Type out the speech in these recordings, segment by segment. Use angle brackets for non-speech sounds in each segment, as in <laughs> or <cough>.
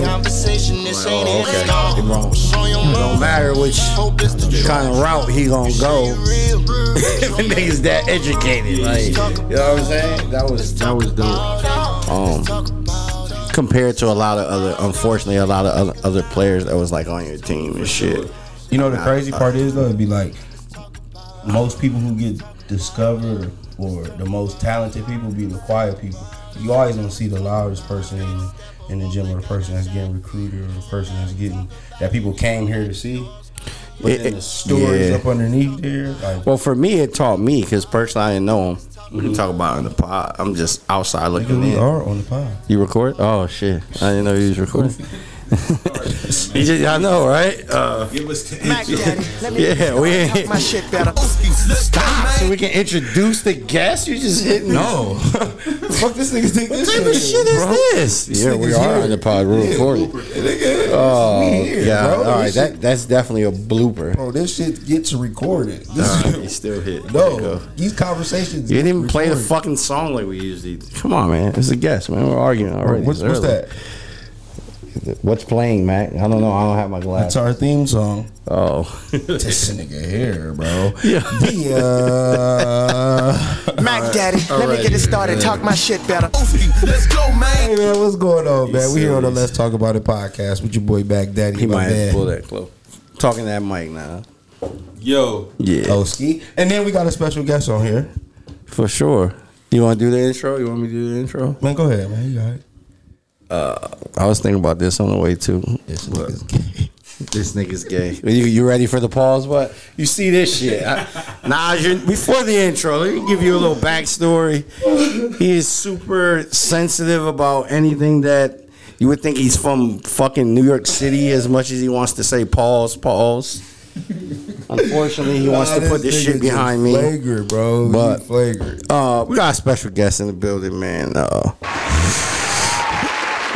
Conversation, this ain't Oh, okay. It won't, don't matter which kind of route he gonna go. <laughs> if a nigga's that educated, like you know what I'm saying? That was that was dope. Um, compared to a lot of other, unfortunately, a lot of other, other players that was like on your team and shit. You know the crazy part is though, it'd be like most people who get discovered or the most talented people be the quiet people. You always gonna see the loudest person in, in the gym or the person that's getting recruited or the person that's getting that people came here to see. But It- then the stories yeah. up underneath there, like Well, for me, it taught me because personally, I didn't know him. We can talk about in the pod. I'm just outside looking we in. are on the pod. You record? Oh shit! I didn't know you was recording. <laughs> you just, I know, right? Uh, Give us the Mac Daddy, let me yeah, we talk ain't my shit better. stop so we can introduce the guest. You just hitting No, <laughs> fuck this nigga think this What type of shit is this? Yeah, we are here. in the pod. We're recording. Oh, here, yeah. bro. All right, This that that's definitely a blooper. Bro, this shit gets recorded. This All right, is- you still hit. No, these conversations. You didn't even play the fucking song like we usually. Come on, man. It's a guest, man. We're arguing already. What's, It's what's that? What's playing, Mac? I don't know. I don't have my glasses. That's our theme song. Oh, <laughs> This nigga here, bro. Yeah. The, uh, Mac Daddy, let me get it started. Talk my shit better. Let's go, man. hey man, what's going on, man? We here on the. Let's Talk About It podcast with your boy Mac Daddy. he might have pull that close. Talking to that mic now. Yo, Yeah, Oski. And then we got a special guest on here. for sure. You want to do the intro? You want me to do the intro? Man, go ahead, man. You got it. I was thinking about this on the way too. This But nigga's <laughs> gay. this nigga's gay. You, you ready for the pause? What you see this shit. I, nah, before the intro, let me give you a little backstory. He is super sensitive about anything that you would think he's from fucking New York City as much as he wants to say pause, pause. Unfortunately, he wants Nah, to put this shit behind me. Flagrant, bro. But- flagrant. Uh, we got a special guest in the building, man. Uh,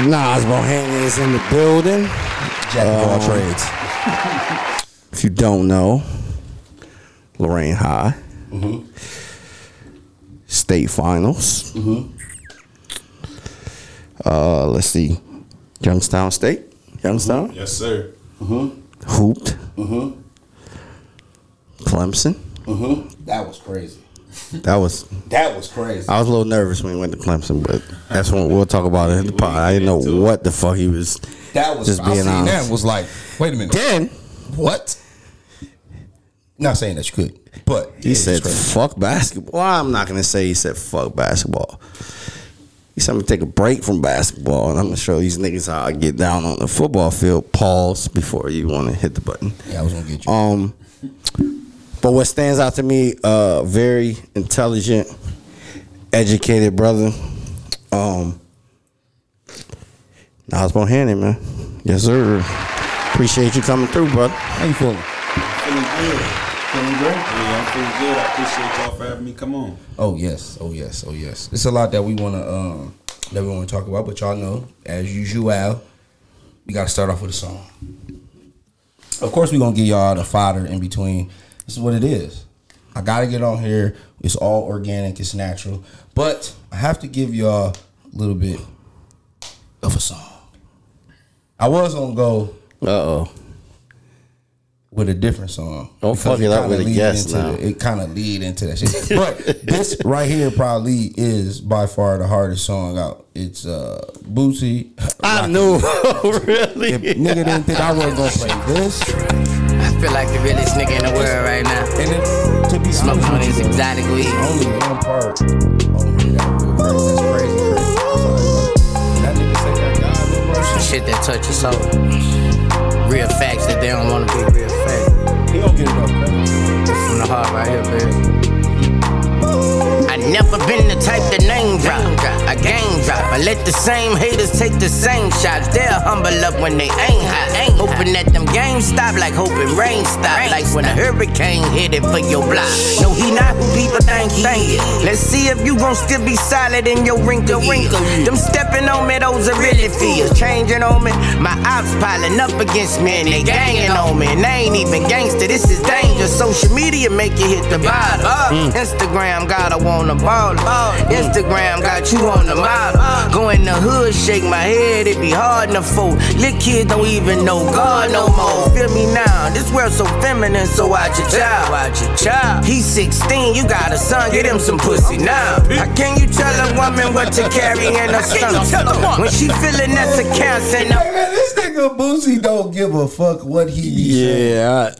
Naz Bohannon is in the building. Jack of all Um, trades. <laughs> If you don't know, Lorain High, mm-hmm. state finals. Mm-hmm. Uh, let's see, Youngstown State, Youngstown mm-hmm. yes, sir. hooped. Clemson. That was crazy. That was That was crazy. I was a little nervous when he went to Clemson, but that's when we'll talk about it in the pod. I didn't know what the fuck he was. That was Just I being seen honest. that was like, wait a minute. Then What? Not saying that you could, but he yeah, said, "Fuck basketball." Well, I'm not gonna say he said "fuck basketball." He said, "I'm gonna take a break from basketball, and I'm gonna show these niggas how I get down on the football field." Pause before you want to hit the button. Yeah, I was gonna get you. Um, but what stands out to me, uh, very intelligent, educated brother. Um, Naz Bohannon, man. Yes, sir. Appreciate you coming through, brother. How you feeling? Feeling good. Feeling great. Yeah, I'm feeling good. I appreciate y'all for having me. Come on. Oh yes, oh yes, oh yes. It's a lot that we wanna um that we wanna talk about, but y'all know, as usual, we gotta start off with a song. Of course, we gonna give y'all the fodder in between. This is what it is. I gotta get on here. It's all organic. It's natural, but I have to give y'all a little bit of a song. I was gonna go Uh oh. with a different song. Don't fuck it up with a into now. the- it kind of lead into that shit. But this right here probably is by far the hardest song out. It's uh Boosie. I knew, <laughs> really. If nigga didn't think I wasn't gonna play this, feel like the realest nigga in the world right now. and it, to be Smoking on this exotic weed. only one part on here that. That's crazy. crazy. Sorry, bro. That nigga say that God, bro. Some shit that touch your soul. Real facts that they don't wanna be real facts. He don't get enough credit. From the heart right here, baby. Never been the type to name drop. I game drop. I let the same haters take the same shots. They'll humble up when they ain't hot. Ain't hoping that them games stop like hoping rain stop. Like when a hurricane hit it for your block. No, he not who people think he is. Let's see if you gon' still be solid in your wrinkle. wrinkle. Them stepping on me, those are really feels. Changing on me. My ops piling up against me and they ganging on me. And they ain't even gangster. This is danger. Social media make you hit the bottom. Mm. Instagram got a wanna ball. Instagram got you on the model. Go in the hood, shake my head, it be hard to fold. Little kids don't even know God no more. Feel me now, this world so feminine, so out your child, out your child. He's 16, you got a son, get him some pussy now. How can you tell a woman what to carry in her stomach? When she feeling that's a cancer, Hey, man, this nigga Boosie don't give a fuck what he be saying. Yeah,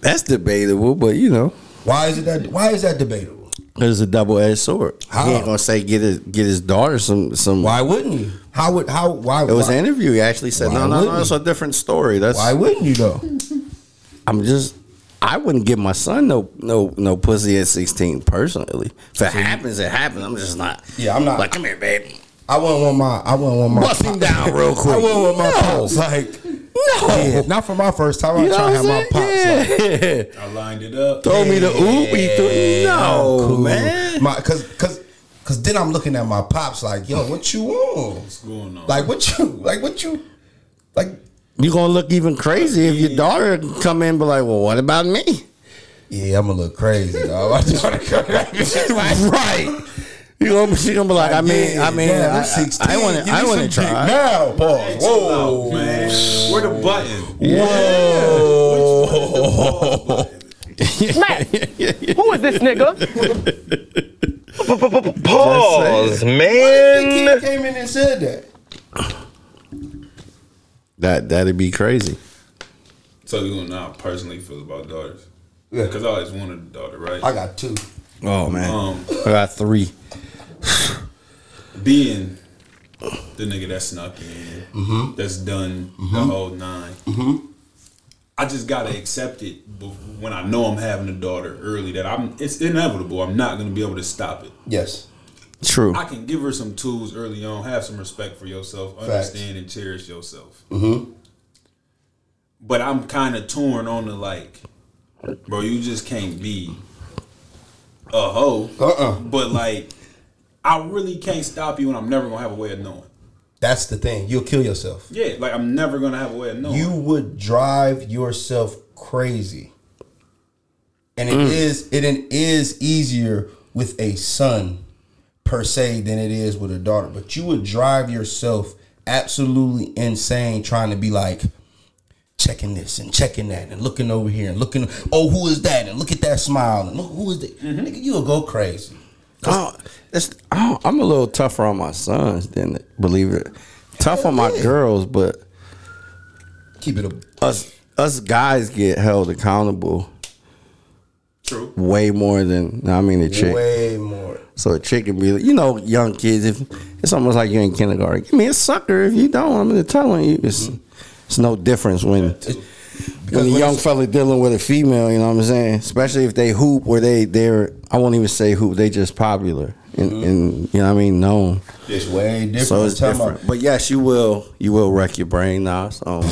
that's debatable, but you know, Why is it that? Why is that debatable? It's a double edged sword. How? He ain't gonna say get his get his daughter some some. Why wouldn't you? How would how why? It was why, an interview. He actually said, Why "No, no, no, it's a different story." That's Why wouldn't you though? <laughs> I'm just. I wouldn't give my son no no no pussy at 16 personally. If it happens, it happens. I'm just not. Yeah, I'm not- Like, come here, babe. I wouldn't want my I wouldn't want my Bust him down real quick. <laughs> I wouldn't want my No. pops like No. yeah, not for my first time. I'm You trying to have my I'm pops like. I lined it up. Throw me the oop. He threw. No, cool. man. My cause cause cause then I'm looking at my pops like, yo, what you want? What's going on? Like what you like what you like You gonna look even crazy if your daughter come in and be like, "Well, what about me?" Yeah, I'm a look crazy, dog. I just wanna come right. You gonna she gonna be like, I mean, I mean, Damn, I, I'm 16. I want to, I want to some dick try. now. Pause. Whoa, man. Where the button? Whoa, <laughs> who is this nigga? Pause, The man. kid came in and said that. That that'd be crazy. So you know how I personally feel about daughters. Yeah. Because I always wanted a daughter, right? I got two. Oh man, Um, I got three. being the nigga that snuck in, Mm-hmm. that's done the whole 9 I just gotta accept it when I know I'm having a daughter early that I'm. It's inevitable. I'm not gonna be able to stop it. Yes. True. I can give her some tools early on. Have some respect for yourself. Understand and cherish yourself. Mm-hmm. But I'm kind of torn on the like, bro. You just can't be a hoe. Uh-uh. But like, I really can't stop you, and I'm never gonna have a way of knowing. That's the thing. You'll kill yourself. Yeah, like I'm never gonna have a way of knowing. You would drive yourself crazy. And it mm. is it is easier with a son per se than it is with a daughter. But you would drive yourself absolutely insane trying to be like checking this and checking that and looking over here and looking oh who is that and look at that smile and look who is that mm-hmm. nigga you'll go crazy Oh, it's, oh, I'm a little tougher on my sons than believe it. Tough on my girls, but keep it a us us guys get held accountable True. way more than I mean a chick. way more So a chick can be, like- you know, young kids. If it's almost like you're in kindergarten, give me a sucker. If you don't, I'm gonna telling you, it's mm-hmm. It's no difference when when a young fella dealing with a female. You know what I'm saying? Especially if they hoop or they they're I won't even say hoop. They just popular and, and you know what I mean known. it's way different So it's different. about- But yes, you will you will wreck your brain now. So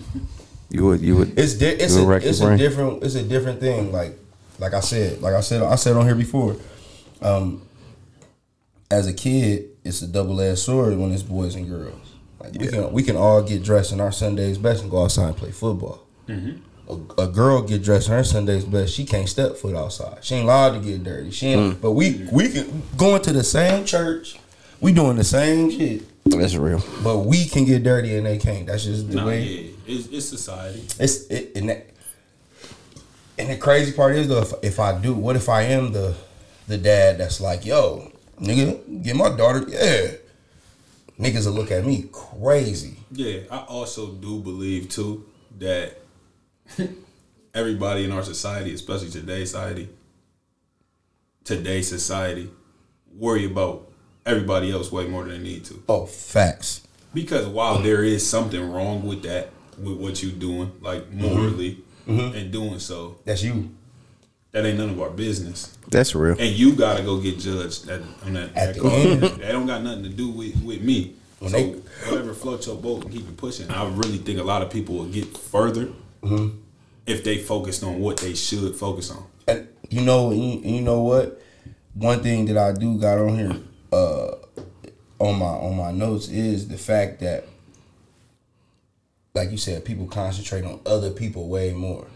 <laughs> you would you would It's di- it's a, it's a different it's a different thing. Like like I said, like I said I said on here before. Um, as a kid, it's a double edged sword when it's boys and girls. Like we can we can all get dressed in our Sundays best and go outside and play football. Mm-hmm. A, a girl get dressed in her Sundays best. She can't step foot outside. She ain't allowed to get dirty. She ain't. Mm. But we we can going to the same church. We doing the same shit. That's real. But we can get dirty and they can't. That's just the Nah, way. yeah, it's, it's society. It's it, and that, and the crazy part is though, if, if I do, what if I am the the dad that's like, yo, nigga, get my daughter, yeah. Niggas will look at me crazy. Yeah, I also do believe too that everybody in our society, especially today's society, today's society, worry about everybody else way more than they need to. Oh, facts. Because while there is something wrong with that, with what you're doing, like mm-hmm. morally, mm-hmm. and doing so, That's you. That ain't none of our business. That's real. And you gotta go get judged at, on that. At that the end. That don't got nothing to do with, with me. When so they- whatever floats your boat and keep it pushing. I really think a lot of people will get further Mm-hmm. if they focused on what they should focus on. And you know, you, you know what? One thing that I do got on here, uh, on my on my notes is the fact that, like you said, people concentrate on other people way more.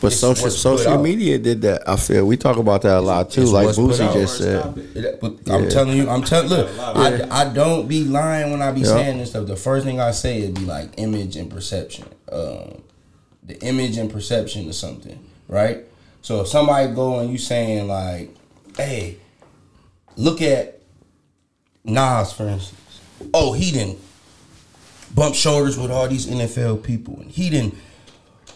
But It's social social media did that. I feel we talk about that a lot too. It's Like what's Boosie just said. It. It- but I'm telling you, I'm telling. Look, I, I don't be lying when I be Yeah. saying this stuff. The first thing I say is be like image and perception. Um, the image and perception of something, right? So if somebody go and you saying like, "Hey, look at Naz for instance. Oh, he didn't bump shoulders with all these NFL people, and he didn't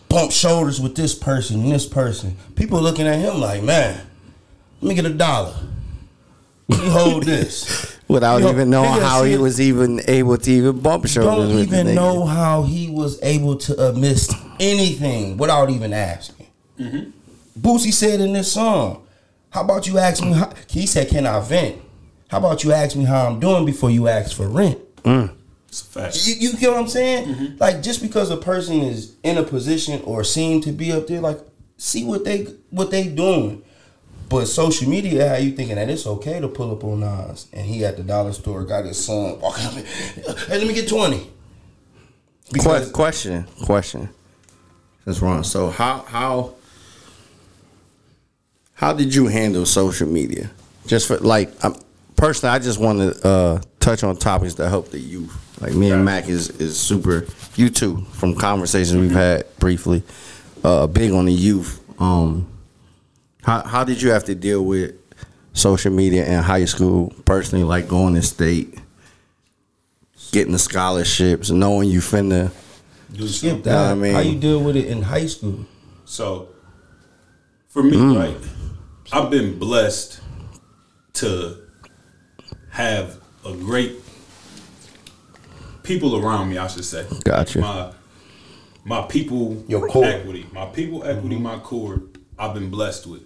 bump shoulders with this person and this person. People looking at him like, man, let me get a dollar. Let me hold <laughs> this. Without Yo, even knowing how he was even able to even bump shoulders Don't with the even know how he was able to miss anything without even asking. Mm-hmm. Boosie said in this song, "How about you ask me?" How, he said, "Can I vent?" How about you ask me how I'm doing before you ask for rent? It's a fact. You, you get what I'm saying? Like just because a person is in a position or seem to be up there, like see what they what they doing. But social media, how you thinking that it's okay to pull up on Naz and he at the dollar store got his son walking up, hey, let me get twenty. Que- question, question. That's wrong. So how how how did you handle social media? Just for like, um, personally, I just want to uh, touch on topics that help the youth. Like me and Mac is is super. You too, from conversations we've had briefly, uh, big on the youth. Um, how how did you have to deal with social media in high school? Personally, like going to state, getting the scholarships, knowing you finna. Do skip something. that. I mean- how you deal with it in high school? So, for me, right, I've been blessed to have a great people around me. I should say. Gotcha. My my people Your core. equity, my people equity, my core. I've been blessed with.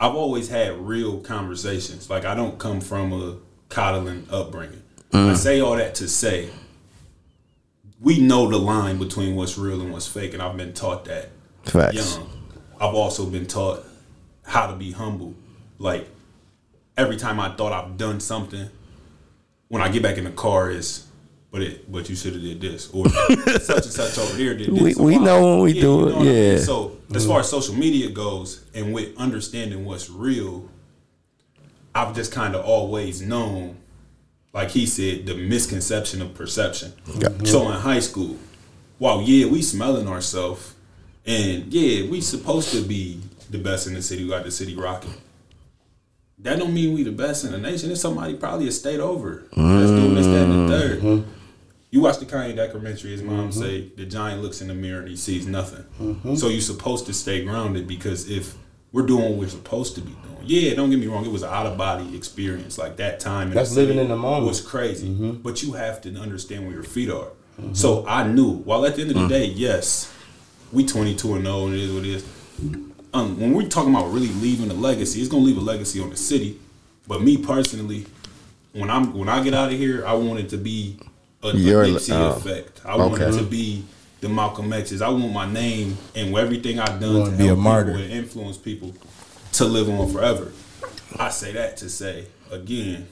I've always had real conversations. Like I don't come from a coddling upbringing. I mm. say all that to say we know the line between what's real and what's fake, and I've been taught that Facts. young. I've also been taught how to be humble. Like every time I thought I've done something, when I get back in the car is, but it, but you should have did this or such and such over here did <laughs> this. We- So we know when we do you it, what I mean? yeah. So as far as mm-hmm. social media goes, and with understanding what's real, I've just kind of always known, like he said, the misconception of perception. So in high school, while yeah, we smelling ourselves, and yeah, we supposed to be the best in the city. We got the city rocking. That don't mean we the best in the nation. It's somebody probably a state over. That's doing this, that, and the third. Mm-hmm. You watch the Kanye documentary. His mom mm-hmm. say the giant looks in the mirror and he sees nothing. Mm-hmm. So you're supposed to stay grounded because if we're doing what we're supposed to be doing, yeah, don't get me wrong, it was an out of body experience. Like that time, in That's the living in the moment. was crazy. Mm-hmm. But you have to understand where your feet are. So I knew. While at the end of the mm. day, yes, we 22 and 0, and it is what it is. Um, when we're talking about really leaving a legacy, it's gonna leave a legacy on the city. But me personally, when I'm when I get out of here, I want it to be a, a Your- Nipsey oh, effect. I want it to be the Malcolm X's. I want my name and everything I've done wanna to be a help martyr. people and influence people to live on forever. I say that to say again,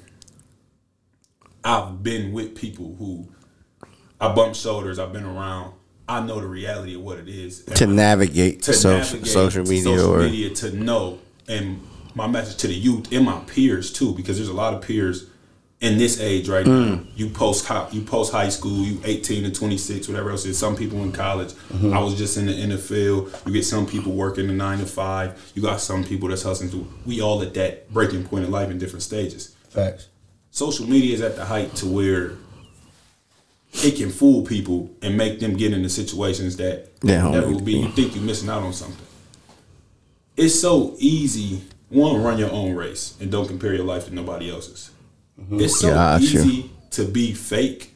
I've been with people who I bump shoulders. I've been around. I know the reality of what it is to navigate, to social, navigate social media social or media to know and my message to the youth and my peers too because there's a lot of peers in this age right now you post high, you post high school you 18 to 26 whatever else is some people in college i was just in the nfl you get some people working the 9 to 5 you got some people that's hustling through we all at that breaking point in life in different stages Facts. social media is at the height to where it can fool people and make them get into situations that Yeah, never will be. You think you're missing out on something. It's so easy. One, run your own race and don't compare your life to nobody else's. Mm-hmm. It's so Gotcha. easy to be fake.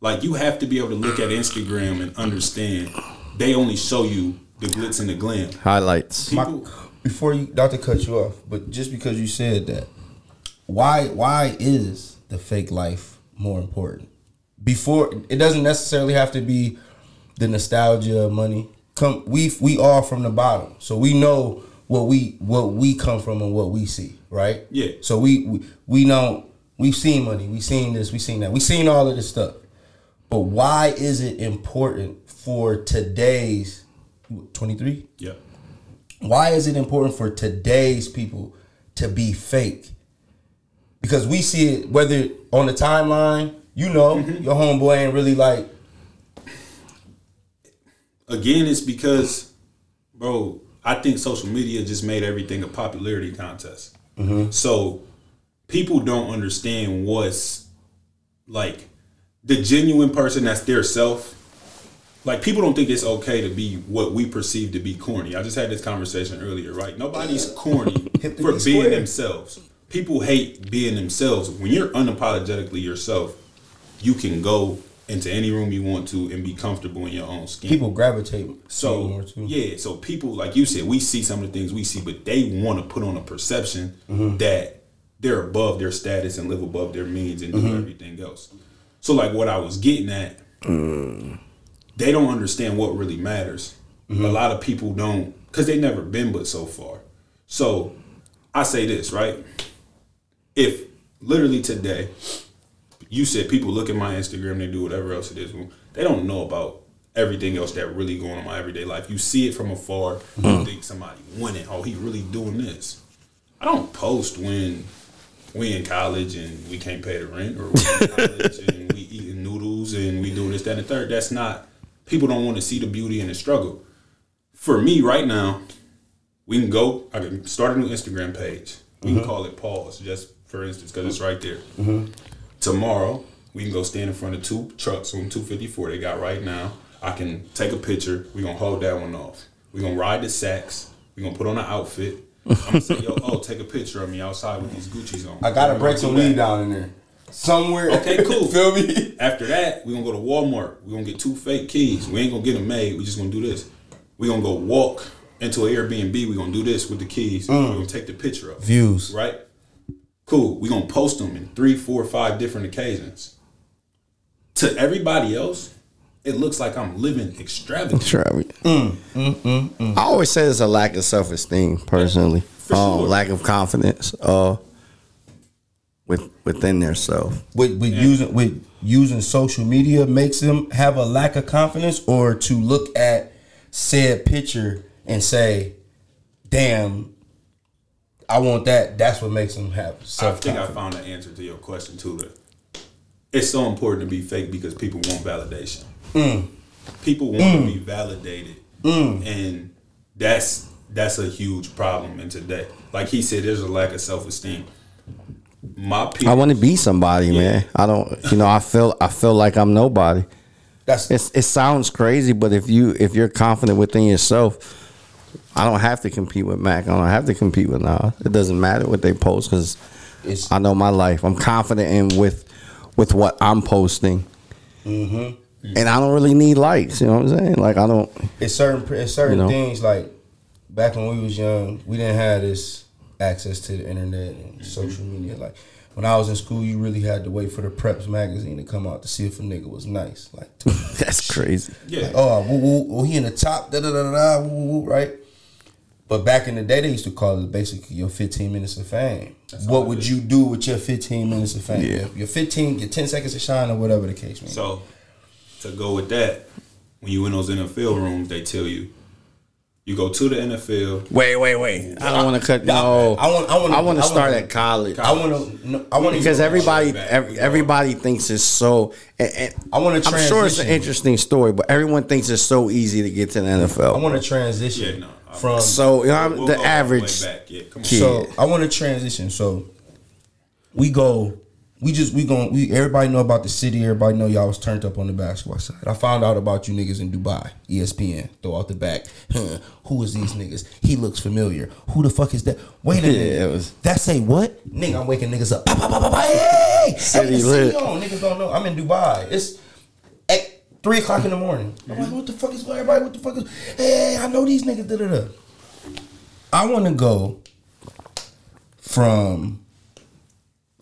Like you have to be able to look at Instagram and understand they only show you the glitz and the glam. highlights. My, before you, not to cut you off, but just because you said that, why why is the fake life more important? Before it doesn't necessarily have to be the nostalgia of money. Come, we we are from the bottom, so we know what we what we come from and what we see, right? Yeah. So we we, we know we've seen money, we've seen this, we've seen that, we've seen all of this stuff. But why is it important for today's twenty three? Yeah. why is it important for today's people to be fake? Because we see it whether on the timeline, you know, Mm-hmm. your homeboy ain't really like Again, it's because, bro, I think social media just made everything a popularity contest. So people don't understand what's like the genuine person that's their self. Like people don't think it's okay to be what we perceive to be corny. I just had this conversation earlier, right? Nobody's corny <laughs> for being square. themselves. People hate being themselves. When you're unapologetically yourself, you can go into any room you want to and be comfortable in your own skin. people gravitate So yeah, so people like you said, we see some of the things we see, but they want to put on a perception Mm-hmm. that they're above their status and live above their means and do Mm-hmm. everything else. So like what I was getting at, they don't understand what really matters. Mm-hmm. A lot of people don't because they never been but so far. So I say this right: if literally today you said people look at my Instagram, they do whatever else it is. They don't know about everything else that really going on in my everyday life. You see it from afar. You think somebody winning. Oh, he really doing this. I don't post when we in college and we can't pay the rent, or we in college <laughs> and we eating noodles and we doing this, that, and the third. That's not. People don't want to see the beauty and the struggle. For me, right now, we can go. I can start a new Instagram page. We can uh-huh. call it pause, just for instance, because it's uh-huh. right there. Uh-huh. Tomorrow, we can go stand in front of two trucks on 254 they got right now. I can take a picture. We're going to hold that one off. We're going to ride the sacks. We're going to put on an outfit. I'm to say, yo, oh, take a picture of me outside with these Gucci's on. I gotta break gonna some weed down in there. Somewhere. Okay, <laughs> cool. Feel me? After that, we're gonna go to Walmart. We're gonna get two fake keys. We ain't gonna get them made. we just gonna do this. We're gonna go walk into an Airbnb. We're gonna do this with the keys. We're mm. gonna take the picture of it, Views. right? Cool. We're gonna post them in three, four, five different occasions. To everybody else, it looks like I'm living extravagant. Extravagant. Mm, I always say it's a lack of self esteem, personally. For um, sure. Lack of confidence uh, with within their self. with, with using with using social media makes them have a lack of confidence or to look at said picture and say damn i want that that's what makes them have I think I found the answer to your question too. That it's so important to be fake because people want validation. Mm. People want to mm. be validated, mm. and that's that's a huge problem in today. Like he said, there's a lack of self esteem. My people, I want to be somebody, man. I don't, you know, I feel, I feel like I'm nobody. that's It's, it sounds crazy, but if you, if you're confident within yourself, I don't have to compete with Mac. I don't have to compete with Naz. It doesn't matter what they post because I know my life. I'm confident in with, with what I'm posting. Mm-hmm. Mm-hmm. And I don't really need likes. You know what I'm saying? Like I don't. it's certain it's certain You know? things like back when we was young we didn't have this access to the internet and mm-hmm. social media like when I was in school, you really had to wait for the Preps magazine to come out to see if a nigga was nice. Like, <laughs> That's crazy. yeah, oh, woo, woo, woo, he in the top, da da da da, da, woo, woo, woo, right? But back in the day, they used to call it basically your 15 minutes of fame. what would you do with your 15 minutes of fame? Yeah. Your 15, your 10 seconds of shine, or whatever the case may be. So to go with that, when you in those NFL rooms, they tell you you go to the NFL. Wait, wait, wait. I don't want to cut. No, I want- I want- I want to start want- at college. I want to, I want because everybody, every, everybody thinks it's so. And, and I wanna I'm sure it's an interesting story, but everyone thinks it's so easy to get to the NFL. I want to transition Yeah, no, from. so you know, We'll the go all way average. back. Yeah, come on. kid. So I want to transition. So we go. We just we going we everybody know about the city. Everybody know y'all was turned up on the basketball side. I found out about you niggas in Dubai. ESPN throw out the back. Huh, who is these niggas? He looks familiar. Who the fuck is that? Wait a minute. it was- that say what? Nigga, I'm waking niggas up. Bah, bah, bah, Hey, City hey, lit. on. Niggas don't know. I'm in Dubai. It's at three o'clock in the morning. I'm like, what the fuck is going? Everybody, what the fuck is? Hey, I know these niggas. Da da da. I want to go from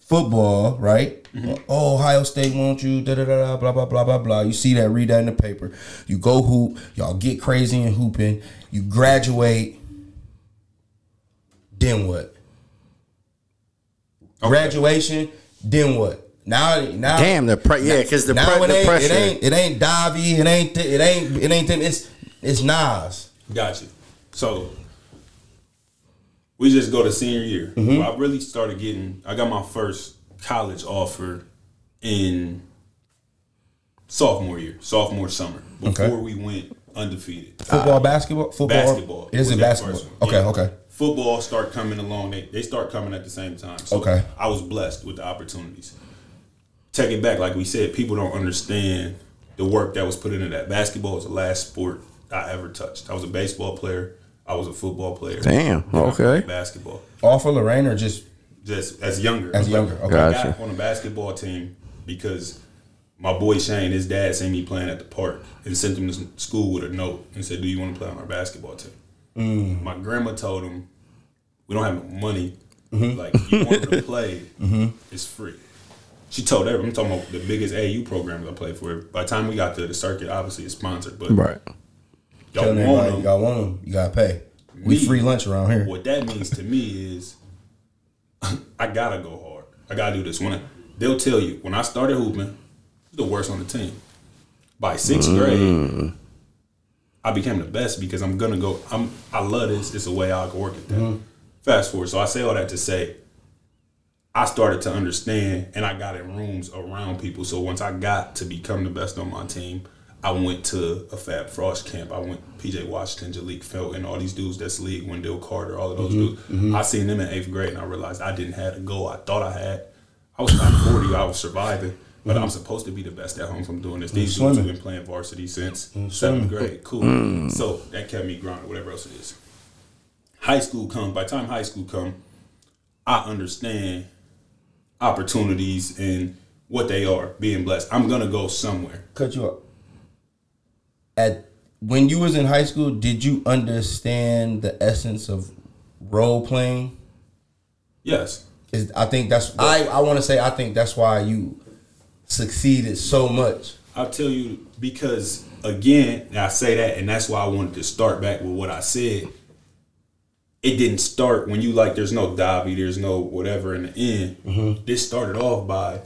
football, right? Mm-hmm. Uh, oh, Ohio State want you, da da da da, blah blah blah blah blah. You see that, read that in the paper. You go hoop, y'all get crazy and hooping. You graduate. Then what? Graduation. Then what? Now, now. Damn, the pre- yeah, because the, now pre- it the ain't, pressure. it ain't it ain't Davi, it ain't th- it ain't it ain't them. It's it's Naz. Got you. So we just go to senior year. Mm-hmm. I really started getting. I got my first college offer in sophomore year, sophomore summer, before Okay. we went undefeated. Football, basketball, football. Basketball. Is it basketball? Okay, Yeah. okay. Football start coming along. They they start coming at the same time. So Okay. I was blessed with the opportunities. Take it back, like we said, people don't understand the work that was put into that. Basketball was the last sport I ever touched. I was a baseball player. I was a football player. Damn, okay. Basketball. All for Lorain or just Just as younger. As younger, okay. I got on a basketball team because my boy Shane, his dad seen me playing at the park and sent him to school with a note and said, "Do you want to play on our basketball team?" Mm. My grandma told him, "We don't have no money. Mm-hmm. Like if you want to <laughs> play, it's free." She told everyone. I'm talking about the biggest AU programs I played for. By the time we got to the circuit, obviously it's sponsored, but Right. Y'all telling want them. you got one of them, you gotta pay. We free lunch around here. What that means to me is <laughs> I gotta go hard. I gotta do this. When I, they'll tell you when I started hooping, I was the worst on the team. By sixth mm. grade, I became the best because I'm gonna go. I'm I love this. It's a way I can work at that. Mm-hmm. Fast forward. So I say all that to say, I started to understand, and I got in rooms around people. So once I got to become the best on my team, I went to a Fab Frost camp. I went PJ Washington, Jalek Felton, all these dudes that's league, Wendell Carter, all of those mm-hmm, dudes. Mm-hmm. I seen them in eighth grade, and I realized I didn't have the goal I thought I had. I was not forty. I was surviving. But mm-hmm. I'm supposed to be the best at home from doing this. These dudes have been playing varsity since seventh grade. Cool. Mm. So that kept me grounded, whatever else it is. High school come. By the time high school come, I understand opportunities and what they are, being blessed. I'm gonna go somewhere. Cut you up. At when you was in high school, did you understand the essence of role playing? Yes. Is I think that's I I want to say I think that's why you succeeded so much. I'll tell you because again, I say that, and that's why I wanted to start back with what I said. It didn't start when you like. There's no Dobby. There's no whatever in the end. Mm-hmm. This started off by.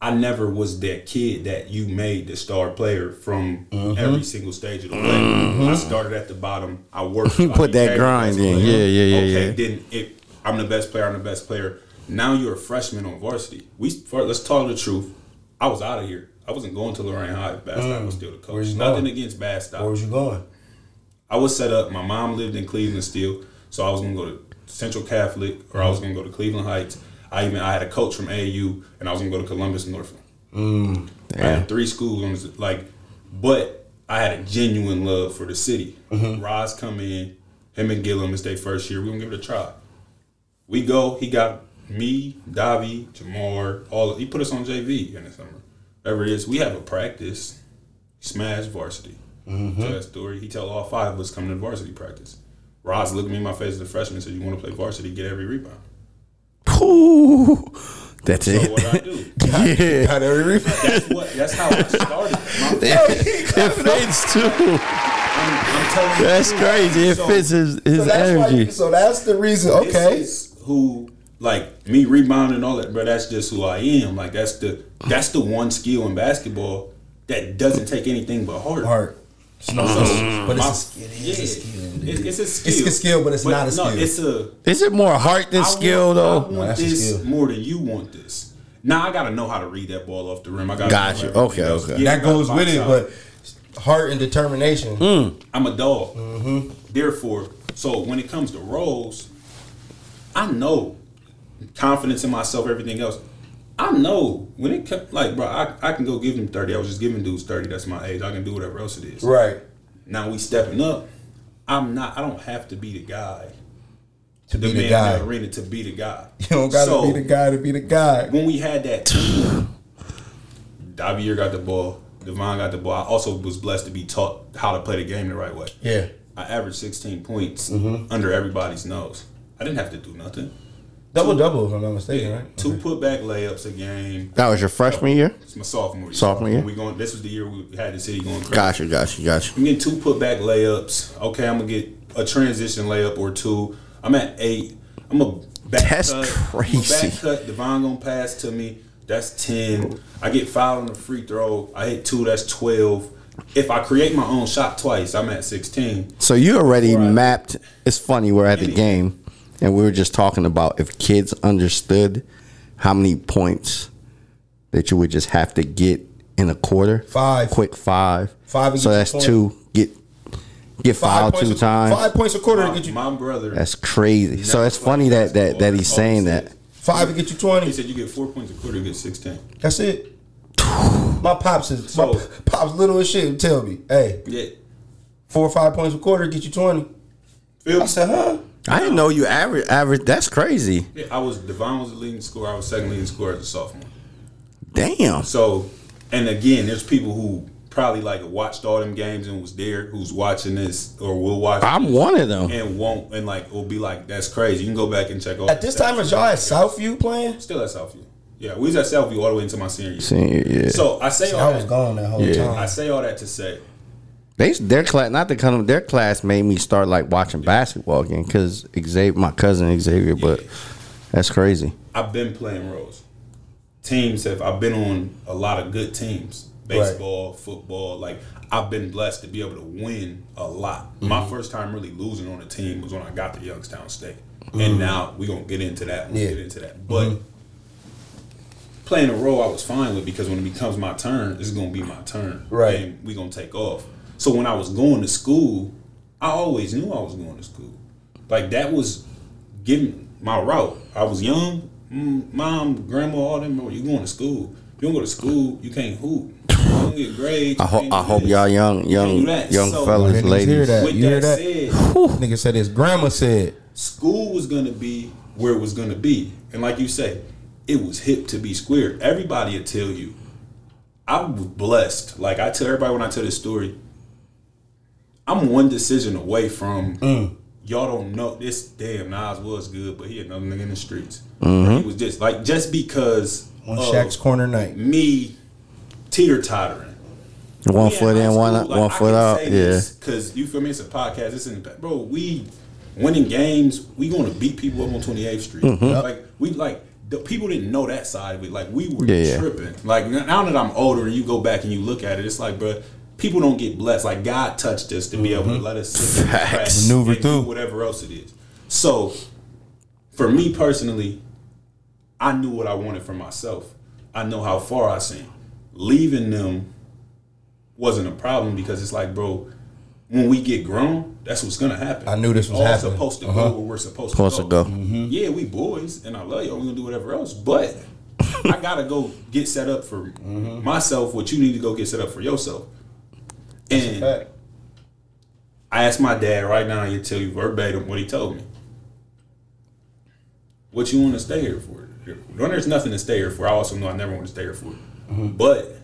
I never was that kid that you made the star player from mm-hmm. every single stage of the way. I mm-hmm. started at the bottom. I worked. <laughs> Put that grind in. Yeah, yeah, yeah, Okay, yeah. then it, I'm the best player. I'm the best player. Now you're a freshman on varsity. We let's talk the truth. I was out of here. I wasn't going to Lorain High if Bastock was mm. still the coach. Nothing going? against Bastock. Where was you going? I was set up. My mom lived in Cleveland still, so I was gonna go to Central Catholic or I was mm-hmm. gonna go to Cleveland Heights. I even I had a coach from AU, and I was gonna go to Columbus Northland. Mm. I had three schools like, but I had a genuine love for the city. Mm-hmm. Roz come in, him and Gillum, it's their first year. We gonna give it a try. We go. He got me, Davi, Jamar. All he put us on JV in the summer. Whatever it is, we have a practice. Smash varsity. Mm-hmm. Tell that story. He tell all five of us coming to varsity practice. Roz looked me in my face as a freshman and said, "You want to play varsity? Get every rebound." Ooh, that's So it. what I do? <laughs> yeah, Got every rebound. That's what. That's how I started. My, <laughs> it fits too. I'm, I'm telling you, That's crazy. It So- fits his, his So that's why. energy. You, so that's the reason. This Okay. is who like me rebounding and all that, bro. That's just who I am. Like that's the that's the one skill in basketball that doesn't take anything but heart. Heart. It's no, mm-hmm. but it's a skill. It yeah, is a skill. It- it's a skill. It's a skill, but it's not a No, skill. it's a Is it more heart than I skill want, though? I want that's a this skill. more than you want this. Now I gotta know how to read that ball off the rim. I gotta Gotcha. know Okay, else. okay. Yeah, that goes with it, out. but heart and determination. Hmm. I'm a dog. Mm-hmm. Therefore, so when it comes to roles, I know confidence in myself, everything else. I know when it comes, like, bro, I, I can go give them 30. I was just giving dudes 30. That's my age. I can do whatever else it is. Right. Now we stepping up. I'm not, I don't have to be the guy, To the be the in guy. the arena to be the guy. <laughs> You don't gotta So, be the guy to be the guy. when we had that team, Davier got the ball, Devon got the ball. I also was blessed to be taught how to play the game the right way. Yeah. I averaged 16 points Mm-hmm. under everybody's nose. I didn't have to do nothing. Double double, if I'm not mistaken, right? Two putback layups a game. That was your freshman year. It's my sophomore year. Sophomore year? We going. This was the year we had the city going crazy. Gotcha, gotcha, gotcha. I'm getting two putback layups. Okay, I'm gonna get a transition layup or two. I'm at eight. I'm a back That's cut. crazy. I'm a back cut. Devon gonna pass to me. That's ten. I get fouled on the free throw. I hit two. That's twelve. If I create my own shot twice, I'm at sixteen. So you already Right. mapped. It's funny. We're at the Any- game, and we were just talking about if kids understood how many points that you would just have to get in a quarter. Five. quick five. Five So that's 20. two. Get get fouled two a, times. Five points a quarter to My, get you. my brother. That's crazy. So it's funny that that that he's saying Always that. Five to get you twenty. He said you get four points a quarter, you get sixteen. That's it. My pops is my pops little as shit. Tell me, hey, Yeah. four or five points a quarter get you twenty. Phil, I said, huh? I didn't know you average average. That's crazy. yeah, I was Devon was the leading scorer. I was second leading scorer as a sophomore. Damn. So, and again, there's people who probably like watched all them games and was there, who's watching this or will watch. I'm this one of them. and won't and like will be like, that's crazy. You can go back and check. All At this time, is y'all at Southview playing? still at Southview? Yeah, we was at Southview all the way into my senior year. Senior, yeah. So I say all I was that. gone that whole Yeah. I say all that to say, They their class not to come their class made me start like watching basketball again because Xavier my cousin Xavier but that's crazy. I've been playing roles. Teams have I've been on a lot of good teams. Baseball, football, like I've been blessed to be able to win a lot. My Mm-hmm. first time really losing on a team was when I got to Youngstown State. And now we're gonna get into that. We'll Mm-hmm. Yeah. Mm-hmm. get into that. But playing a role I was fine with because when it becomes my turn, it's gonna be my turn. Right. And we're gonna take off. So when I was going to school, I always knew I was going to school. Like that was giving my route. I was young, mm, mom, grandma, all them. "Oh, You going to school? If you don't go to school, you can't hoop. You don't get grades. I you hope I hope y'all young young do young So, fellas Niggas hear that? With You hear that, that? said, Nigga said his grandma said. school was gonna be where it was gonna be, and like you say, it was hip to be square. Everybody will tell you. I was blessed. Like I tell everybody when I tell this story, I'm one decision away from Mm. y'all don't know this. Damn, Naz was good, but he another nigga in the streets. Mm-hmm. He was just like just because On of Shaq's corner night. me teeter tottering. One foot in, one one foot out. Yeah. Because you feel me? It's a podcast. It's in the bro. We winning games. We going to beat people up on 28th Street. Like we like the people didn't know that side of it. Like we were Mm-hmm. Yeah, yeah. tripping. Like now that I'm older and you go back and you look at it, it's like, bro. People don't get blessed. Like God touched us to be able to mm-hmm. let us sit Facts. cracks Maneuver and do through. whatever else it is. So, for me personally, I knew what I wanted for myself. I know how far I seen. Leaving them wasn't a problem because it's like, bro, when we get grown, that's what's gonna happen. I knew this was All happening. supposed to Uh-huh. go where we're supposed, Supposed to to go. go. Mm-hmm. Yeah, we boys, and I love y'all. We gonna do whatever else, but I gotta go get set up for mm-hmm. myself. What you need to go get set up for yourself. And Fact. I asked my dad right now. He'll tell you verbatim what he told me. What you want to stay here for? When there's nothing to stay here for, I also know I never want to stay here for. Mm-hmm. But,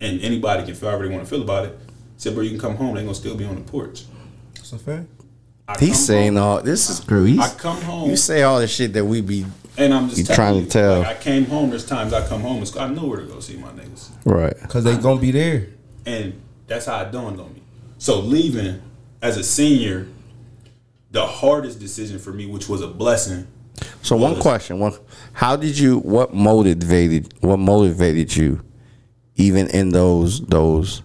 and anybody can feel however they want to feel about it. Said, bro, you can come home. They gonna still be on the porch. That's a fact. I He's saying home, all this is true. I come home. You say all the shit that we be and I'm just you telling trying to tell. Like, I came home. There's times I come home. and I know where to go see my niggas. right. Cause they gonna be there. And that's how it dawned on me. So leaving as a senior, the hardest decision for me, which was a blessing, So one question: One, how did you? What motivated? What motivated you, even in those those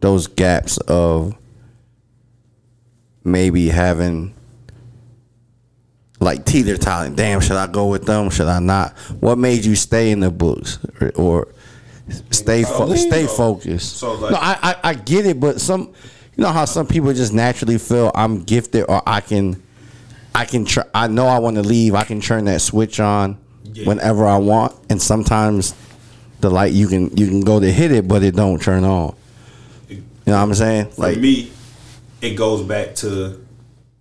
those gaps of maybe having like teeter tottering? Damn, should I go with them? Should I not? What made you stay in the books or, or stay fo- stay focused? so, like- no, I, I I get it, but some you know how some people just naturally feel I'm gifted or I can. I can tr- I know I want to leave. I can turn that switch on Yeah. whenever I want, and sometimes the light you can you can go to hit it, but it don't turn on. You know what I'm saying? for Like me, it goes back to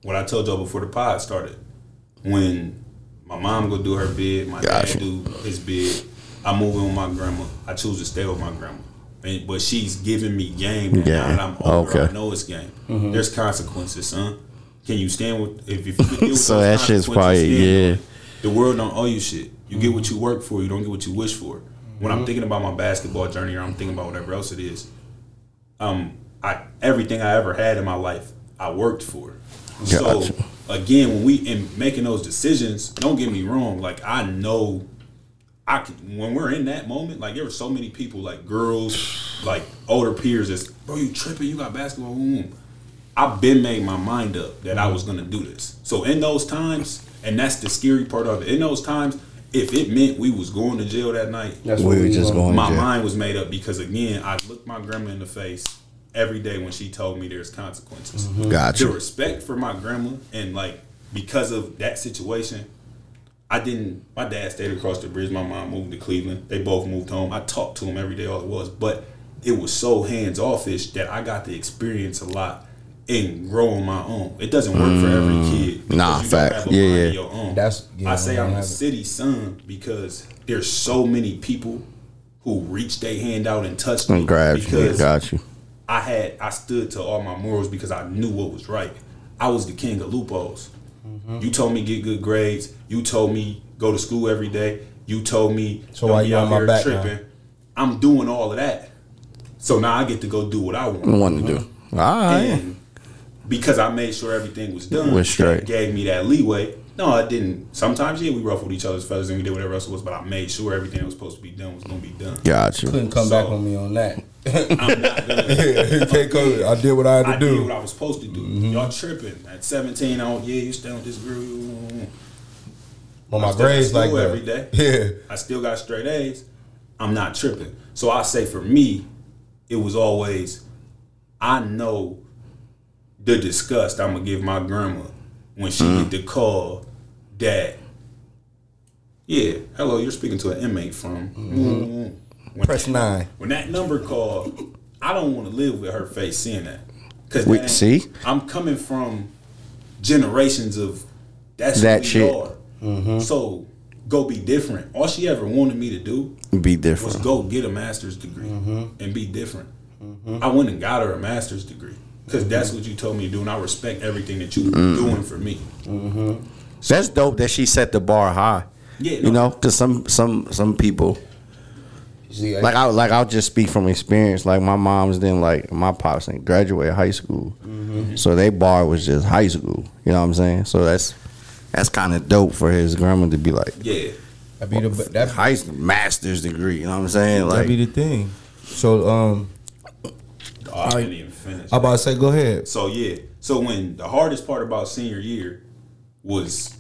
what I told y'all before the pod started. When my mom go do her bid, my Gotcha. dad do his bid. I move in with my grandma. I choose to stay with my grandma. And, but she's giving me game. And now that I'm older, Okay. I know it's game. There's consequences, son. Can you stand with if, if you deal <laughs> with So that shit's probably- yeah. The world don't owe you shit. You get what you work for. You don't get what you wish for. When I'm thinking about my basketball journey, or I'm thinking about whatever else it is, um, I everything I ever had in my life, I worked for. So again, when we in making those decisions, don't get me wrong. Like I know, I can when we're in that moment. Like there were so many people, like girls, like older peers, that's bro, you tripping? You got basketball? Boom. I've been made my mind up that I was gonna do this. So in those times, and that's the scary part of it. In those times, if it meant we was going to jail that night, That's We were just going- my jail. mind was made up because again, I looked my grandma in the face every day when she told me there's consequences. Gotcha. The respect for my grandma and like because of that situation, I didn't. My dad stayed across the bridge. My mom moved to Cleveland. They both moved home. I talked to him every day. All it was, but it was so hands offish that I got to experience a lot and grow on my own. It doesn't work for every kid. Mm. Nah, you fact. Yeah, yeah. Your own. That's- yeah, I say I I'm a city son because there's so many people who reached their hand out and touched me And grab you. because Got you. I had I stood to all my morals because I knew what was right. I was the king of loopholes. Mm-hmm. You told me get good grades. You told me go to school every day. You told me So don't why be you out on my here back now? I'm doing all of that. So now I get to go do what I want. What to do? All right. And because I made sure everything was done, Was straight. gave me that leeway. No, I didn't. Sometimes, yeah, we ruffled each other's feathers and we did whatever else it was, but I made sure everything that was supposed to be done was going to be done. Got you. Couldn't come So- back on me on that. I'm not gonna. <laughs> you can't come. I did what I had to I do. did what I was supposed to do. Mm-hmm. Y'all tripping at 17? Oh yeah, you staying with this girl. you- on my I still at grades like that. every day. Yeah. I still got straight A's. I'm not tripping. So I say for me, it was always I know the disgust I'm gonna give my grandma when she mm-hmm. get the call that yeah, hello, you're speaking to an inmate from mm-hmm. When Press nine. when that number called, I don't want to live with her face seeing that. Cause We- that see? I'm coming from generations of that's That shit. are. Mm-hmm. So go be different. All she ever wanted me to do Be different was go get a master's degree and be different. I went and got her a master's degree because that's what you told me to do, and I respect everything that you're mm. doing for me. Mm-hmm. That's dope that she set the bar high. Yeah, You know, because some some some people See, like I like I'll just speak from experience. Like my mom's didn't like my pops didn't graduate high school, mm-hmm. so they bar was just high school. You know what I'm saying? So that's that's kind of dope for his grandma to be like Yeah, that be the oh, that, high master's degree. You know what I'm saying? that Like be the thing. So um, oh, I didn't even finish. I about to say, go ahead. So yeah. So when the hardest part about senior year was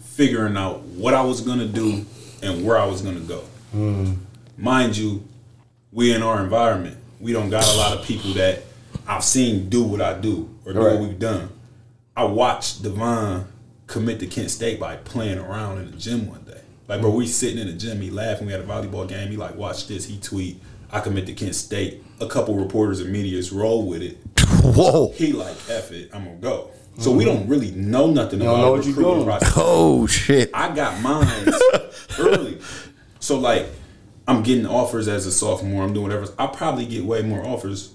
figuring out what I was gonna do and where I was gonna go. Hmm. Mind you, we in our environment. We don't got a lot of people that I've seen do what I do or do Right. what we've done. I watched Devon commit to Kent State by playing around in the gym one day. Like, bro, we sitting in the gym, he laughing. We had a volleyball game. He like, watch this. He tweet, I commit to Kent State. A couple reporters and media's roll with it <laughs> whoa, he like F it, I'm gonna go. So we don't really know nothing don't about know the what recruiting doing. process. oh shit. I got mine <laughs> early. So like I'm getting offers as a sophomore, I'm doing whatever. I probably get way more offers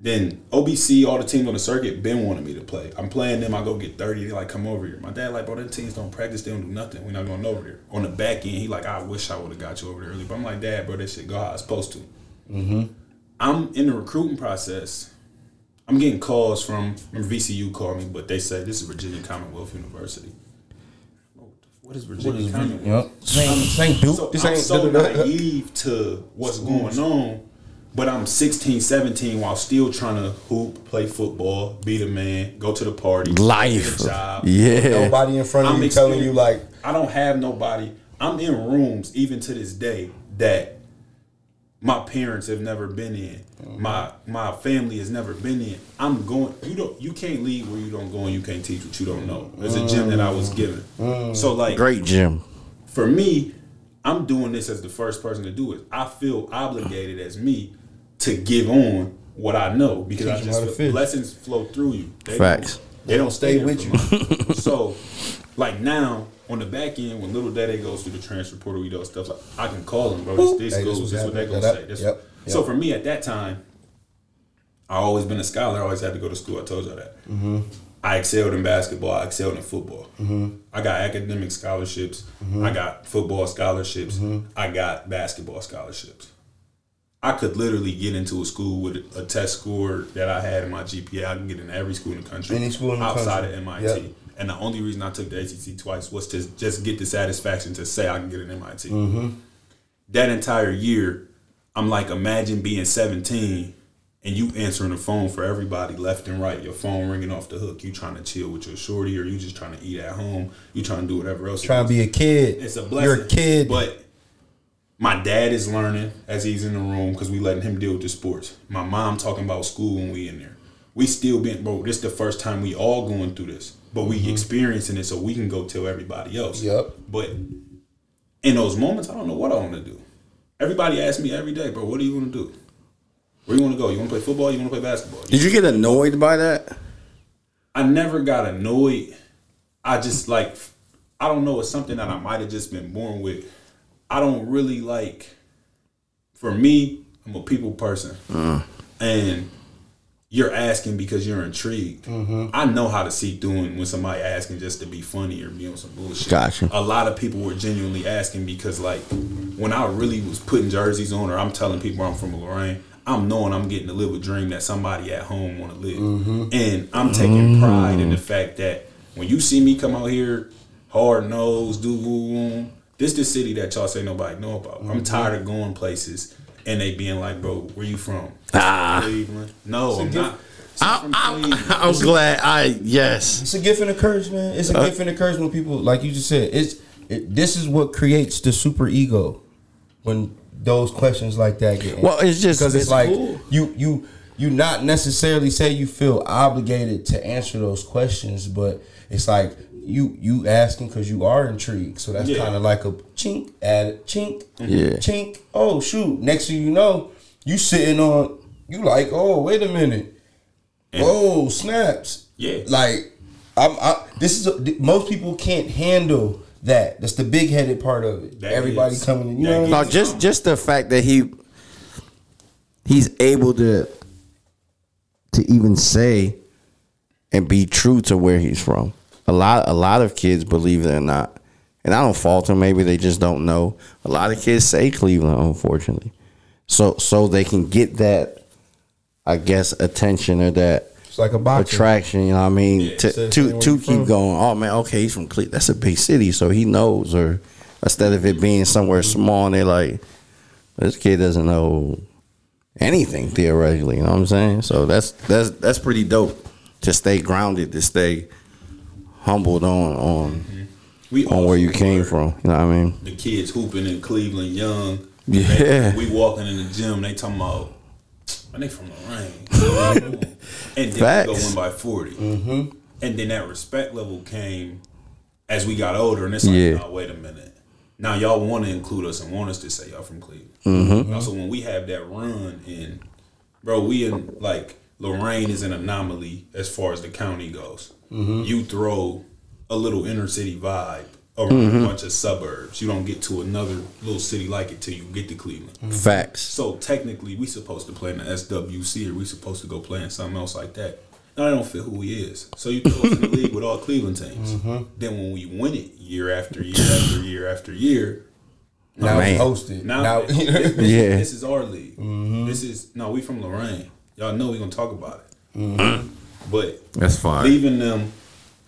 than OBC, all the teams on the circuit been wanting me to play. I'm playing them, I go get 30, they like come over here. My dad like, bro, them teams don't practice, they don't do nothing. We're not going over there. On the back end, he like, I wish I would have got you over there early. But I'm like, Dad, bro, that shit go how it's supposed to. Mm-hmm. I'm in the recruiting process. I'm getting calls from remember VCU called me, but they say this is Virginia Commonwealth University. What is Virginia Commonwealth? Yep. This ain't, this ain't Duke. So this I'm ain't so naive to what's going on, but I'm 16, 17 while still trying to hoop, play football, be the man, go to the party, Life. get a job. Yeah. Nobody in front of I'm you telling you like, I don't have nobody. I'm in rooms even to this day that my parents have never been in. Mm-hmm. My my family has never been in. I'm going. You don't. You can't leave where you don't go, and you can't teach what you don't know. There's a gym that I was mm-hmm. given. Mm-hmm. So like, Great gym. for me, I'm doing this as the first person to do it. I feel obligated as me to give on what I know because I Teach 'em how to just feel lessons flow through you. They Facts. Don't, they don't stay Stay with with you. <laughs> so, like now on the back end, when little daddy goes through the transfer portal, we do stuff like I can call them, bro. This, this Hey, this goes. was This, what they gonna Yep, say. This, yep, So for me at that time, I always been a scholar. I always had to go to school. I told y'all that. Mm-hmm. I excelled in basketball. I excelled in football. I got academic scholarships. Mm-hmm. I got football scholarships. I got basketball scholarships. I could literally get into a school with a test score that I had in my GPA. I can get into every school in the country, Any school in the outside country. of MIT. Yep. And the only reason I took the ACT twice was to just get the satisfaction to say I can get an MIT. Mm-hmm. That entire year, I'm like, imagine being 17 and you answering the phone for everybody left and right. Your phone ringing off the hook. You trying to chill with your shorty, or you just trying to eat at home. You trying to do whatever else. Trying to be a kid. It's a blessing. You're a kid. But my dad is learning as he's in the room because we letting him deal with the sports. My mom talking about school when we in there. We still been bro. This the first time we all going through this, but we experiencing it so we can go tell everybody else. Mm-hmm. Yep. But in those moments, I don't know what I want to do. Everybody asks me every day, bro. What do you want to do? Where you want to go? You want to play football? You want to play basketball? Did you get annoyed by that? I never got annoyed. I just like I don't know, it's something that I might have just been born with. I don't really like for me, I'm a people person. And you're asking because you're intrigued. Mm-hmm. I know how to see through it when somebody asking just to be funny or be on some bullshit. Gotcha. A lot of people were genuinely asking because like when I really was putting jerseys on or I'm telling people I'm from Lorain, I'm knowing I'm getting to live a dream that somebody at home want to live. Mm-hmm. And I'm taking mm. pride in the fact that when you see me come out here hard nose, do woo this the city that y'all say nobody know about. I'm mm-hmm. tired of going places and they being like, bro, where you from? Ah. Cleveland. No, I'm not. I, I'm I, Cleveland. <laughs> I'm glad. I yes. It's a gift and a curse, man. It's a Uh, gift and a curse when people, like you just said, it's it, this is what creates the super ego when those questions like that get. Well, it's just- because it's, it's like cool. you you you not necessarily say you feel obligated to answer those questions, but it's like you you asking because you are intrigued. So that's Yeah. kind of like a chink, add chink, Yeah. chink. Oh shoot! Next thing you know, you sitting on you like oh wait a minute, oh snaps. Yeah. Like I'm. I, this is most people can't handle that. That's the big headed part of it. That Everybody is- coming in. You that know what I No, mean? just just the fact that he he's able to to even say and be true to where he's from. A lot a lot of kids believe it or not. And I don't fault them, maybe they just don't know. A lot of kids say Cleveland, unfortunately. So so they can get that I guess attention or that It's like a attraction, you know what I mean? Yeah. to to to keep from. going. Oh man, okay, he's from Cleveland. That's a big city, so he knows. Or instead of it being somewhere small, and they're like, this kid doesn't know anything theoretically. You know what I'm saying? So that's that's that's pretty dope to stay grounded, to stay humbled on on We on where you came from. You know what I mean? The kids hooping in Cleveland young. Yeah. They- we walking in the gym, they talking about, man, they from Lorain. <laughs> and then Facts. we go win by 40. Mm-hmm. And then that respect level came as we got older. And it's like, Yeah. wait a minute. Now y'all want to include us and want us to say y'all from Cleveland. Mm-hmm. Now, so when we have that run in, bro, we in like Lorain is an anomaly as far as the county goes. Mm-hmm. You throw a little inner city vibe around Mm-hmm. a bunch of suburbs. You don't get to another little city like it till you get to Cleveland. Facts. So technically, we supposed to play in the SWC, or we supposed to go play in something else like that. Now, I don't fit who he is. So you throw us in the <laughs> league with all Cleveland teams. Mm-hmm. Then when we win it year after year after year after year, now Man. it's hosted. now, Now, <laughs> this, this- Yeah. this is our league. This is no, we from Lorain. Y'all know we gonna talk about it. But That's fine. leaving them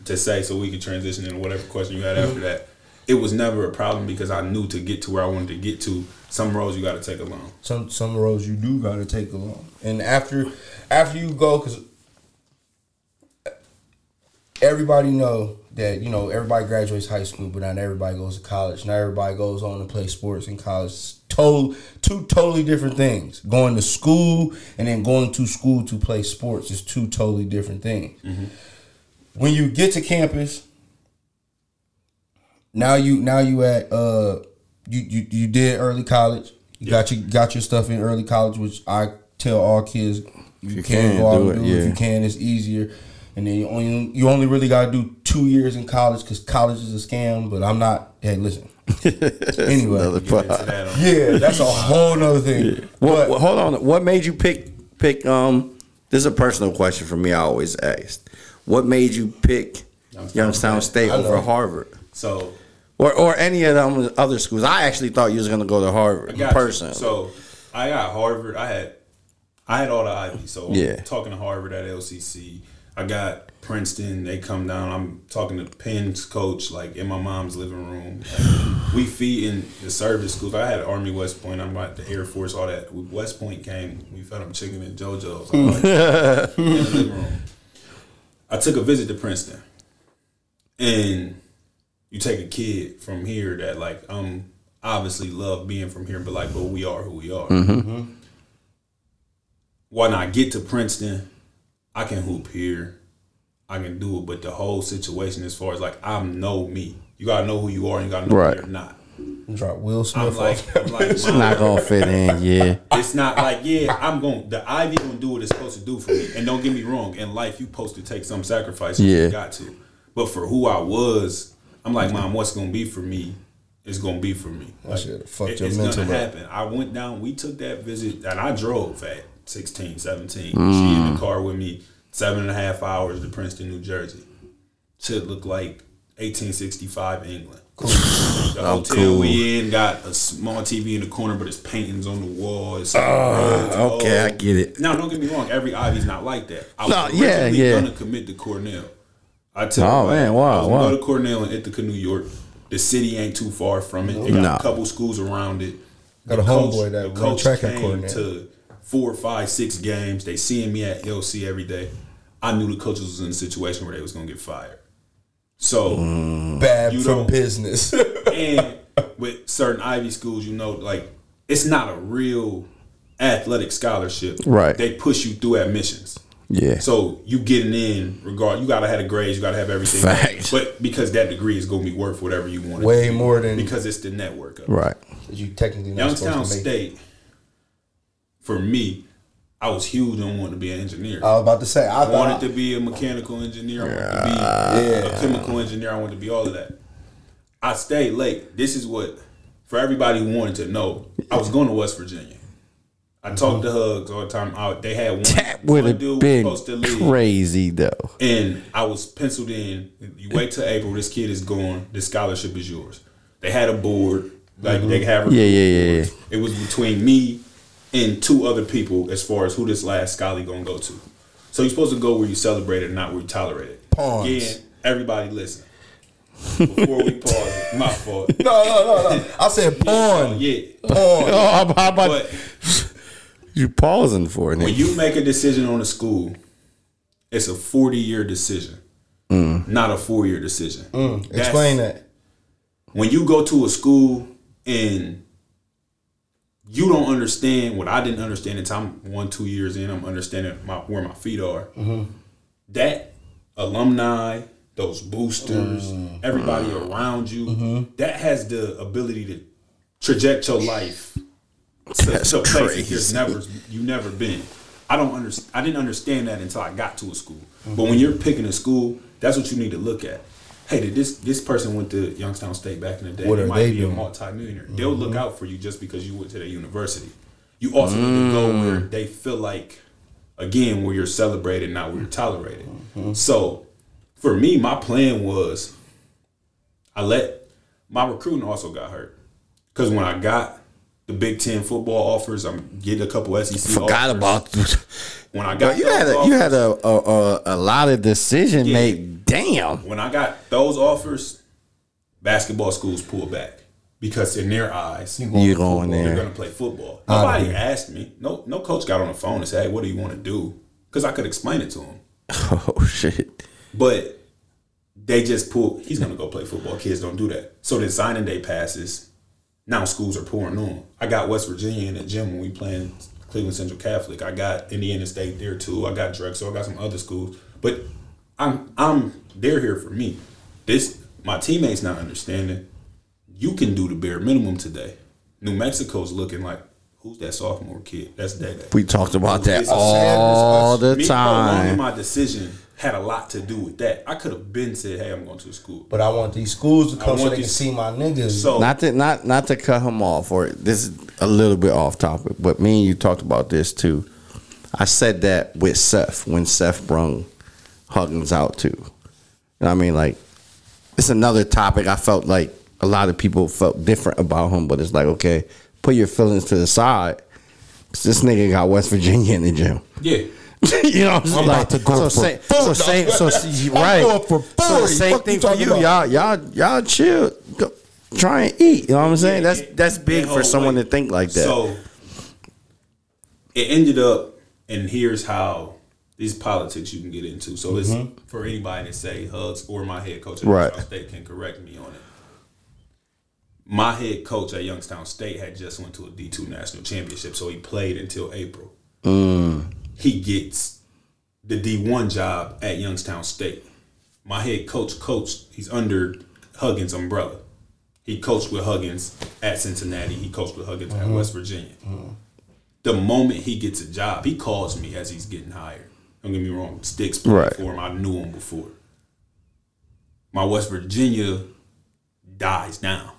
to say so we could transition into whatever question you had after mm-hmm. that. It was never a problem because I knew to get to where I wanted to get to. Some roads you got to take alone. some some roads you do gotta take along, and after after you go, because everybody know that you know everybody graduates high school, but not everybody goes to college. Not everybody goes on to play sports in college. It's to- two totally different things. Going to school and then going to school to play sports is two totally different things. When you get to campus, now you now you at uh you you, you did early college. You got your got your stuff in early college, which I tell all kids you, you can, can, go out and do it if you can. It's easier, and then you only you only really got to do two years in college because college is a scam. But I'm not. Hey, listen. <laughs> anyway, Another part. that yeah, that's a whole nother thing. What, But hold on. What made you pick pick? Um, this is a personal question for me. I always asked. What made you pick Youngstown Youngstown State. State over Harvard, So or or any of them other schools? I actually thought you was gonna go to Harvard in person. you. So I got Harvard. I had I had all the Ivy. So Yeah. talking to Harvard at LCC. I got Princeton. They come down. I'm talking to Penn's coach, like in my mom's living room. Like, we feed in the service schools. I had Army West Point. I'm at the Air Force. All that. West Point came. We fed them chicken and JoJo's. I'm like, <laughs> in the living room. I took a visit to Princeton, and you take a kid from here that like um obviously love being from here, but like, but we are who we are. When I get to Princeton, I can hoop here, I can do it, but the whole situation, as far as like I'm know me, you gotta know who you are, and you gotta know Right. who you're not. Drop Will I'm Smith like. I'm like, It's not gonna fit in. Yeah. <laughs> it's not like yeah, I'm going. To the Ivy gonna do what it's supposed to do for me. And don't get me wrong, in life you supposed to take some sacrifices. Yeah. You got to. But for who I was, I'm like, mom, what's gonna be for me is gonna be for me. That shit fucked It- your it's mental gonna up. happen. I went down. We took that visit, and I drove at 16, 17. She in the car with me, seven and a half hours to Princeton, New Jersey. Shit looked like 1865 England. The hotel cool. we in got a small TV in the corner, but it's paintings on the wall. It's Ah, okay, I get it. Now, don't get me wrong. Every Ivy's not like that. I was No, yeah, originally yeah. gonna commit to Cornell. I tell Oh, you, man, I wow, was gonna wow. go to Cornell in Ithaca, New York. The city ain't too far from it. They got No. a couple schools around it. Got a The homeboy that the run coach track at came Cornell. to four, five, six games. They seeing me at LC every day. I knew the coaches was in a situation where they was gonna get fired. So mm. Bad You for don't- business. <laughs> <laughs> and with certain Ivy schools, you know, like it's not a real athletic scholarship. Right. They push you through admissions. Yeah. So you getting in regard you gotta have the grades, you gotta have everything. Facts. But because that degree is gonna be worth whatever you want. Way to more than- because it's the network of it. Right. you technically Youngstown supposed to. State, for me, I was huge on wanting to be an engineer. I was about to say I I wanted to be a mechanical engineer. I wanted to be Yeah. a chemical engineer. I wanted to be all of that. I stayed late. This is what, for everybody who wanted to know, I was going to West Virginia. I talked to Hugs all the time. I, they had one, That would have been crazy though. And I was penciled in. You wait till April. This kid is gone. This scholarship is yours. They had a board, like they mm-hmm. have. Yeah, yeah, yeah, yeah. It was between me and two other people as far as who this last scholar gonna go to. So you're supposed to go where you celebrate it, not where you tolerate it. Pawns. Again, everybody listen. Before we pause, it, <laughs> my fault. no, no, no, no. I said porn. Yeah, Porn. Oh, how about, how about but <laughs> you pausing for it? when you make a decision on a school, it's a 40 year decision, mm. not a four year decision. Mm. That's- Explain that. when you go to a school and you don't understand what I didn't understand until I'm one, two years in, I'm understanding my, where my feet are. Mm-hmm. That alumni, those boosters, mm-hmm. everybody around you, mm-hmm. that has the ability to traject your life to, That's to places crazy. there's never you never been. I don't understand. I didn't understand that until I got to a school. But when you're picking a school, that's what you need to look at. Hey, did this this person went to Youngstown State back in the day? What they might they be doing? a multimillionaire. They'll look mm-hmm. out for you just because you went to their university. You also need to go mm. where they feel like, again, where you're celebrated, not where you're tolerated. Mm-hmm. So, for me, my plan was, I let my recruiting also got hurt because when I got the Big Ten football offers, I'm getting a couple SEC. Forgot offers. about. When I got You had a you had a a, a, lot of decision Yeah. made. Damn. when I got those offers, basketball schools pulled back because in their eyes, You going they're there? going to play football. Nobody asked me. No, no coach got on the phone and said, "Hey, what do you want to do?" Because I could explain it to him, <laughs> Oh shit. but they just pulled. He's going to go play football. Kids don't do that. So then signing day passes. Now schools are pouring on. I got West Virginia in the gym when we playing Cleveland Central Catholic. I got Indiana State there too. I got Drexel. I got some other schools. But I'm I'm they're here for me. This my teammates not understanding. You can do the bare minimum today. New Mexico's looking like who's that sophomore kid? That's Day. We talked about that It's a sad all the Me time. my decision had a lot to do with that. I could have been said, "Hey, I'm going to a school." But I want these schools to come so they can see my niggas. So Not to not not to cut him off, or this is a little bit off topic, but me and you talked about this too. I said that with Seth when Seth brung Huggins out too. And I mean, like, it's another topic. I felt like a lot of people felt different about him, but it's like, okay, put your feelings to the side. Cause this nigga got West Virginia in the gym. yeah, <laughs> you know, what I'm saying? I'm about to go so for same, 40. so same, so see, I'm right. going for So 40. the same thing for you, about? y'all, y'all, y'all chill. Go, try and eat. You know what I'm saying? That's that's big for someone way. to think like that. So it ended up, and here's how these politics you can get into. So it's mm-hmm. for anybody to say Hugs or my head coach at Right. Youngstown State can correct me on it. My head coach at Youngstown State had just went to a D two national championship, so he played until April. Mm. He gets the D one job at Youngstown State. My head coach coached. He's under Huggins' umbrella. He coached with Huggins at Cincinnati. He coached with Huggins at mm-hmm. West Virginia. The moment he gets a job, he calls me as he's getting hired. Don't get me wrong, Sticks played Right. for him. I knew him before. My West Virginia dies down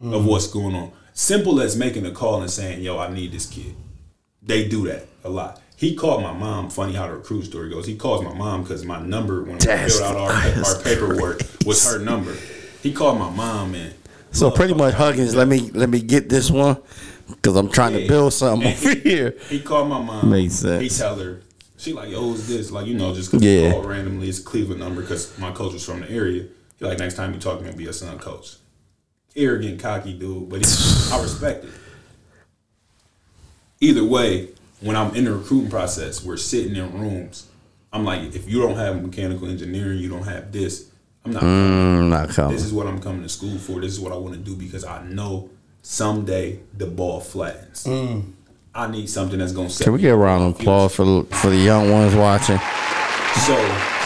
of mm-hmm. what's going on. Simple as making a call and saying, "Yo, I need this kid." They do that a lot. He called my mom. Funny how the recruit story goes. He calls my mom because my number when we filled out our, our paperwork was her <laughs> number. He called my mom and So pretty much Huggins, let me let me get this one because I'm trying to build something And <laughs> over here. He called my mom. Makes sense. He tell her, she like, yo, who's this? Like, you know, just because Yeah. he called randomly, it's Cleveland number because my coach was from the area. He like, next time you talk to me, be a son coach. Arrogant, cocky dude, but he, I respect it. Either way, when I'm in the recruiting process, we're sitting in rooms. I'm like, if you don't have mechanical engineering, you don't have this. I'm not. Mm, not coming. This is what I'm coming to school for. This is what I want to do because I know someday the ball flattens. I need something that's going to Can we get a round of applause for for the young ones watching? So,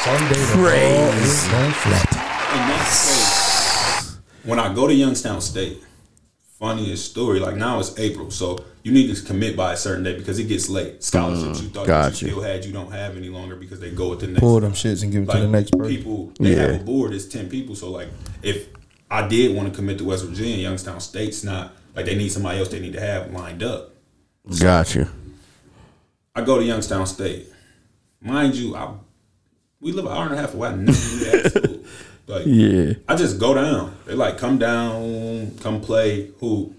Someday the ball is going flat. in that case, when I go to Youngstown State, funniest story, like now it's April, so you need to commit by a certain day because it gets late. Scholarships mm, you thought that got you you. still had, you don't have any longer because they go with the next. Pull them shits and give it like to the next person. people they have a board it's 10 people so like if i did want to commit to west virginia youngstown state's not like they need somebody else they need to have lined up Got you. i go to youngstown state mind you i we live an hour and a half away i never knew that school <laughs> like Yeah. i just go down they like come down come play who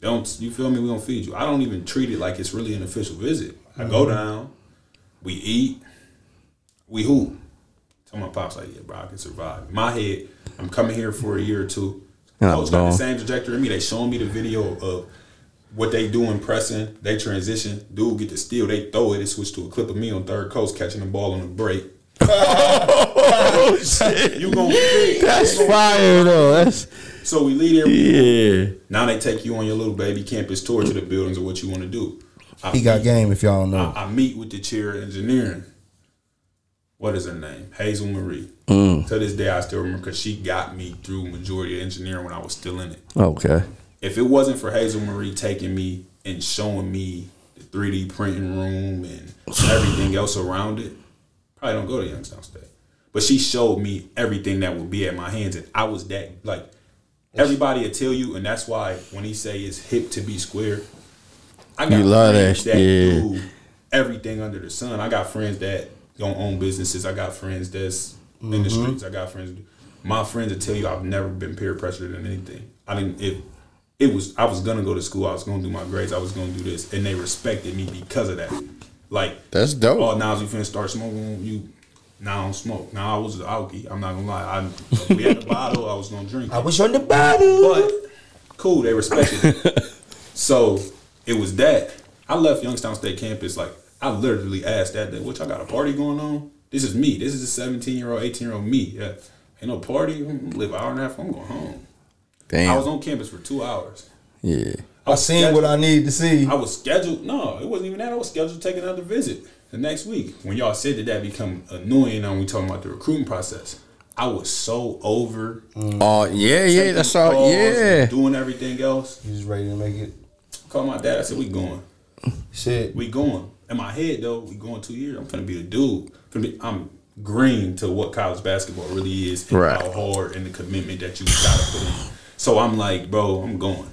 don't you feel me we gonna feed you i don't even treat it like it's really an official visit i go mm-hmm. down we eat we who. Tell my pops like, yeah, bro, I can survive. In my head, I'm coming here for a year or two. Yeah, Coach got the same trajectory me. They showing me the video of what they do in pressing. They transition. Dude get the steal. They throw it. They switch to a clip of me on third coast catching the ball on the break. <laughs> <laughs> Oh shit. You gonna fit. That's fire though. That's So we leave there. yeah. Now they take you on your little baby campus tour to the buildings of what you want to do. I He got game if y'all don't know. I, I meet with the chair of engineering. What is her name? Hazel Marie. Mm. To this day, I still remember because she got me through majority of engineering when I was still in it. Okay. If it wasn't for Hazel Marie taking me and showing me the 3D printing room and everything else around it, probably don't go to Youngstown State. But she showed me everything that would be at my hands, and I was that like everybody will tell you, and that's why when he say it's hip to be square, I got You love friends that, yeah. do everything under the sun. I got friends that don't own businesses. I got friends that's in the Mm-hmm. streets. I got friends. My friends will tell you I've never been peer pressured in anything. I didn't. If it was, I was gonna go to school. I was gonna do my grades. I was gonna do this, and they respected me because of that. Like That's dope. Oh, now you finna start smoking. You now I don't smoke. Now I was an alkie. I'm not gonna lie. I we had a bottle. I was gonna drink. it. I was on the bottle. But cool, they respected it. so it was that. I left Youngstown State campus like I literally asked that day, "What y'all got a party going on?" This is me. This is a 17 year old, 18 year old me. Yeah, ain't no party. I'm gonna live an hour and a half. I'm going home. Damn. I was on campus for two hours. Yeah. I was seen scheduled- what I need to see. I was scheduled. No, it wasn't even that. I was scheduled to take another visit the next week. When y'all said that that become annoying, and we talking about the recruiting process, I was so over. Oh yeah, yeah. That's all. Yeah. doing everything else. You was ready to make it. Called my dad. I said, "We going." Shit. We going. In my head though, we going two years. I'm gonna be the dude. Finna be, I'm green to what college basketball really is and Right. how hard and the commitment that you gotta put in. So I'm like, bro, I'm going.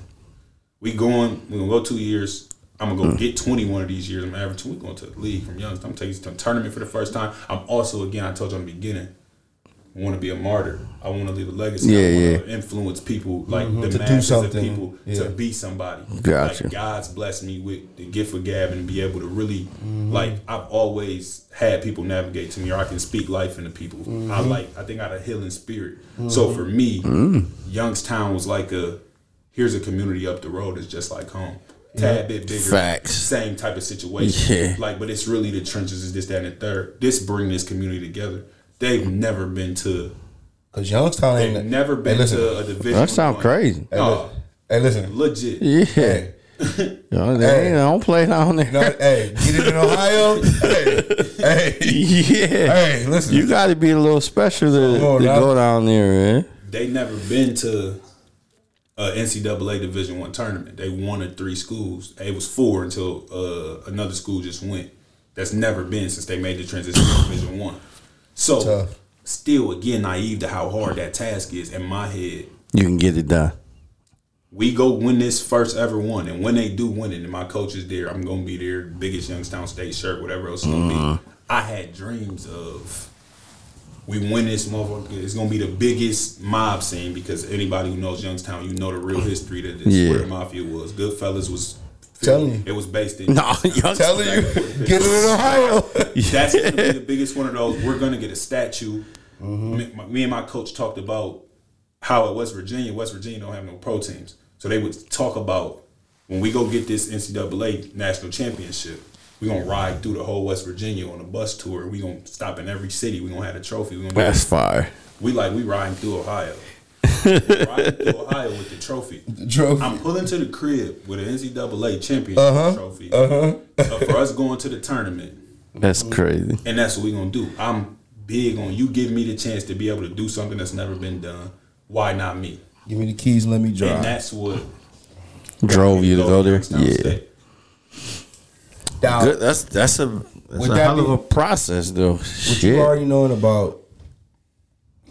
We going. We gonna go two years. I'm gonna go get 20 one of these years. I'm averaging. We're going to the league from Youngstown. I'm taking to the tournament for the first time. I'm also again. I told you in the beginning. I want to be a martyr. I want to leave a legacy. Yeah, I want yeah. to influence people like the Mm-hmm. To do masses of people Yeah. to be somebody. Gotcha. Like God's blessed me with the gift of gab and be able to really Mm-hmm. like I've always had people navigate to me or I can speak life into people. Mm-hmm. I like I think I got a healing spirit. So for me, Youngstown was like a here's a community up the road that's just like home. Tad bit bigger. Facts. Same type of situation. Yeah. Like, but it's really the trenches is this, that, and the third. This bring this community together. They've never been to Cause Youngstown they've ain't never been hey, listen, to a division. That sound crazy. Hey, No, listen. Hey, listen. legit. Yeah. Hey, You know, they Hey. ain't- don't play down there. no, hey, get it in Ohio. hey, hey, <laughs> yeah. hey, listen. You got to be a little special to, Come on to go down there, man. They never been to a NCAA Division One tournament. They wanted three schools. It was four until uh, another school just went. That's never been since they made the transition to Division One. So Tough. still, again, naive to how hard that task is. In my head, You can get it done. we go win this first ever one, and when they do win it, and my coach is there, I'm gonna be there, biggest Youngstown State shirt, whatever else it's gonna be. I had dreams of we win this motherfucker. It's gonna be the biggest mob scene because anybody who knows Youngstown, you know the real history that this Yeah. where the mafia was. Goodfellas was Telling you. it was based in No, young, telling you, get it in Ohio. that's gonna be the <laughs> biggest one of those. We're gonna get a statue. Mm-hmm. Me, my- me and my coach talked about how at West Virginia, West Virginia don't have no pro teams, so they would talk about when we go get this NCAA national championship. We gonna ride through the whole West Virginia on a bus tour. We gonna stop in every city. We gonna have a trophy. We gonna that's fire. we like we riding through Ohio. <laughs> Riding through Ohio with the trophy. trophy. I'm pulling to the crib with an NCAA championship Uh-huh. trophy uh, for us going to the tournament. That's Mm-hmm. crazy. And that's what we're gonna do. I'm big on you give me the chance to be able to do something that's never been done. Why not me? Give me the keys, let me And drive. that's what Drove you to go there. Yeah. State. Now, Good. That's that's a that's a that hell of a process, though. what you already knowing about,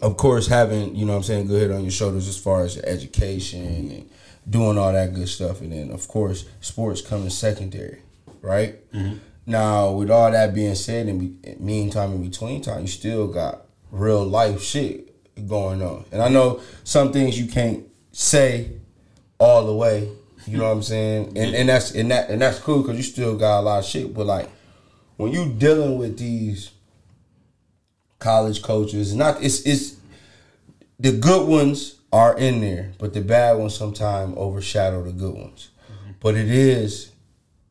of course, having, you know what I'm saying, good head on your shoulders as far as education and doing all that good stuff. And then, of course, sports coming secondary, right? Mm-hmm. Now, with all that being said, in be- meantime, in between time, you still got real life shit going on. And I know some things you can't say all the way. You know what I'm saying? And and that's and that and that's cool because you still got a lot of shit. But like when you dealing with these college coaches, not it's it's the good ones are in there, but the bad ones sometimes overshadow the good ones. Mm-hmm. But it is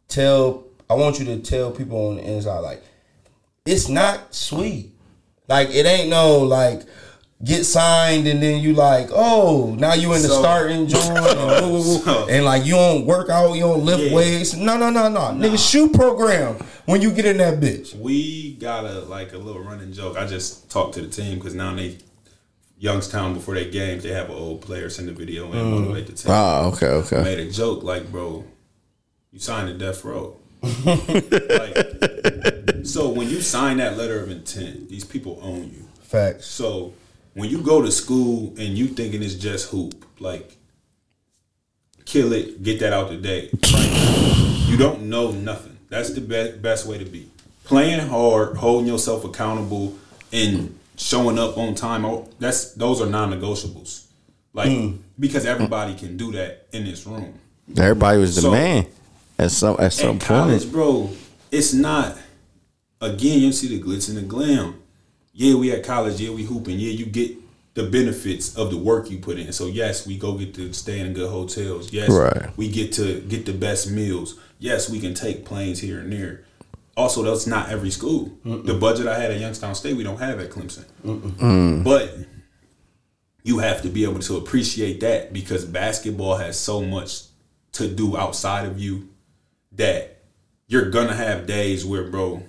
tell I want you to tell people on the inside like it's not sweet. Like it ain't no like get signed and then you like oh now you in the So- starting joint and. <laughs> So- and like you don't work out you don't lift Yeah. weights no no no no nigga shoot program when you get in that bitch We got a like a little running joke. I just talked to the team because now they Youngstown before their games they have an old player send a video and Mm. motivate the team. Ah, okay, okay. made a joke like, bro, you signed a death row. <laughs> like, so when you sign that letter of intent, these people own you. facts So when you go to school and you thinking it's just hoop, like kill it, get that out the day. Like, you don't know nothing. That's the best best way to be. Playing hard, holding yourself accountable, and showing up on time. oh, That's those are non-negotiables. Like hmm. because everybody can do that in this room. Everybody was the So- man at some at some At college, point. bro, it's not. Again, you see the glitz and the glam. Yeah, we at college. Yeah, we hooping. Yeah, you get the benefits of the work you put in. So yes, we go get to stay in good hotels. Yes, Right. we get to get the best meals. Yes, we can take planes here and there. Also, that's not every school. The budget I had at Youngstown State, we don't have at Clemson. Mm. But you have to be able to appreciate that because basketball has so much to do outside of you that you're gonna have days where, bro,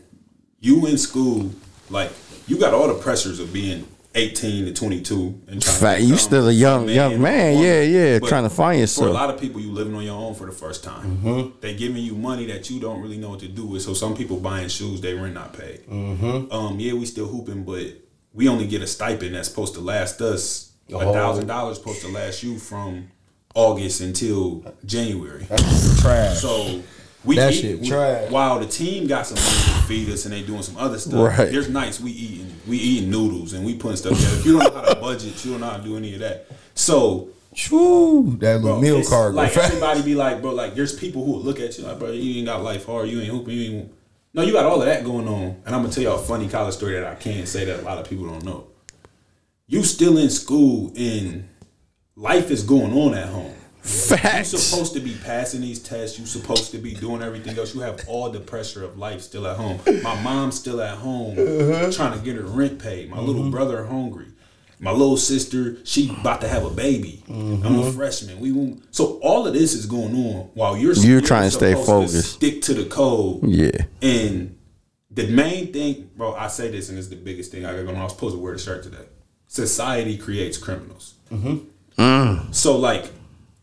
you in school, like you got all the pressures of being 18 to 22 and trying Fact, you still a young- young man. woman. Yeah, yeah, But trying to find yourself For a lot of people, you living on your own for the first time. Mm-hmm. They giving you money that you don't really know what to do with. So some people buying shoes they rent not paid. Mm-hmm. Um, yeah, we still hooping, but we only get a stipend that's supposed to last us a Oh. thousand dollars supposed to last you from August until January. that's trash So We That eat, shit we- trash. While the team got some money to feed us and they doing some other stuff. Right. There's nights we eating we eating noodles and we putting stuff together. If you don't know how to budget, you don't know how to do any of that. So True. That little bro, meal card. like everybody be like, bro, like there's people who will look at you like, bro, you ain't got life hard, you ain't hooping, you ain't. No, you got all of that going on, and I'm gonna tell y'all a funny college story that I can't say that a lot of people don't know. You still in school and life is going on at home. You Facts. supposed to be passing these tests. You're supposed to be doing everything else. You have all the pressure of life still at home. My mom's still at home uh-huh. trying to get her rent paid. My little mm-hmm. brother hungry. My little sister, she about to have a baby. I'm a mm-hmm. freshman. We won't. So all of this is going on while you're You're still trying to stay focused. stick to the code. Yeah. And the main thing, bro, I say this, and it's the biggest thing I got going on. I was supposed to wear the shirt today. Society creates criminals. Mm-hmm. So, like,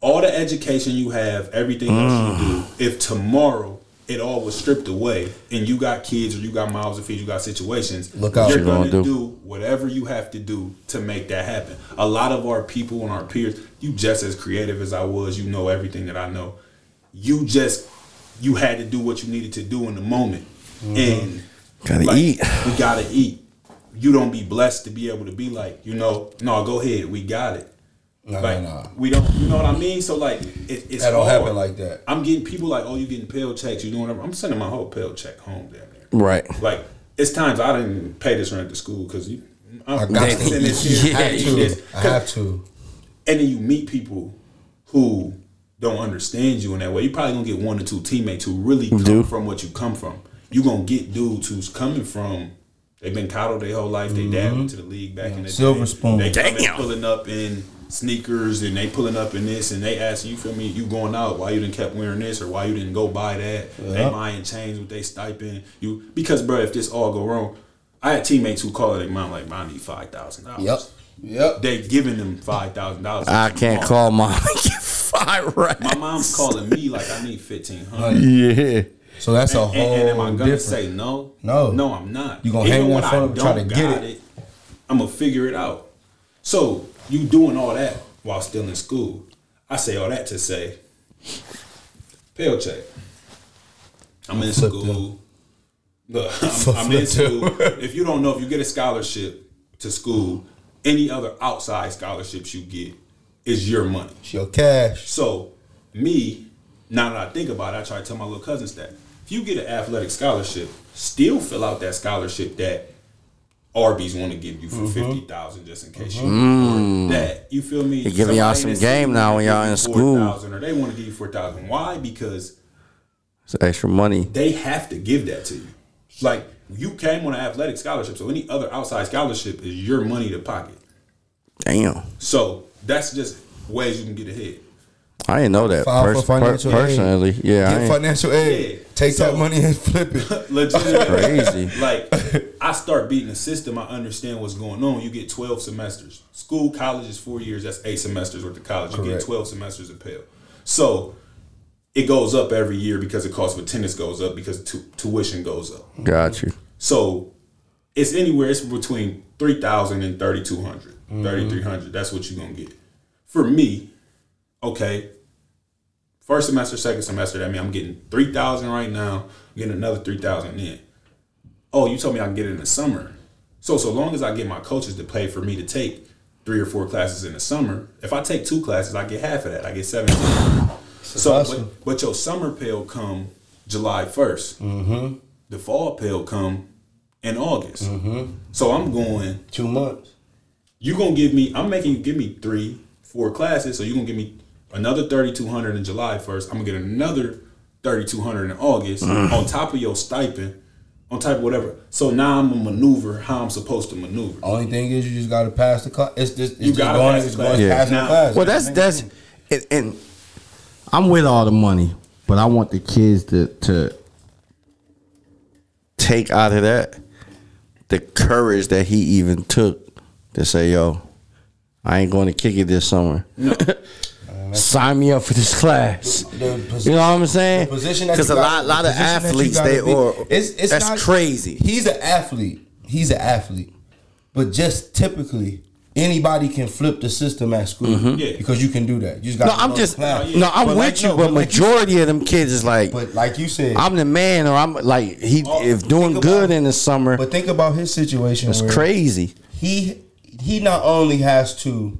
all the education you have, everything else you do, mm. if tomorrow it all was stripped away and you got kids or you got miles to feed, you got situations, Look out. you're you going gonna to do? do whatever you have to do to make that happen. A lot of our people and our peers, you just as creative as I was, you know everything that I know. You just, you had to do what you needed to do in the moment. Mm-hmm. And Gotta eat. We gotta eat. You don't be blessed to be able to be like, you know, no, go ahead, we got it. No, like no, no. we don't, you know what I mean? So like, it, it's That don't hard. happen like that. I'm getting people like, oh, you getting Pell checks, you doing whatever. I'm sending my whole Pell check home damn near. Right. Like it's times I didn't pay this rent to school because you. I'm I got to. sending this here, <laughs> I have paying this. to. I have to. And then you meet people who don't understand you in that way. You probably gonna get one or two teammates who really come Do. from what you come from. You gonna get dudes who's coming from. They've been coddled their whole life. They dad went to the league back in the Silver day. spoon. They coming Damn. pulling up in sneakers and they pulling up in this and they asking you feel me you going out why you didn't kept wearing this or why you didn't go buy that they Yeah. buying chains with they stipend you because bro if this all go wrong I had teammates who call their mom like I need five thousand dollars Yep. Yep. they giving them five thousand dollars. I can't call mom <laughs> and get five right. My mom's calling me like I need fifteen hundred. Yeah. So that's a And, whole and am I gonna different. say no? No. no, I'm not. You gonna Even hang one when I phone up try to get got it. I'm gonna figure it out. So you doing all that while still in school? I say all that to say, Pell check. I'm in Flip school. Look, I'm, <laughs> I'm in school. If you don't know, if you get a scholarship to school, any other outside scholarships you get is your money. It's your cash. So, me, now that I think about it, I try to tell my little cousins that if you get an athletic scholarship, still fill out that scholarship that Arby's want to give you for mm-hmm. fifty thousand just in case you mm-hmm. or that. You feel me? They giving y'all some game now when y'all you in school. 4,000 or they want to give you four thousand. Why? Because It's extra money. they have to give that to you. Like you came on an athletic scholarship, so any other outside scholarship is your money to pocket. Damn. So that's just ways you can get ahead. I didn't know that File for pers- per- aid. personally. Yeah, I Get ain't financial aid. Yeah. Take So- that money and flip it. <laughs> Legit. crazy. <laughs> like I start beating the system. I understand what's going on. You get twelve semesters. School, college is four years. That's eight semesters worth of college. You get Correct. twelve semesters of Pell. So it goes up every year because the cost of attendance goes up because tu- tuition goes up. Got you. So it's anywhere. It's between 3,000 and 3,200, mm-hmm. 3,300. That's what you're gonna get. For me, okay. First semester, second semester. That means I'm getting three thousand right now. I'm getting another three thousand in. Oh, you told me I can get it in the summer. So so long as I get my coaches to pay for me to take three or four classes in the summer, if I take two classes, I get half of that. I get seventeen. So, awesome. but, but your summer pay will come July 1st Mm-hmm. The fall pay will come in August. So I'm going. Two months. You're gonna give me? I'm making you give me three, four classes. So you're gonna give me another thirty two hundred in July first. I'm gonna get another thirty two hundred in August mm. on top of your stipend, on top of whatever. So now I'm gonna maneuver how I'm supposed to maneuver. Only thing is you just gotta pass the class. It's just it's You gotta going, pass the it's class. Yeah. passing Now- the class. Well, that's that's and, and I'm with all the money, but I want the kids to to take out of that the courage that he even took to say, "Yo, I ain't going to kick it this summer. <laughs> Sign me up for this class." The posi- You know what I'm saying? position Because a got- lot, lot of position that you athletes, they be- or it's, it's that's not- crazy. He's an athlete. He's an athlete. But just typically, anybody can flip the system at school mm-hmm. Yeah. because you can do that. You just got No, I'm just plan. no, I'm But with like, you, no, but like you- majority of them kids is like, But like you said, I'm the man, or I'm like he Oh, if doing good about- in the summer. but think about his situation. It's crazy. He he not only has to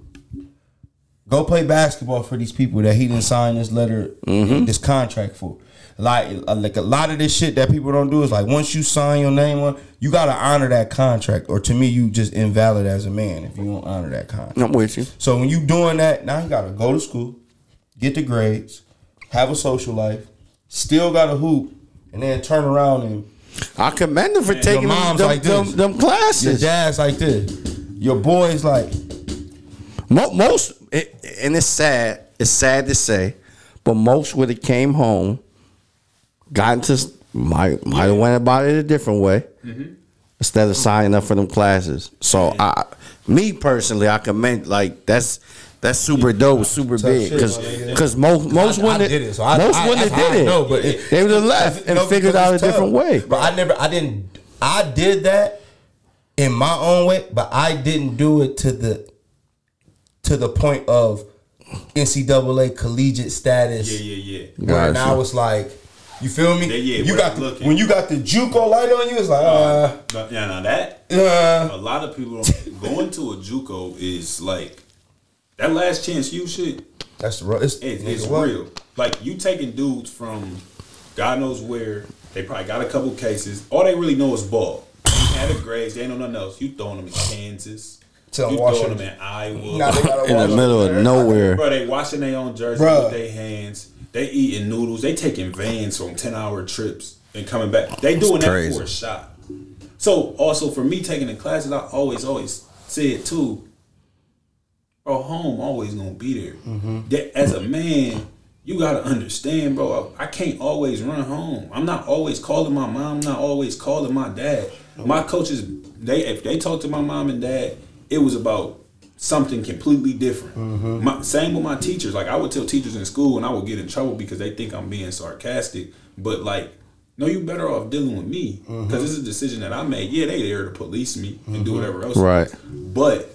go play basketball for these people that he didn't sign this letter, Mm-hmm. this contract for. Like like a lot of this shit that people don't do is like once you sign your name on, you gotta honor that contract. Or to me, you just invalid as a man if you don't honor that contract. I'm with you. So when you doing that, now you gotta go to school, get the grades, have a social life, still got to hoop, and then turn around and I commend him for taking them, like them, them your classes. dad's like this, your boy's like, most, it, and it's sad. It's sad to say, but most would have came home, gotten to s- might might have went about it a different way mm-hmm. instead of signing up for them classes. So I, me personally, I commend like that's. That's super dope, super big, because because most most I, wouldn't I did it. So I, most I, wouldn't I, did it. know, but it, they would have left and no, figured out a it's tough. different way. But I never, I didn't, I did that in my own way, but I didn't do it to the to the point of NCAA collegiate status. Yeah, yeah, yeah. Where Gotcha. now it's like, you feel me? Yeah, yeah, you got the, when you got the JUCO light on you, it's like, uh, But, yeah, now that uh, a lot of people going to a JUCO is like that last chance you shit. that's the ro- it's, it's real. Like you taking dudes from God knows where. They probably got a couple cases. All they really know is ball. You had a grades. They ain't know nothing else. You throwing them in Kansas. Tell you Washington. throwing them in Iowa. Now they In the middle of nowhere. Bro, they washing their own jersey Bruh. with their hands. They eating noodles. They taking vans from ten hour trips and coming back. They doing that for a shot. So also for me taking the classes, I always always said too. Bro, home always gonna be there. Mm-hmm. That as a man, you gotta understand, bro. I, I can't always run home. I'm not always calling my mom. I'm not always calling my dad. My coaches, they if they talk to my mom and dad, it was about something completely different. Mm-hmm. My, same with my teachers. Like I would tell teachers in school, and I would get in trouble because they think I'm being sarcastic. But like, no, you better off dealing with me mm-hmm. because this is a decision that I made. Yeah, they there to police me and do mm-hmm. whatever else. Right. But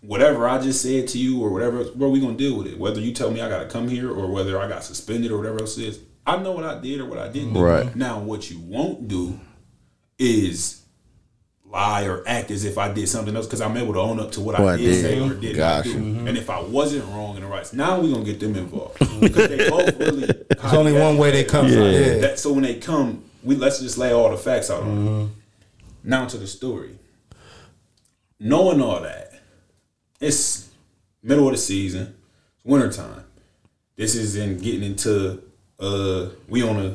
whatever I just said to you or whatever, bro, we gonna deal with it. Whether you tell me I gotta come here or whether I got suspended or whatever else it is, I know what I did or what I didn't do. Right. Now, what you won't do is lie or act as if I did something else because I'm able to own up to what, What I oh, I did, did. say or did Gotcha. not do. Mm-hmm. And if I wasn't wrong in the rights, now we're gonna get them involved mm-hmm. because they both really. <laughs> There's only one way they come. Yeah. Yeah. That, so when they come, we let's just lay all the facts out on them. Mm-hmm. Now to the story. Knowing all that, it's middle of the season, it's wintertime. This is in getting into uh we on a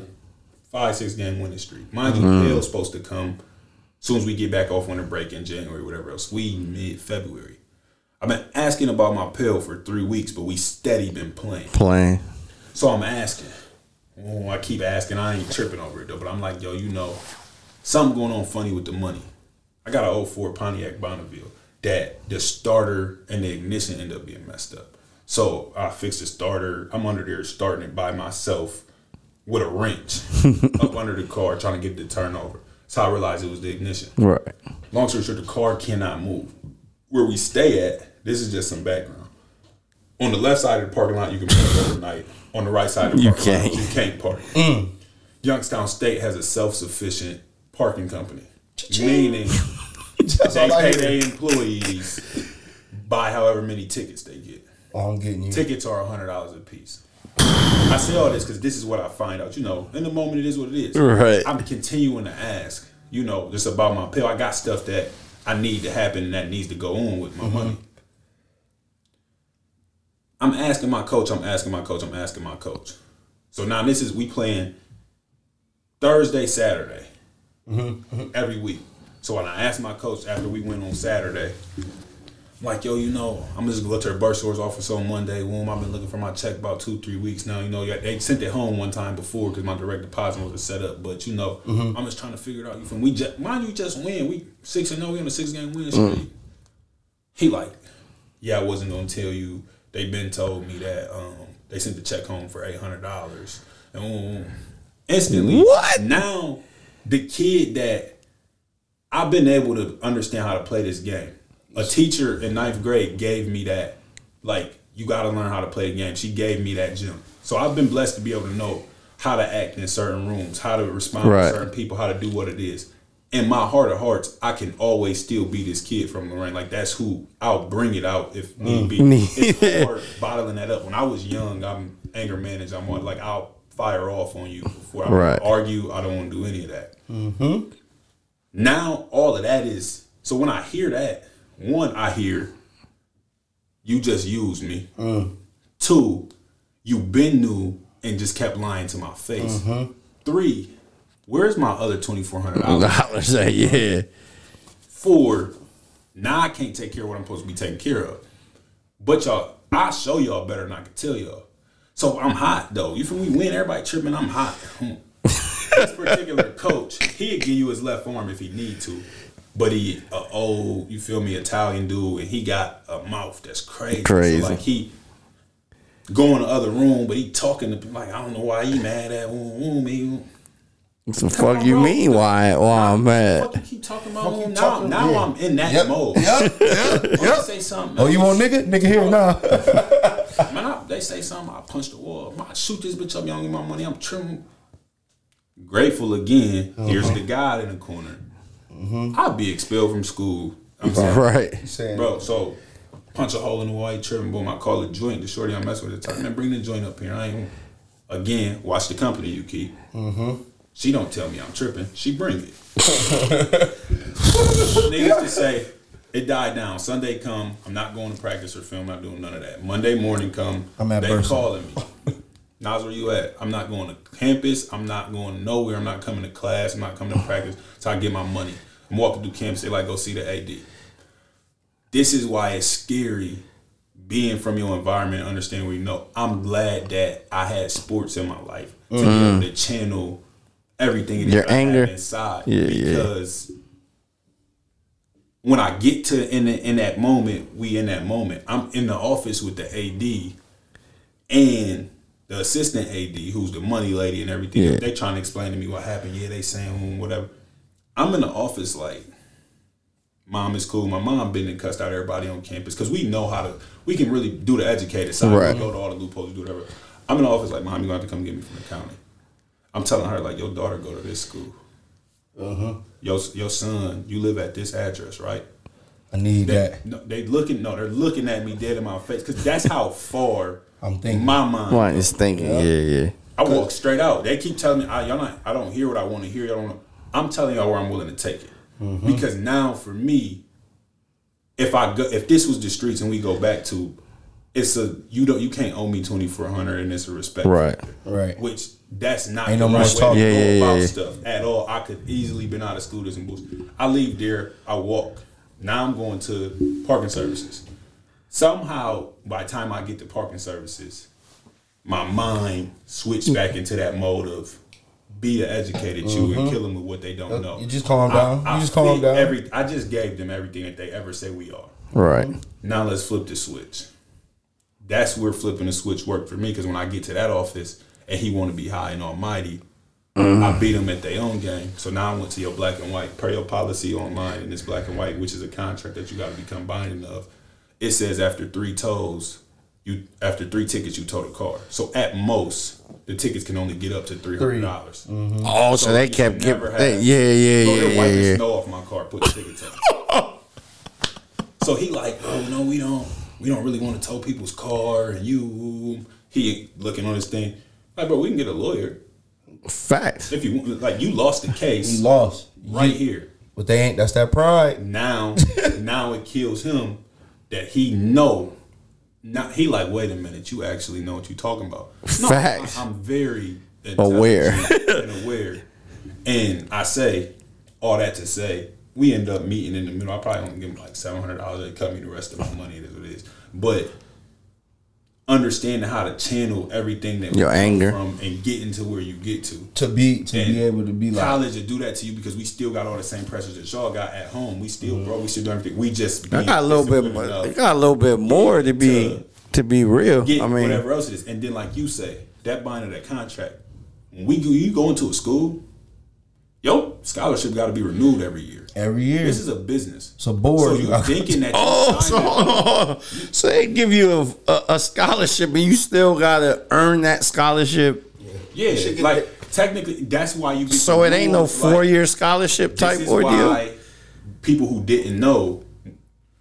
five, six game winning streak. Mind you, Hale's supposed to come soon as we get back off winter break in January, whatever else. We mid February. I've been asking about my Pell for three weeks, but we steady been playing. Playing. So I'm asking. Oh, I keep asking. I ain't tripping over it though. But I'm like, yo, you know, something going on funny with the money. I got an 04 Pontiac Bonneville that the starter and the ignition end up being messed up. So I fixed the starter. I'm under there starting it by myself with a wrench <laughs> up under the car trying to get the turnover. That's how I realized it was the ignition. Right. Long story short, the car cannot move. Where we stay at, this is just some background. On the left side of the parking lot, you can park overnight. On the right side of the You parking lot, can't. you can't park. Mm. Youngstown State has a self-sufficient parking company, meaning <laughs> they pay their employees by however many tickets they get. Oh, I'm getting you. Tickets are hundred dollars a piece. I say all this because this is what I find out. You know, in the moment, it is what it is. Right. I'm continuing to ask. You know, just about my Pell. I got stuff that I need to happen and that needs to go on with my mm-hmm. money. I'm asking my coach. I'm asking my coach. I'm asking my coach. So now this is we playing Thursday, Saturday, mm-hmm. Mm-hmm. every week. So when I asked my coach after we went on Saturday, like, yo, you know, I'm just gonna go to the bursar's office on Monday. Boom, I've been looking for my check about two, three weeks now. You know, they sent it home one time before because my direct deposit wasn't set up. But you know, I'm just trying to figure it out. You from we just mind you just win. We six and zero. We on a six game win streak. He like, yeah, I wasn't gonna tell you. They been told me that um, they sent the check home for eight hundred dollars. And boom, instantly, What? Now, the kid that I've been able to understand how to play this game. A teacher in ninth grade gave me that. Like, you got to learn how to play the game. She gave me that gem. So I've been blessed to be able to know how to act in certain rooms, how to respond Right. to certain people, how to do what it is. In my heart of hearts, I can always still be this kid from Lorain. Like that's who I'll bring it out if need be. Mm. It's <laughs> hard bottling that up. When I was young, I'm anger managed. I'm like I'll fire off on you before I Right. argue. I don't want to do any of that. Mm-hmm. Now all of that is so when I hear that, one, I hear you just used me. Two, you been new and just kept lying to my face. Three, where's my other twenty four hundred <laughs> dollars? Dollars, uh, yeah. Four, now I can't take care of what I'm supposed to be taking care of. But y'all, I show y'all better than I can tell y'all. So I'm hot though. You feel me? Win, everybody tripping. I'm hot. This particular coach, he'd give you his left arm if he need to. But he a old, you feel me, Italian dude, and he got a mouth that's crazy. Crazy. So like he go in the other room, but he talking to like I don't know why he mad at ooh, ooh, me. What the fuck you bro. mean? Why? Why I'm mad? Fuck you keep talking about Fuck you now. talking- now yeah. I'm in that Yep. mode. Yep. <laughs> Yep. Yep. say something, Oh, you want nigga? Nigga here now. <laughs> Man, I, they say something, I punch the wall. I shoot this bitch up, y'all give my money. I'm trimming. Grateful again. Here's uh-huh. the God in the corner. Mm-hmm. I'll be expelled from school. I'm sorry. Right. Saying, Bro, so punch a hole in the wall, he tripping, boom. I call it joint. The shorty I'm messing with, the time, man, bring the joint up here. I ain't again. Watch the company you keep. Mm-hmm. She don't tell me I'm tripping. She bring it. <laughs> Niggas just say it died down. Sunday come. I'm not going to practice or film. I'm Not doing none of that. Monday morning come. I'm at they Burson. calling me. Naz, where you at? I'm not going to campus. I'm not going nowhere. I'm not coming to class. I'm not coming to practice. So I get my money. I'm walking through campus. They like go see the AD. This is why it's scary being from your environment, understand where you know. I'm glad that I had sports in my life to be able to channel everything Your anger. inside. Yeah, yeah. because when I get to in the, in that moment, we in that moment. I'm in the office with the AD and the assistant AD, who's the money lady and everything. Yeah. They trying to explain to me what happened. Yeah, they saying whatever. I'm in the office like, mom is cool. My mom been and cussed out everybody on campus because we know how to. We can really do the educated side. Right. We go to all the loopholes, do whatever. I'm in the office like, mom, You're gonna have to come get me from the county. I'm telling her like, your daughter go to this school. Uh-huh. Your your son, you live at this address, right? I need They, that. no, they looking no, they're looking at me dead in my face because that's how far I'm thinking. my mind. Why is thinking? Yeah, yeah. I walk straight out. They keep telling me, I, y'all not, I don't hear what I want to hear. Y'all don't know. I'm telling y'all where I'm willing to take it. Mm-hmm. Because now for me, if I go, if this was the streets and we go back to, it's a you don't you can't owe me twenty four hundred and it's a respect Right. Right. which that's not Ain't the no right more way talk. to Yeah, go yeah, about yeah. stuff at all. I could easily been out of school this and bullshit. I leave there, I walk. Now I'm going to parking services. Somehow, by the time I get to parking services, my mind switched back into that mode of be the educated you and kill them with what they don't know. Mm-hmm. You just calm down. You just calm fit down. Every, I just gave them everything that they ever say we are. Right. Now let's flip the switch. That's where flipping the switch worked for me because when I get to that office and he want to be high and almighty, I beat him at their own game. So now I went to your black and white per your policy online and this black and white, which is a contract that you got to become binding of. It says after three tolls, you after three tickets you tow the car. So at most, the tickets can only get up to three hundred dollars. Oh, so, they kept giving. They, have- yeah, yeah, Bro, yeah, they're yeah, wiping yeah. snow off my car, put the tickets up. <laughs> so he like, oh no, we don't, we don't really want to tow people's car, and you, he looking on his thing, like, bro, we can get a lawyer Facts. if you. Like, you lost the case You lost. right here. But they ain't. That's that pride. Now, now it kills him that he know. Now he like, wait a minute, you actually know what you're talking about. <laughs> No, Facts. I, am very Aware. and aware, and I say all that to say we end up meeting in the middle. I probably only give him like seven hundred dollars. They cut me the rest of my money. It is what it is. But understanding how to channel everything that Your anger. from and getting to where you get to To be to and be able to be like college to do that to you because we still got all the same pressures that y'all got at home. We still, bro, we still do everything. We just I got a little bit. More, I got a little bit more to be To to be real. Get I mean, whatever else it is, and then like you say, that binding that contract. When we go, you go into a school, yo, scholarship got to be renewed every year. Every year. This is a business. It's a board. So You you thinking that? <laughs> Oh, so, signed so they give you a, a, a scholarship, and you still gotta earn that scholarship. yeah, like technically, that's why you. Get So it ain't no rules, like, four year scholarship type this is ordeal. why people who didn't know.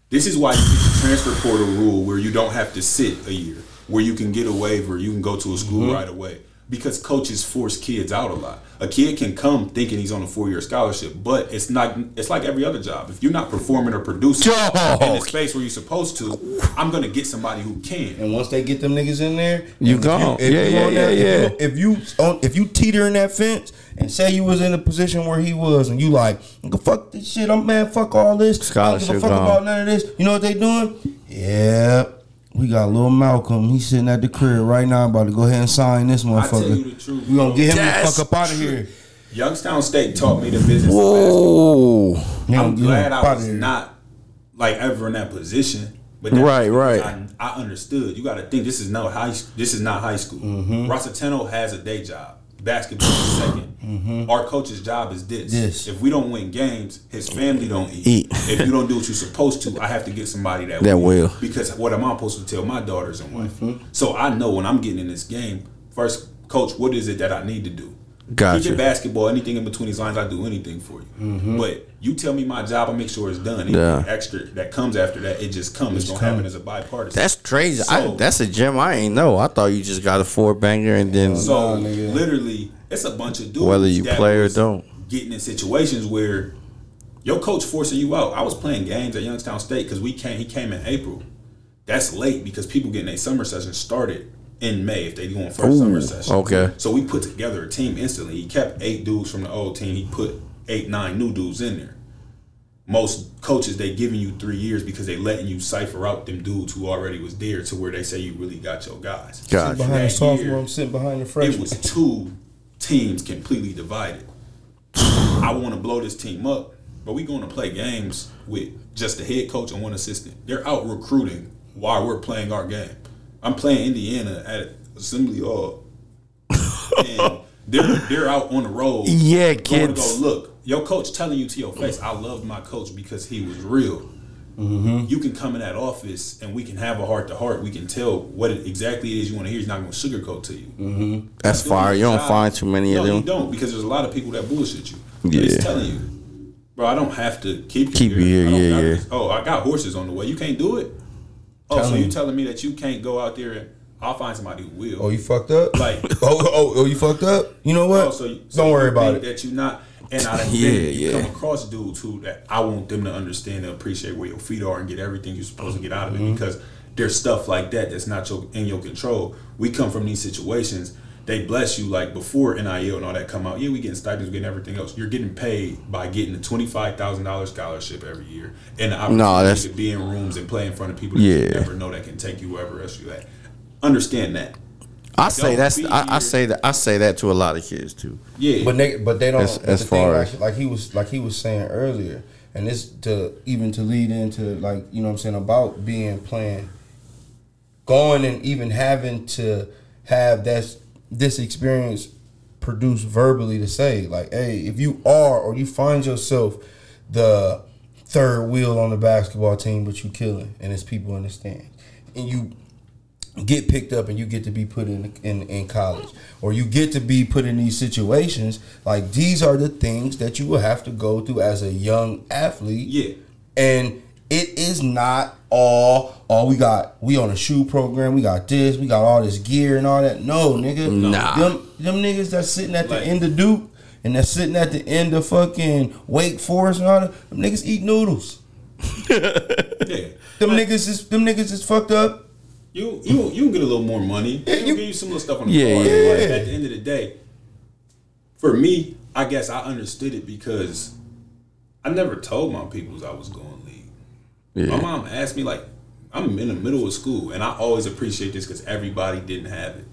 This is why you get the transfer portal rule where you don't have to sit a year, where you can get a waiver, you can go to a school Mm-hmm. right away. Because coaches force kids out a lot. A kid can come thinking he's on a four year scholarship, but it's not. It's like every other job. If you're not performing or producing Dog. in the space where you're supposed to, I'm gonna get somebody who can. And once they get them niggas in there, You if gone. if Yeah, yeah, yeah, that- yeah. If you, if you on, if you teeter in that fence and say you was in a position where he was, and you like, fuck this shit, I'm man, fuck all this, I don't give Scholarship a fuck gone. about none of this. You know what they doing? Yeah. We got little Malcolm. He's sitting at the crib right now, about to go ahead and sign this tell motherfucker. you the truth, we gonna get him the fuck up out of here. Youngstown State taught me the business. of basketball. Whoa. I'm gonna glad I outta was not like ever in that position. But that's Right, right. I, I understood. You got to think this is no high. This is not high school. Mm-hmm. Rosateno has a day job. Basketball is 2nd Our coach's job is this. Mm-hmm. This. If we don't win games, his family don't eat. Eat. if you don't do what you're supposed to, I have to get somebody that, <laughs> That will. Because what am I supposed to tell my daughters and wife? Mm-hmm. So I know when I'm getting in this game, first, coach, what is it that I need to do? Gotcha. It basketball, anything in between these lines, I do anything for you. Mm-hmm. But you tell me my job, I make sure it's done. Anything Yeah. extra that comes after that, it just comes. It's, gonna happen as a bipartisan. That's crazy. I, So- that's a gem I ain't know. I thought you just got a four banger and then so literally, it's a bunch of dudes. Whether you play or don't. getting in situations where your coach forcing you out. I was playing games at Youngstown State because we came. He came in April. That's late because people getting their summer session started in May if they going first Ooh, summer session. okay. So we put together a team instantly. He kept eight dudes from the old team. He put eight, nine new dudes in there. Most coaches they giving you three years because they letting you cipher out them dudes who already was there to where they say you really got your guys. Gotcha. Behind the sophomore, I'm sitting behind the freshman. It was two teams completely divided. I want to blow this team up, but we going to play games with just the head coach and one assistant. They're out recruiting while we're playing our game. I'm playing Indiana at Assembly Hall, and they're they're out on the road. Yeah, kids. go look. Your coach telling you to your face, I loved my coach because he was real. Mm-hmm. You can come in that office and we can have a heart to heart. We can tell what it exactly it is you want to hear. He's not going to sugarcoat to you. Mm-hmm. that's fire. You don't job. find too many no, of you them. don't because there's a lot of people that bullshit you. Yeah. He's telling you, bro. I don't have to keep you Keep you here, I don't yeah, yeah. Oh, I got horses on the way. You can't do it. Oh, so Telling you you. telling me that you can't go out there and I'll find somebody who will. Oh, you fucked up? Like- <laughs> oh, oh, oh, you fucked up? You know what? Oh, so you- so Don't worry about it. That you're not. And I <laughs> Yeah, you yeah. come across dudes who that I want them to understand and appreciate where your feet are and get everything you're supposed to get out of Mm-hmm. it because there's stuff like that that's not your in your control. We come from these situations. They bless you like before NIL and all that come out. Yeah, we getting stipends, we getting everything else. You're getting paid by getting a twenty five thousand dollars scholarship every year and the opportunity that's- to be in rooms and play in front of people that Yeah. you never know that can take you wherever else you at. Understand that. I say Don't that's I, I say that I say that to a lot of kids too. Yeah, But they, but they don't. As- but as the thing, far like, as- like he was, like he was saying earlier, and this to even to lead into like you know what I'm saying about being playing, going and even having to have that this experience produced verbally to say like, hey, if you are or you find yourself the third wheel on the basketball team, but you killing, and it's people in the stands, and you get picked up and you get to be put in, in in college or you get to be put in these situations like these are the things that you will have to go through as a young athlete Yeah. and it is not all all we got we on a shoe program we got this we got all this gear and all that no nigga Nah. them, them niggas that's sitting at the Like- end of Duke and that's sitting at the end of fucking Wake Forest and all that them niggas eat noodles <laughs> yeah. them niggas is them niggas is fucked up You you you can get a little more money. Yeah, you, you- give you some little stuff on the Yeah, card. yeah, but. At the end of the day, for me, I guess I understood it because I never told my peoples I was going league. Yeah. My mom asked me like, I'm in the middle of school, and I always appreciate this because everybody didn't have it.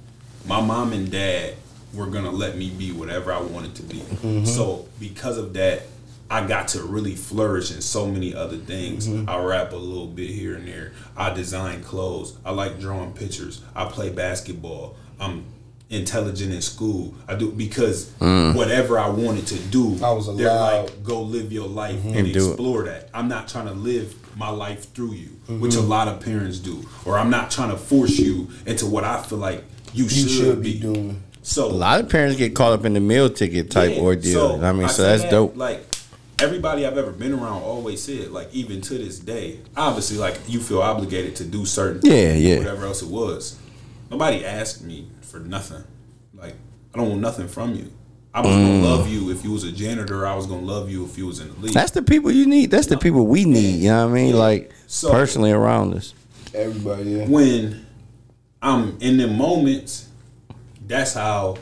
My mom and dad were gonna let me be whatever I wanted to be. Mm-hmm. So because of that, I got to really flourish in so many other things. Mm-hmm. I rap a little bit here and there. I design clothes. I like drawing pictures. I play basketball. I'm intelligent in school. I do because mm. whatever I wanted to do, I was they're allowed. like, go live your life mm-hmm. and, And do it. explore that. I'm not trying to live my life through you, which a mm-hmm. lot of parents do, or I'm not trying to force you into what I feel like you, You should, should be be doing. So A lot of parents get caught up in the meal ticket type yeah, ordeal. I mean, so that's that, dope. Like everybody I've ever been around always said, like even to this day, obviously, like you feel obligated to do certain, Yeah, things, yeah. whatever else it was. Nobody asked me for nothing. Like I don't want nothing from you. I was Mm. gonna love you if you was a janitor. I was gonna love you if you was in the league. That's the people you need. That's the people we need. You know what I mean? Like So- personally around us. Everybody, yeah. when I'm in the moments, that's how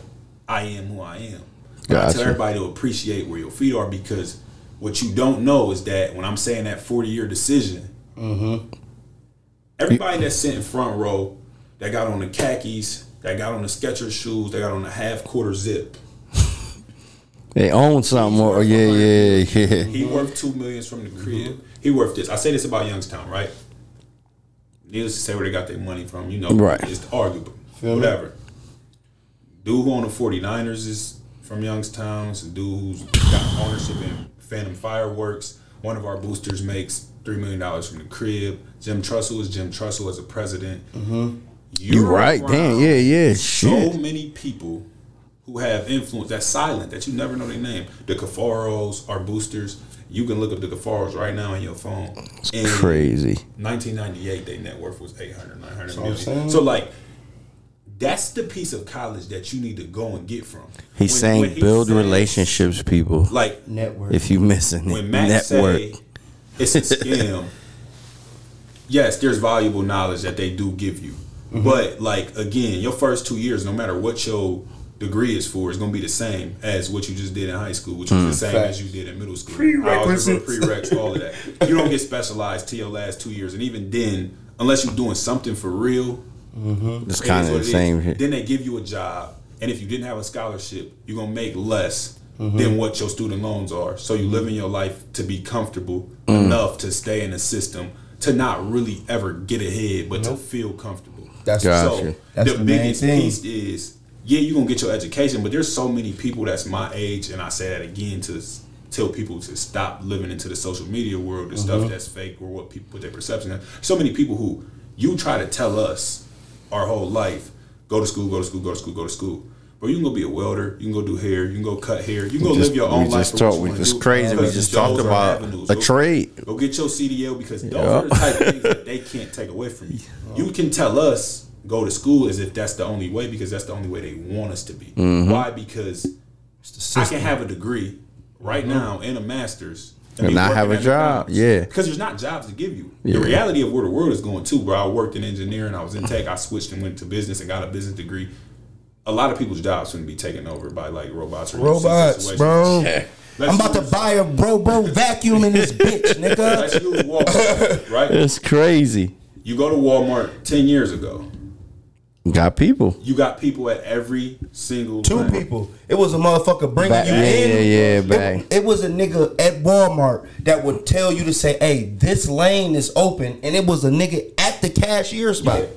I am who I am. But I Gotcha. tell everybody to appreciate where your feet are because what you don't know is that when I'm saying that 40 year decision, Mhm. everybody that's sitting in front row that got on the khakis, that got on the Skechers shoes, that got on the half quarter zip, They own something, or yeah, yeah, yeah. he worth two millions from the crib. He worth this. I say this about Youngstown, right? Needless to say, where they got their money from, you know, Right. It's arguable, Feel me? whatever. Dude who on the 49ers is from Youngstown. Some dude who's got ownership in Phantom Fireworks. One of our boosters makes three million dollars from the crib. Jim Tressel is Jim Tressel as a president. Mm-hmm. You You're right? Damn, yeah, yeah. So Shit. many people who have influence that's silent that you never know their name. The Cafaros are boosters. You can look up the Cafaros right now on your phone. And Crazy. 1998, their net worth was 800, 900 what million. saying. So like, that's the piece of college that you need to go and get from. He's When- saying when he build says- relationships, people. Like Network. If you missing when it, Matt network. say it's a scam, yes, there's valuable knowledge that they do give you. Mm-hmm. But like again, your first two years, no matter what your degree is for, is gonna be the same as what you just did in high school, which was the same Facts. as you did in middle school. Prerequisites, Prerequisites. prereqs, all of that. You don't get specialized till your last two years, and even then, unless you're doing something for real, It's kind of the same here. Then they give you a job, and if you didn't have a scholarship, you're gonna make less Mm-hmm. than what your student loans are. So you living your life to be comfortable Mm. enough to stay in the system to not really ever get ahead, but to feel comfortable. That's Gotcha. So That's the, the biggest thing. piece is yeah, you're gonna get your education, but there's so many people that's my age, and I say that again to tell people to stop living into the social media world, the Mm-hmm. stuff that's fake or what people put their perception on. So many people who you try to tell us our whole life, go to school, go to school, go to school, go to school. But you can go be a welder, you can go do hair, you can go cut hair, you can go just- live your we own life. just for what talked- you we just crazy, we just talked about avenues. a Go- trade. Go get your CDL because those Yeah. are the type of things that they can't take away from you. You can tell us go to school as if that's the only way because that's the only way they want us to be. Mm-hmm. Why? Because I can have a degree right now and a master's And be not have a job, yeah. Because there's not jobs to give you. Yeah. The reality of where the world is going too, bro. I worked in engineering, I was in tech, I switched and went to business and got a business degree. A lot of people's jobs going to be taken over by like robots or robots, bro. Let's <laughs> I'm about to buy a robo vacuum in this bitch, <laughs> nigga. Let's Walmart, right? It's crazy. You go to Walmart ten years ago. Got people. You got people at every single Two lane. people. It was a motherfucker bringing Back- you yeah, in. yeah, yeah, It- It, was a nigga at Walmart that would tell you to say, "Hey, this lane is open," and it was a nigga at the cashier spot. May-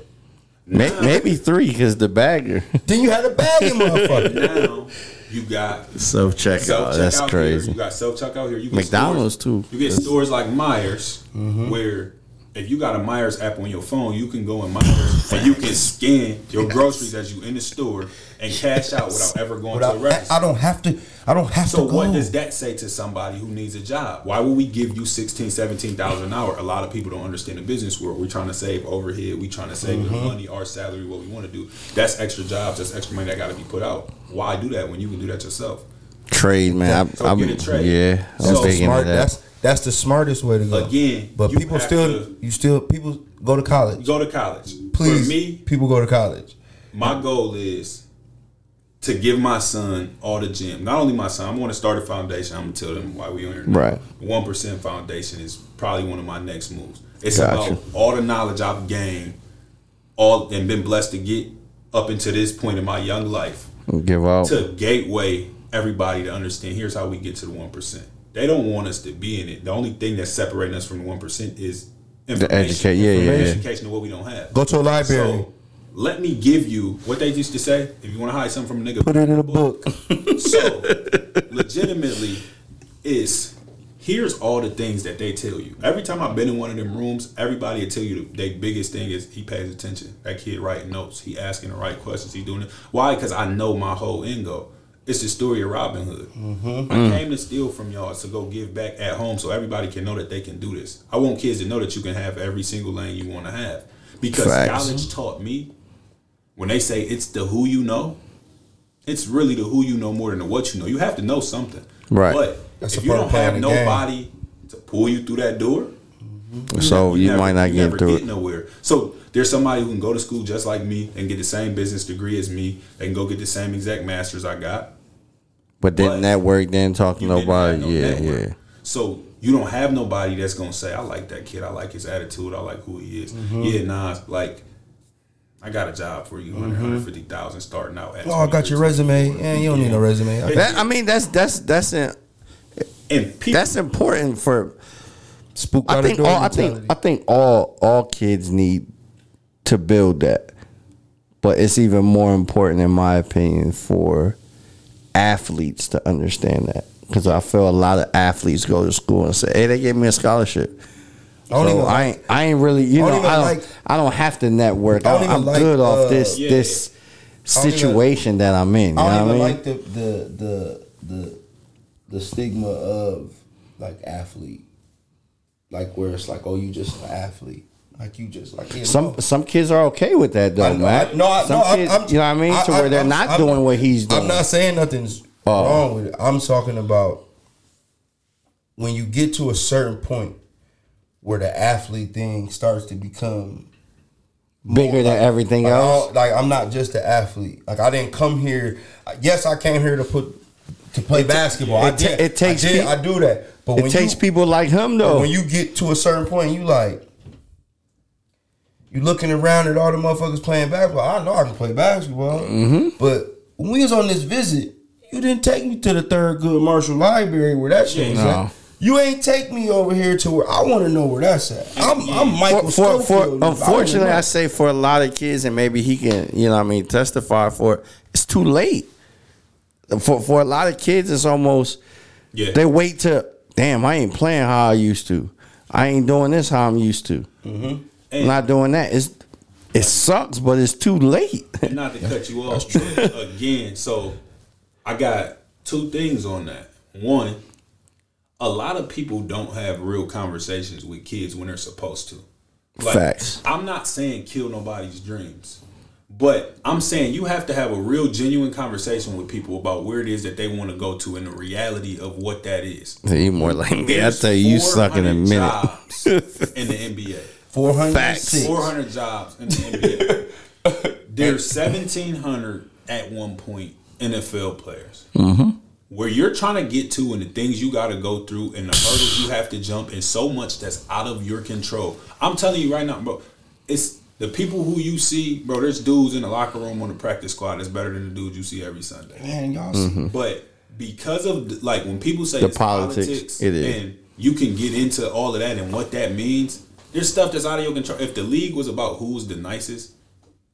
Maybe three because the bagger. Then you had a bagging motherfucker. <laughs> Now you got Self checkout. That's crazy. Here. You got self checkout here. You get McDonald's, stores, too. You get That's- stores like Meijer's mm-hmm. where if you got a Meijer's app on your phone, you can go in Meijer's and you can scan your groceries as you in the store and cash out without ever going Without, to a register. I, I don't have to. I don't have So to go. So what does that say to somebody who needs a job? Why would we give you 16, 17,000 an hour? A lot of people don't understand the business world. We're trying to save overhead. We're trying to save Mm-hmm. the money, our salary, what we want to do. That's extra jobs. That's extra money that got to be put out. Why do that when you can do that yourself? Trade, man. So I, I'm, get a trade. Yeah, I'm So big into smart. that. That's that's the smartest way to go. Again, but people still, to- you still, people go to college. Go to college. Please, For me, people go to college. my goal is to give my son all the gym. Not only my son, I'm going to start a foundation. I'm going to tell them why we on here. Right. One percent foundation is probably one of my next moves. It's Gotcha. about all the knowledge I've gained, all and been blessed to get up into this point in my young life Give out. to gateway everybody to understand. Here's how we get to the one percent. They don't want us to be in it. The only thing that's separating us from the one percent is information. educate- yeah, yeah, Information, yeah. Education of what we don't have. Go to a library. So let me give you what they used to say. If you want to hide something from a nigga, Put it in a book. <laughs> so, legitimately, is here's all the things that they tell you. Every time I've been in one of them rooms, everybody will tell you the their biggest thing is he pays attention. That kid writing notes. He asking the right questions. He doing it. Why? Because I know my whole end goal. It's the story of Robin Hood. Mm-hmm. I came to steal from y'all to go give back at home so everybody can know that they can do this. I want kids to know that you can have every single lane you want to have. Because Facts. college taught me when they say it's the who you know, it's really the who you know more than the what you know. You have to know something. Right. But That's if you don't have the game. nobody to pull you through that door, So you, never- might not you get never through get it. nowhere. So there's somebody who can go to school just like me and get the same business degree as me. They can go get the same exact masters I got. But But didn't network, didn't talk to nobody. no yeah, network. yeah. So you don't have nobody that's gonna say, "I like that kid. I like his attitude. I like who he is." Mm-hmm. Yeah, nah. like, I got a job for you, 150,000 mm-hmm. starting out. At Oh, I got your resume. Yeah, you don't need no resume. I That, I mean, that's that's that's in, And people, that's important for. spook I out the think door all I think. I think all all kids need to build that, but it's even more important, in my opinion, for athletes to understand that because I feel a lot of athletes go to school and say, "Hey, they gave me a scholarship." I don't so I like- ain't I ain't really you I know I don't like- I don't have to network. I I am like, good off uh, this Yeah. this I don't even- situation that I'm in. You I know don't what I even mean? like the the the the the stigma of like athlete, like where it's like, oh, you just an athlete, like you just like yeah, Some no. some kids are okay with that though, I know, man. I, no, I, some no, kids, I'm, you know what I mean, to where they're I'm- not I'm doing what he's doing. I'm not saying nothing's Oh. wrong with it. I'm talking about when you get to a certain point where the athlete thing starts to become bigger than everything like, else. like I'm not just an athlete. Like I didn't come here. Yes, I came here to put to play basketball. I it did. it takes I, did, I do that. But It when takes you, people like him though. when you get to a certain point, you like you looking around at all the motherfuckers playing basketball. I know I can play basketball, Mm-hmm. but when we was on this visit, you didn't take me to the Thurgood Marshall Library where that shit No. at. You ain't take me over here to where I want to know where that's at. I'm, I'm Michael for, for, for unfortunately, wanna I say for a lot of kids, and maybe he can, you know, what I mean, testify for it. It's too late. For for a lot of kids, it's almost Yeah. they wait to. Damn, I ain't playing how I used to. I ain't doing this how I'm used to. Mm-hmm. I'm not doing that. It's it sucks, but it's too late. <laughs> and not to cut you off again. So I got two things on that. One, a lot of people don't have real conversations with kids when they're supposed to. Facts. I'm not saying kill nobody's dreams, but I'm saying you have to have a real, genuine conversation with people about where it is that they want to go to and the reality of what that is. you more like me. I tell you, you suck in a minute. Jobs in the NBA. 406. 400 jobs in the NBA. There's 1,700 at one point NFL players. Mm-hmm. Where you're trying to get to and the things you got to go through and the hurdles you have to jump and so much that's out of your control. I'm telling you right now, bro, it's the people who you see, bro, there's dudes in the locker room on the practice squad that's better than the dudes you see every Sunday. Man, y'all see. But because of the- like when people say Mm-hmm. The it's politics, politics, it is. and you can get into all of that and what that means. There's stuff that's out of your control. If the league was about who's the nicest,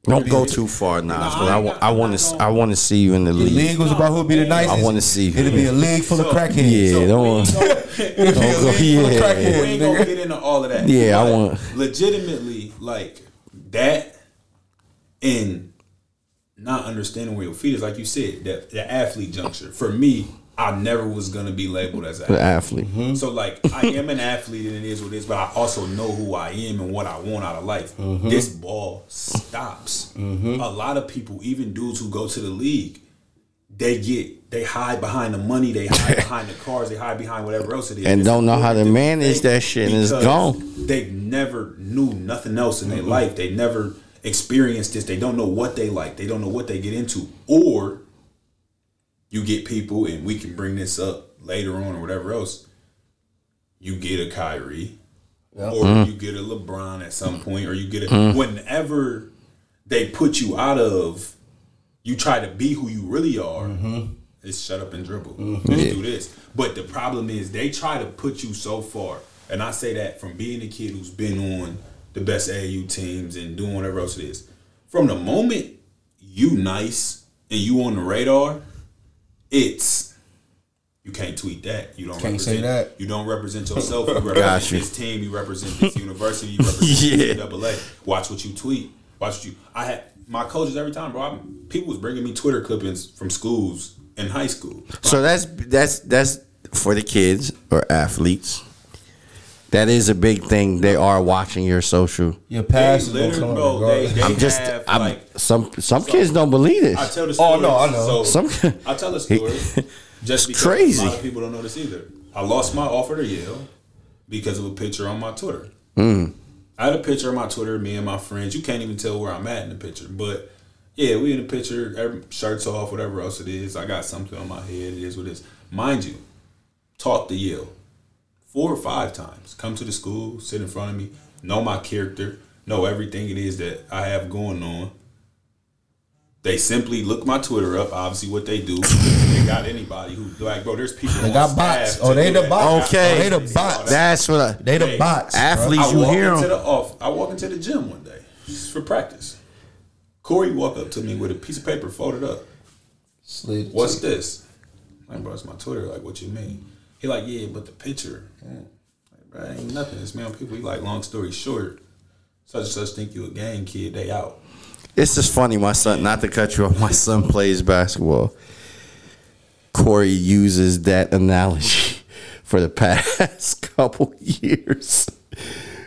Don't go too far, Naz. Nah, but I, I'm wa- not- I want to, I want to see you in the league. The league. was about who'd be the nicest. I wanna see. It'd be a league full of <laughs> crackheads. Yeah, So don't we want- ain't gonna- It'd be a Don't go- yeah. we ain't gonna get into all of that. <laughs> Yeah, I want- legitimately like that and not understanding where your feet is. Like you said, that the athlete juncture. For me, I never was gonna be labeled as an athlete. athlete. So like I am an athlete and it is what it is, but I also know who I am and what I want out of life. Mm-hmm. This ball stops. A lot of people, even dudes who go to the league, they get they hide behind the money, they hide <laughs> behind the cars, they hide behind whatever else it is. And It's don't know how to manage that shit, and it's gone. They never knew nothing else in their life. They never experienced this. They don't know what they like. They don't know what they get into. Or you get people, and we can bring this up later on or whatever else. You get a Kyrie, or mm. you get a LeBron at some point, or you get a mm. whenever they put you out of, you try to be who you really are. Mm-hmm. It's shut up and dribble. Mm-hmm. Just do this. But the problem is they try to put you so far, and I say that from being a kid who's been on the best AAU teams and doing whatever else it is. from the moment you nice and you on the radar, it's you can't tweet that. You don't Can't say that. You don't represent yourself. <laughs> You represent Got you. this team. You represent this <laughs> university. You represent Yeah. NCAA. Watch what you tweet. Watch what you. I had my coaches every time, bro. I, people was bringing me Twitter clippings from schools in high school. So that's that's that's for the kids or athletes. That is a big thing. They are watching your social. Your They past is gonna literally, bro. they, they I'm just have, I'm like some some kids don't believe this. I tell the story. Oh, no, I know. So Some- I tell a story. <laughs> Just because crazy. a lot of people don't know this either. I lost my offer to Yale because of a picture on my Twitter. Mm. I had a picture on my Twitter, me and my friends. You can't even tell where I'm at in the picture, but yeah, we in the picture. Every, shirts off, whatever else it is. I got something on my head. It is what it is. Mind you, talk to Yale four or five times. Come to the school, sit in front of me, know my character, know everything it is that I have going on. They simply look my Twitter up. Obviously, what they do, they got anybody who like, bro. There's people. They on got bots. Oh, they do the that. bots. Okay. Oh, they the bots. That's what I, They the Hey, bots. athletes. I you hear into 'em. the off. I walk into the gym one day for practice. Corey walk up to me with a piece of paper folded up. Slid. What's this? Like, bro, it's my Twitter. Like, what you mean? He like, yeah, but the picture. Yeah. Like, bro, ain't nothing. It's me on people. He like, long story short, such and such think you a gang kid. They out. It's just funny. My son, not to cut you off, my son plays basketball. Corey uses that analogy <laughs> for the past <laughs> couple years.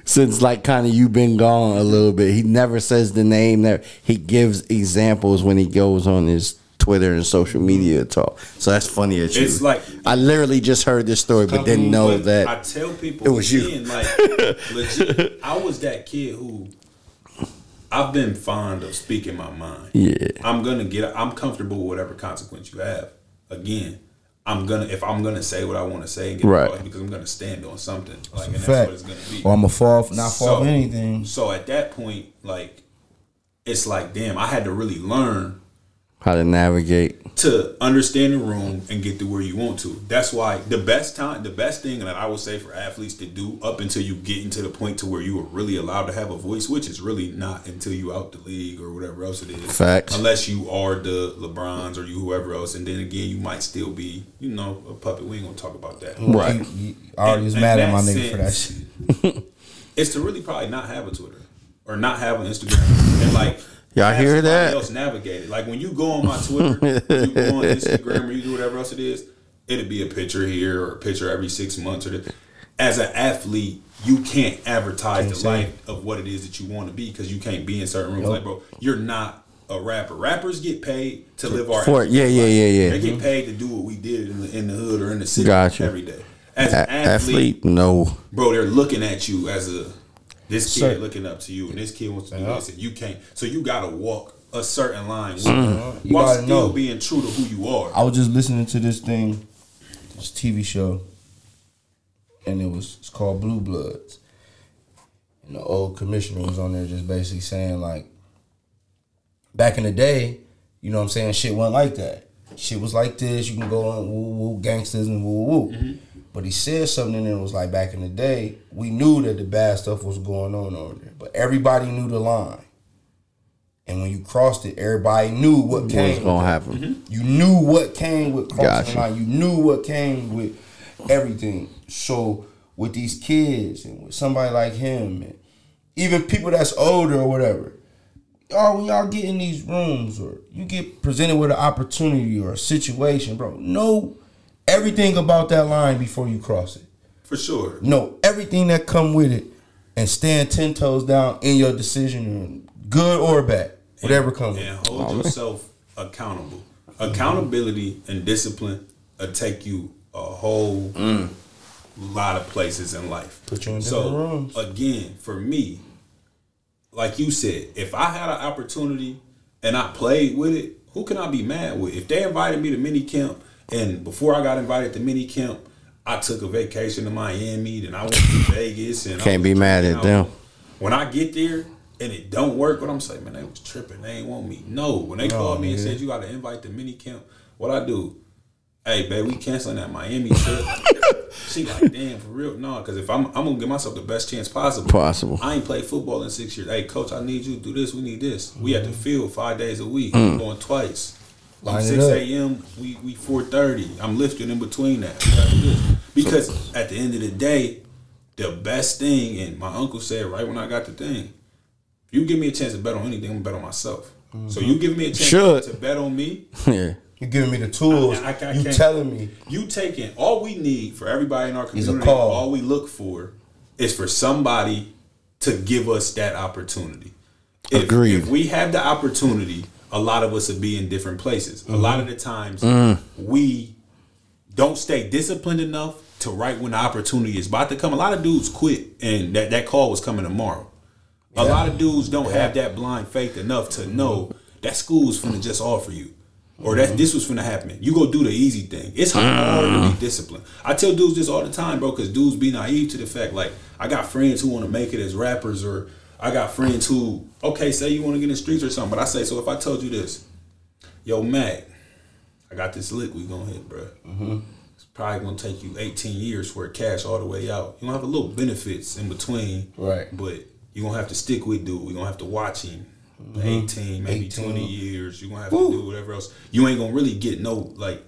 Since like kind of you've been gone a little bit, he never says the name. There, he gives examples when he goes on his Twitter and social media mm-hmm. talk. So that's funny that you. It's like- I literally just heard this story, but didn't know that. I tell people it was you. like legit, <laughs> I was that kid who I've been fond of speaking my mind. Yeah. I'm gonna get. I'm comfortable with whatever consequence you have. Again, I'm gonna if I'm gonna say what I want to say and get Right. because I'm gonna stand on something. Like, and that's Fact. what it's gonna be. Or I'm a fall, not fall for anything. So at that point, like, it's like, damn, I had to really learn How to navigate. to understand the room and get to where you want to. That's why the best time, the best thing that I would say for athletes to do up until you get into the point to where you are really allowed to have a voice, which is really not until you out the league or whatever else it is. Facts. Unless you are the LeBrons or you whoever else, and then again you might still be, you know, a puppet. We ain't gonna talk about that. Right. You- you- I already was mad at my that nigga for that shit. <laughs> It's to really probably not have a Twitter or not have an Instagram and like. Y'all hear that? Else navigate it. Like when you go on my Twitter, you go on <laughs> Instagram, or you do whatever else it is. It'll be a picture here or a picture every six months. Or as an athlete, you can't advertise Can't the life of what it is that you want to be because you can't be in certain rooms. Like, bro, you're not a rapper. Rappers get paid to live our For- yeah, yeah, yeah, yeah. They get mm-hmm. paid to do what we did in the, in the hood or in the city Gotcha. every day. As A- an athlete, athlete, no. bro, they're looking at you as a this kid Sir. looking up to you, and this kid wants to do Yeah. this, and you can't. So you gotta walk a certain line Mm. You while still know. being true to who you are. I was just listening to this thing, this TV show, and it was it's called Blue Bloods. And the old commissioner was on there just basically saying like, back in the day, you know what I'm saying, shit wasn't like that. Shit was like this. You can go on woo woo gangsters and woo woo. But he said something and it was like back in the day, we knew that the bad stuff was going on over there, but everybody knew the line. And when you crossed it, everybody knew what came. What's with gonna it. happen? Mm-hmm. You knew what came with crossing Gotcha. the line. You knew what came with everything. So with these kids and with somebody like him and even people that's older or whatever, y'all when y'all get in these rooms or you get presented with an opportunity or a situation, bro, know everything about that line before you cross it. For sure. Know everything that come with it and stand ten toes down in your decision, good or bad, whatever comes. with. And hold yourself accountable. Accountability and discipline will take you a whole mm. lot of places in life. Put you in so different rooms. again, for me, like you said, if I had an opportunity and I played with it, who can I be mad with? If they invited me to mini camp and before I got invited to mini camp, I took a vacation to Miami, then I went to <laughs> Vegas and Can't be mad at them. When I get there and it don't work, what I'm saying, man, they was tripping. They ain't want me. No, when they called me and nigga. said you got to invite the mini camp, what I do? Hey, babe, we canceling that Miami <laughs> trip. she like, damn, for real, no. Because if I'm, I'm gonna give myself the best chance possible. Possible. I ain't played football in six years. Hey, coach, I need you to do this. We need this. We at the field five days a week. Mm. I'm going twice. Line I'm six a.m. We we four thirty. I'm lifting in between that. We gotta do this. Because at the end of the day, the best thing, and my uncle said right when I got the thing, if you give me a chance to bet on anything, I'm gonna bet on myself. So mm-hmm. you give me a chance Should. to bet on me, <laughs> yeah. You giving me the tools. I- I- I you can't- telling me. you taking all we need for everybody in our Is a community. call. All we look for is for somebody to give us that opportunity. If, Agreed. If we have the opportunity, a lot of us would be in different places. A mm-hmm. lot of the times, Mm. we don't stay disciplined enough to right when the opportunity is about to come. A lot of dudes quit, and that, that call was coming tomorrow. A lot of dudes don't have that blind faith enough to know that school's gonna just offer you. Or that mm-hmm. this was gonna happen. You go do the easy thing. It's hard to be disciplined. I tell dudes this all the time, bro, because dudes be naive to the fact like I got friends who want to make it as rappers, or I got friends who okay, say you want to get in the streets or something. But I say, so if I told you this, yo, Mac, I got this lick we gonna hit, bro. Mm-hmm. It's probably gonna take you 18 years for it cash all the way out. You gonna have a little benefits in between, Right. But you gonna have to stick with dude. We gonna have to watch him. Mm-hmm. 18, maybe 18. 20 years. You gonna have to do whatever else. You ain't gonna really get no like.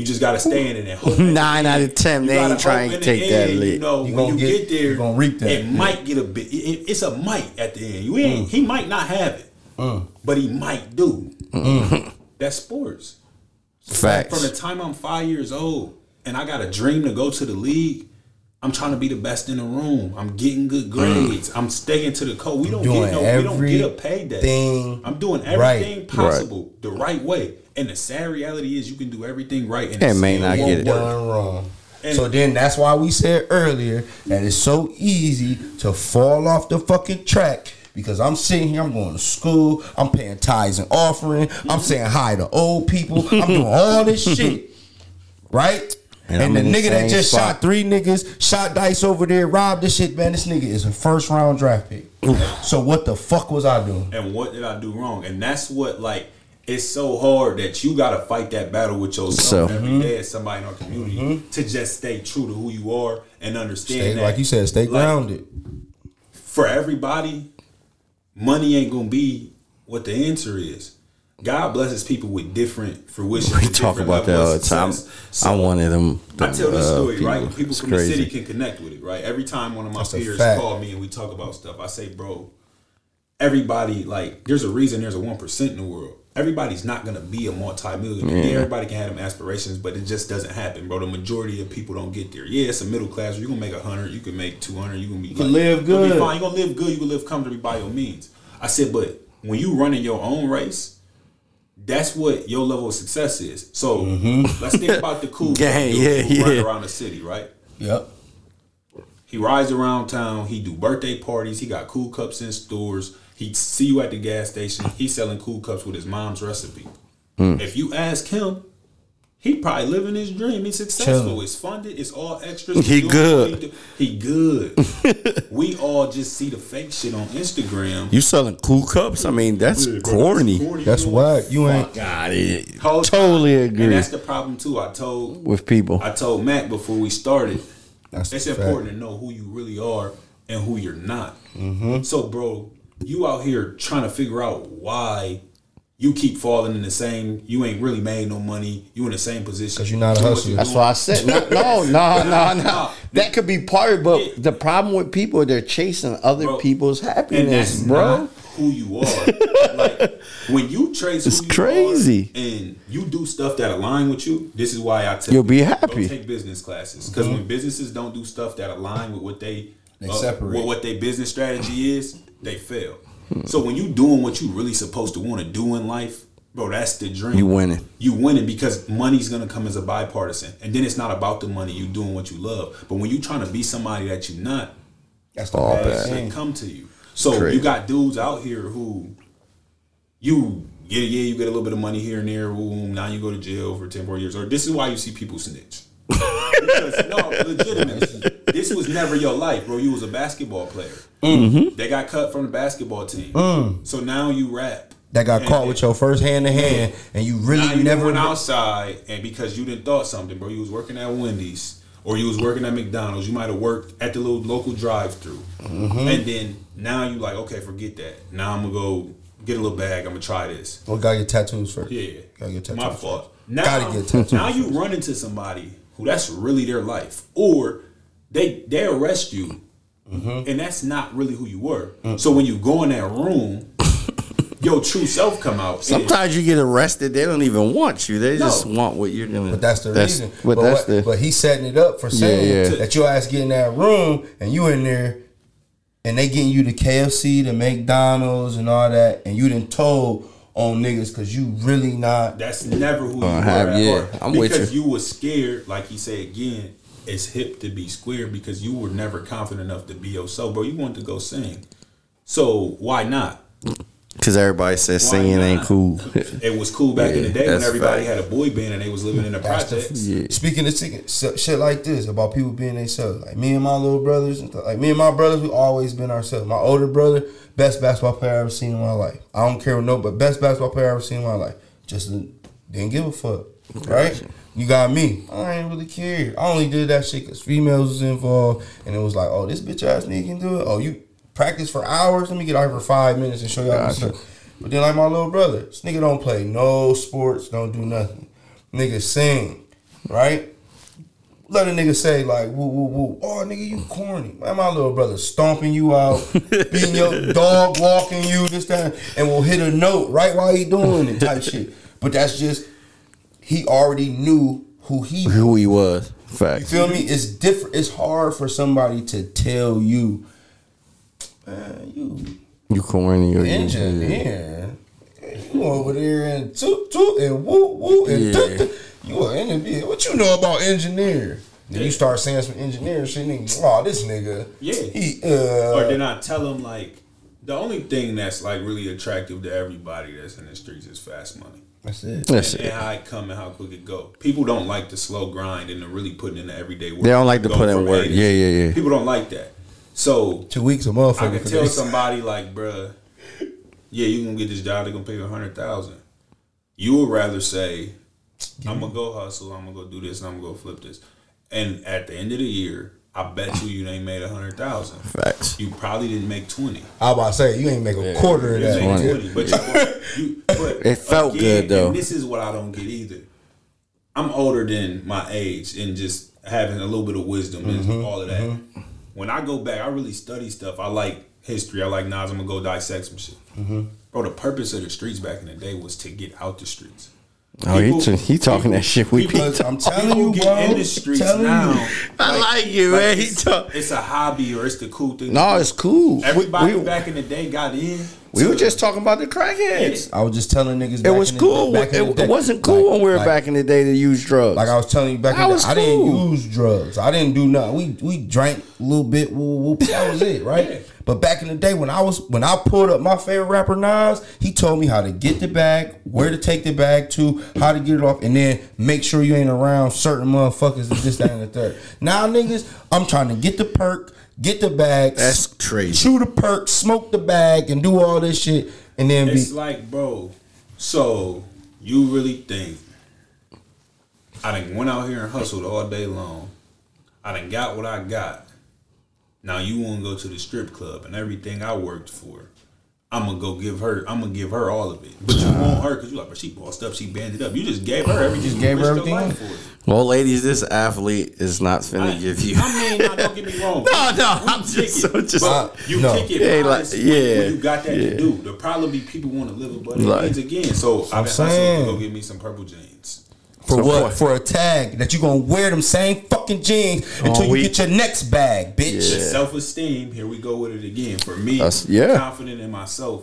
You just gotta stand in it hope. <laughs> Nine out of 10, you they gotta ain't trying to in the take that end, You lick. know, You when gonna you get- get, there, you gonna reap that. It might get a bit. It, it- it's a might at the end. You ain't. Mm. He might not have it, but he might do. That's sports. Facts. From the time I'm five years old and I got a dream to go to the league, I'm trying to be the best in the room. I'm getting good grades. I'm sticking to the code. We don't get no. We don't get a payday. I'm doing right. everything possible the right way. And the sad reality is, you can do everything right and It may still not get it. done wrong. And- so then that's why we said earlier that it's so easy to fall off the fucking track. Because I'm sitting here, I'm going to school, I'm paying tithes and offering, Mm-hmm. I'm saying hi to old people, I'm doing all this <laughs> shit, right? And And, the nigga that just spot. shot three niggas, shot dice over there, robbed this shit, man. This nigga is a first round draft pick. So what the fuck was I doing? and what did I do wrong? And that's what like it's so hard that you gotta fight that battle with yourself So- every day mm-hmm. as somebody in our community mm-hmm. to just stay true to who you are and understand Stay, that like you said, stay like, grounded. for everybody, money ain't gonna be what the answer is. God blesses people with different fruition. <laughs> We talk about that all the time. success. I'm one of them. I tell this uh, story, people. right? People It's from the city can connect with it, right? Every time one of my That's peers fact. call me and we talk about stuff, I say, bro, everybody, like, there's a reason there's a 1% in the world. Everybody's not going to be a multi-millionaire. Yeah, everybody can have them aspirations, but it just doesn't happen, bro. The majority of people don't get there. Yeah, it's a middle class. You're going to make 100, you can make 200, you can be can live You're gonna be good. You're going to live good. You can live comfortably by your means. I said, but when you running your own race, that's what your level of success is. So let's think about the cool <laughs> yeah, who run yeah. around the city, right? Yep. He rides around town. He do birthday parties. He got cool cups in stores. He see you at the gas station. He's selling cool cups with his mom's recipe. Hmm. If you ask him, he probably living his dream. He's successful. Chilling. It's funded. It's all extras. He doing good. He, do. he good. <laughs> we all just see the fake shit on Instagram. You selling cool cups? I mean, that's Yeah, bro, corny. That's bro. whack. You ain't. Got it. Whole Totally time. agree And that's the problem too. I told with people. I told Mac before we started. That's it's the fact. important to know who you really are and who you're not. Mm-hmm. So, bro, you out here trying to figure out why you keep falling in the same. You ain't really made no money. You in the same position because you're not a hustler. That's doing. why I said no, no, no, no, <laughs> no. That could be part, but Yeah. the problem with people, they're chasing other Bro, people's and that's happiness, bro. not who you are. like <laughs> when you trace, It's who you crazy. are and you do stuff that align with you. This is why I tell You'll be happy. Take business classes because when businesses don't do stuff that align with what they, They uh, separate. what what their business strategy is, they fail. So when you doing what you really supposed to want to do in life, bro, that's the dream. You winning. You winning because money's gonna come as a bipartisan, and then it's not about the money. You doing what you love, but when you trying to be somebody that you not, That's the All bad bad. shit come to you. So Crazy. you got dudes out here who you yeah yeah you get a little bit of money here and there. Boom, now you go to jail for ten more years. Or this is why you see people snitch. <laughs> because no, legitimately, this was never your life, bro. You was a basketball player. Mm-hmm. They got cut from the basketball team. Mm. So now you rap. That got And- caught with your first hand to hand, and you really you never. went outside, and because you didn't thought something, bro, you was working at Wendy's or you was working at McDonald's. You might have worked at the little local drive-through, and then now you like, okay, forget that. Now I'm gonna go get a little bag. I'm gonna try this. Well, gotta get tattoos first. Yeah, gotta get tattoos. my fault. Now, Gotta get tattoos. now you run into somebody who that's really their life, or they they arrest you, Mm-hmm. and that's not really who you were. Mm. So when you go in that room, <laughs> your true self come out. Sometimes you get arrested, they don't even want you. They No. just want what you're doing. But that's the reason. But, But, that's what- the. but he's setting it up for saying yeah. that your ass get in that room and you in there and they getting you the KFC, the McDonald's and all that, and you didn't told on niggas because you really not. That's never who you Uh, were have- at yeah, heart. I'm with because you. you was scared, like he said again. It's hip to be square because you were never confident enough to be yourself, bro. You wanted to go sing, so why not? Because everybody says Why singing ain't cool. <laughs> It was cool back in the day when everybody fact. had a boy band and they was living in the That's the- projects. yeah. Speaking of shit, shit like this about people being themselves, like me and my little brothers, like me and my brothers, we always been ourselves. My older brother, best basketball player I've ever seen in my life. I don't care what no, but best basketball player I've ever seen in my life. Just didn't give a fuck, right? You got me. I ain't really care. I only did that shit because females was involved, and it was like, oh, this bitch ass nigga can do it. Oh, you practice for hours. Let me get out here for five minutes and show y'all Gotcha. up. But then like my little brother, this nigga don't play no sports, don't do nothing. Nigga sing, right? Let a nigga say like woo woo woo. Oh nigga, you corny. Man, my little brother stomping you out, <laughs> beating your dog walking you, this that, and will hit a note right while he doing it type shit. But that's just he already knew who he was. Who he was. You feel me? It's different. It's hard for somebody to tell you, man, you You corny or you. engineer. You over there and toot toot and woo woo and Yeah. toot toot. You an engineer. What you know about engineer? Then you start saying some engineer shit, nigga. Oh, this nigga. Yeah. He uh. or then I tell him like the only thing that's like really attractive to everybody that's in the streets is fast money. That's it. That's and it. how it come and how quick it go. People don't like the slow grind and the really putting in the everyday work. They don't like to put in work. Yeah, yeah, yeah. People don't like that. So Two weeks a I motherfucker. can for tell this. somebody like, bruh, yeah, you gonna get this job. They're gonna pay you a hundred thousand. You would rather say, I'm gonna go hustle. I'm gonna go do this. and I'm gonna go flip this. And at the end of the year, I bet you you ain't made a hundred thousand. Facts. You probably didn't make twenty. I was about to say you ain't make a quarter of that. made nigga. 20, but you, <laughs> you, but It felt good, though. And this is what I don't get either. I'm older than my age and just having a little bit of wisdom Mm-hmm, and all of that. When I go back, I really study stuff. I like history. I like Nas. I'm gonna go dissect some shit. Mm-hmm. Bro, the purpose of the streets back in the day was to get out the streets. Oh, he, People- t- he talking that shit. We be people- I'm telling People you, get bro. in the streets Telling now. you. I like you, man. He it's, talk- it's a hobby or it's the cool thing. No, it's cool. Everybody we, we, back in the day got in. we were just talking about the crackheads. I was just telling niggas. It back was in the- cool. back in the It, day. it wasn't cool Like- when we were like- back in the day to use drugs. Like I was telling you back That in the was I didn't use drugs. I didn't do nothing. We we drank a little bit. Woo, woo, that was it, right? <laughs> Yeah. But back in the day when I was when I pulled up my favorite rapper Nas, he told me how to get the bag, where to take the bag to, how to get it off, and then make sure you ain't around certain motherfuckers and this, that, and the third. Now niggas, I'm trying to get the perk, get the bag, That's crazy. chew the perk, smoke the bag, and do all this shit, and then be It's like, bro, so you really think I done went out here and hustled all day long. I done got what I got. Now you want to go to the strip club and everything I worked for. I'm gonna go give her. I'm gonna give her all of it, but you want her because you like, but she bossed up, she banded up. You just gave her everything. Just You gave her everything. life for it. well, ladies, this athlete is not finna I, give you. I mean, now, don't get me wrong. <laughs> No, no, We I'm kick just- it, I'm just- but uh, you No. kick it. Yeah, Yeah, like- when, yeah, when you got that yeah. to do. The problem be people want to live above their Like- means again. So I'm been hustling saying. to go get me some purple jeans. For So what? for- For a tag that you're gonna wear them same fucking jeans until you week. get your next bag, bitch. Yeah. Self esteem. Here we go with it again. For me, That's- yeah. confident in myself.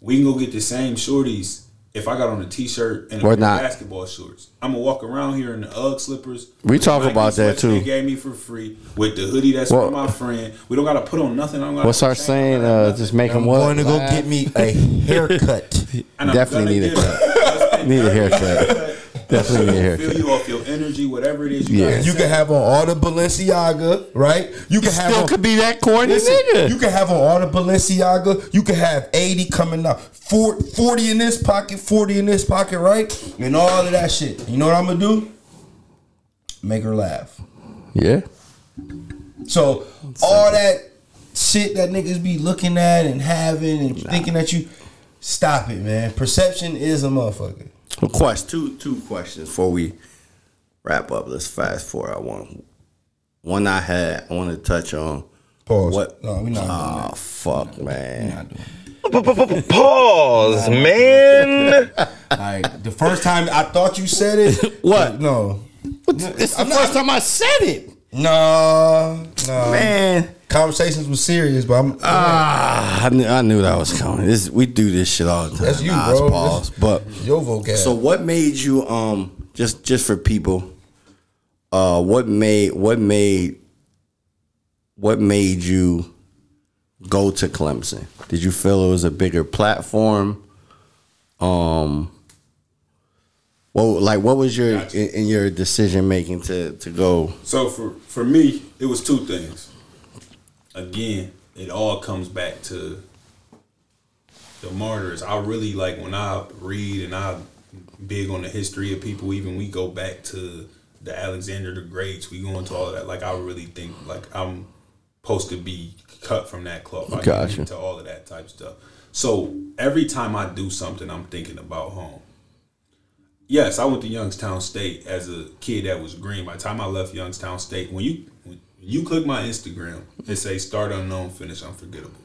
We can go get the same shorties. If I got on a t-shirt and a Or pair of not. basketball shorts, I'm gonna walk around here in the UGG slippers. We talk Nike about that, too. They gave me for free with the hoodie that's Well- from my friend. We don't gotta put on nothing. I don't gotta What's our put chain, saying? I don't gotta Uh, nothing. just make I'm going to go get me a <laughs> haircut. And I'm Definitely need a get cut. Need a haircut. Definitely need a. Feel you off your energy, whatever it is. You Yeah. you can have on all the Balenciaga, right? You can have Still on, could be that corny Listen, nigga. You can have on all the Balenciaga. You can have 80 coming out. 40, 40 in this pocket, 40 in this pocket, right? And all of that shit. You know what I'm gonna do? Make her laugh. Yeah. So all that shit that niggas be looking at and having and thinking that you stop it, man. Perception is a motherfucker. Well, Quest two two questions before we wrap up. Let's fast forward. I want one I had. I want to touch on. Pause. What? No, we not doing Oh that. fuck, We man. not doing that. <laughs> Pause, man. <laughs> All right. The first time I thought you said it. What? No. This is the I'm not- first time I said it, No. No. man. Conversations was serious, but I'm. Ah, I knew, I knew that was coming. This we do this shit all the time. That's you, Nah, it's bro. pause. But your vocab. so, what made you um just just for people? Uh, what made what made what made you go to Clemson? Did you feel it was a bigger platform? Um, well, like what was your Gotcha. in, in your decision making to to go? So for for me, it was two things. Again, it all comes back to the martyrs. I really like when I read and I big on the history of people. Even we go back to the Alexander the Greats. We go into all of that. Like I really think like I'm supposed to be cut from that cloth. I get Gotcha. into all of that type stuff. So every time I do something, I'm thinking about home. Yes, I went to Youngstown State as a kid that was green. By the time I left Youngstown State, when you when you click my Instagram, it say start unknown, finish unforgettable.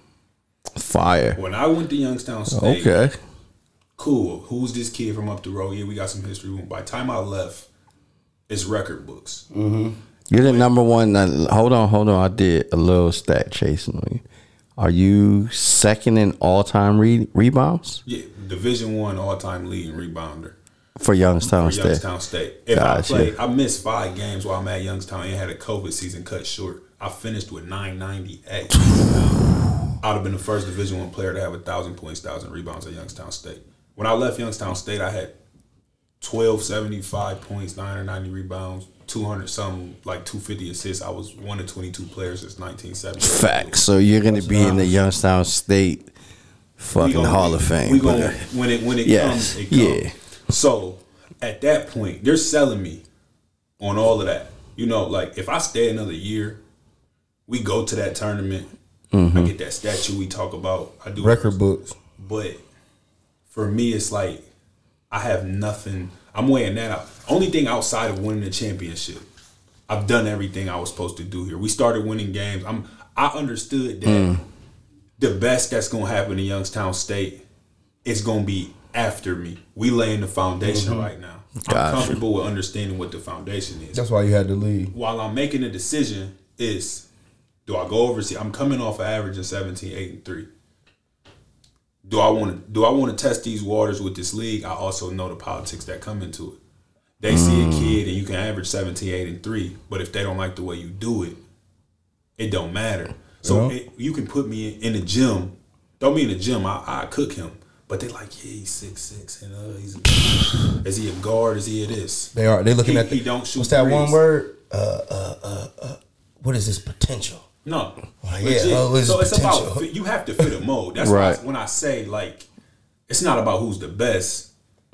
Fire. When I went to Youngstown State, Okay. cool. Who's this kid from up the road? Yeah, we got some history. By the time I left, it's record books. You're the number one. Uh, hold on, hold on. I did a little stat chasing on you. Are you second in all time re- rebounds Yeah, Division One all time leading rebounder for Youngstown for State? Youngstown State. If Gotcha. I played, I missed five games while I'm at Youngstown and had a COVID season cut short. I finished with 998. <sighs> I'd have been the first Division One player to have a thousand points, thousand rebounds at Youngstown State. When I left Youngstown State, I had 1275 points, 990 rebounds, 200 something, like 250 assists. I was one of 22 players since 1970. Facts. So you're gonna be in the Youngstown State fucking gonna Hall of Fame. We gonna when it when it comes, it comes. yeah. So at that point, they're selling me on all of that. You know, like if I stay another year, we go to that tournament. Mm-hmm. I get that statue we talk about. I do record books. but for me, it's like I have nothing. I'm weighing that out. Only thing outside of winning the championship, I've done everything I was supposed to do here. We started winning games. I'm. I understood that Mm. the best that's gonna happen in Youngstown State is gonna be after me. We laying the foundation mm-hmm. right now. I'm comfortable with understanding what the foundation is That's why you had to leave. while I'm making a decision is do I go overseas? I'm coming off an average of 17, 8, and 3. Do I want to do I want to test these waters with this league? I also know the politics that come into it. They see a mm. kid and you can average 17, 8, and 3, but if they don't like the way you do it, it don't matter. So Yeah. it, you can put me in, in the gym. Throw me in the gym, I, I cook him. But they like, yeah, he's six six, and uh, he's a, is he a guard? Is he a this? They are. They looking He- at. The, he don't shoot What's that one word? Uh, uh, uh, uh, what is this potential? No. Oh, yeah. Legit. Oh, so it's potential. about you have to fit a mold. That's Right. why I- when I say like it's not about who's the best.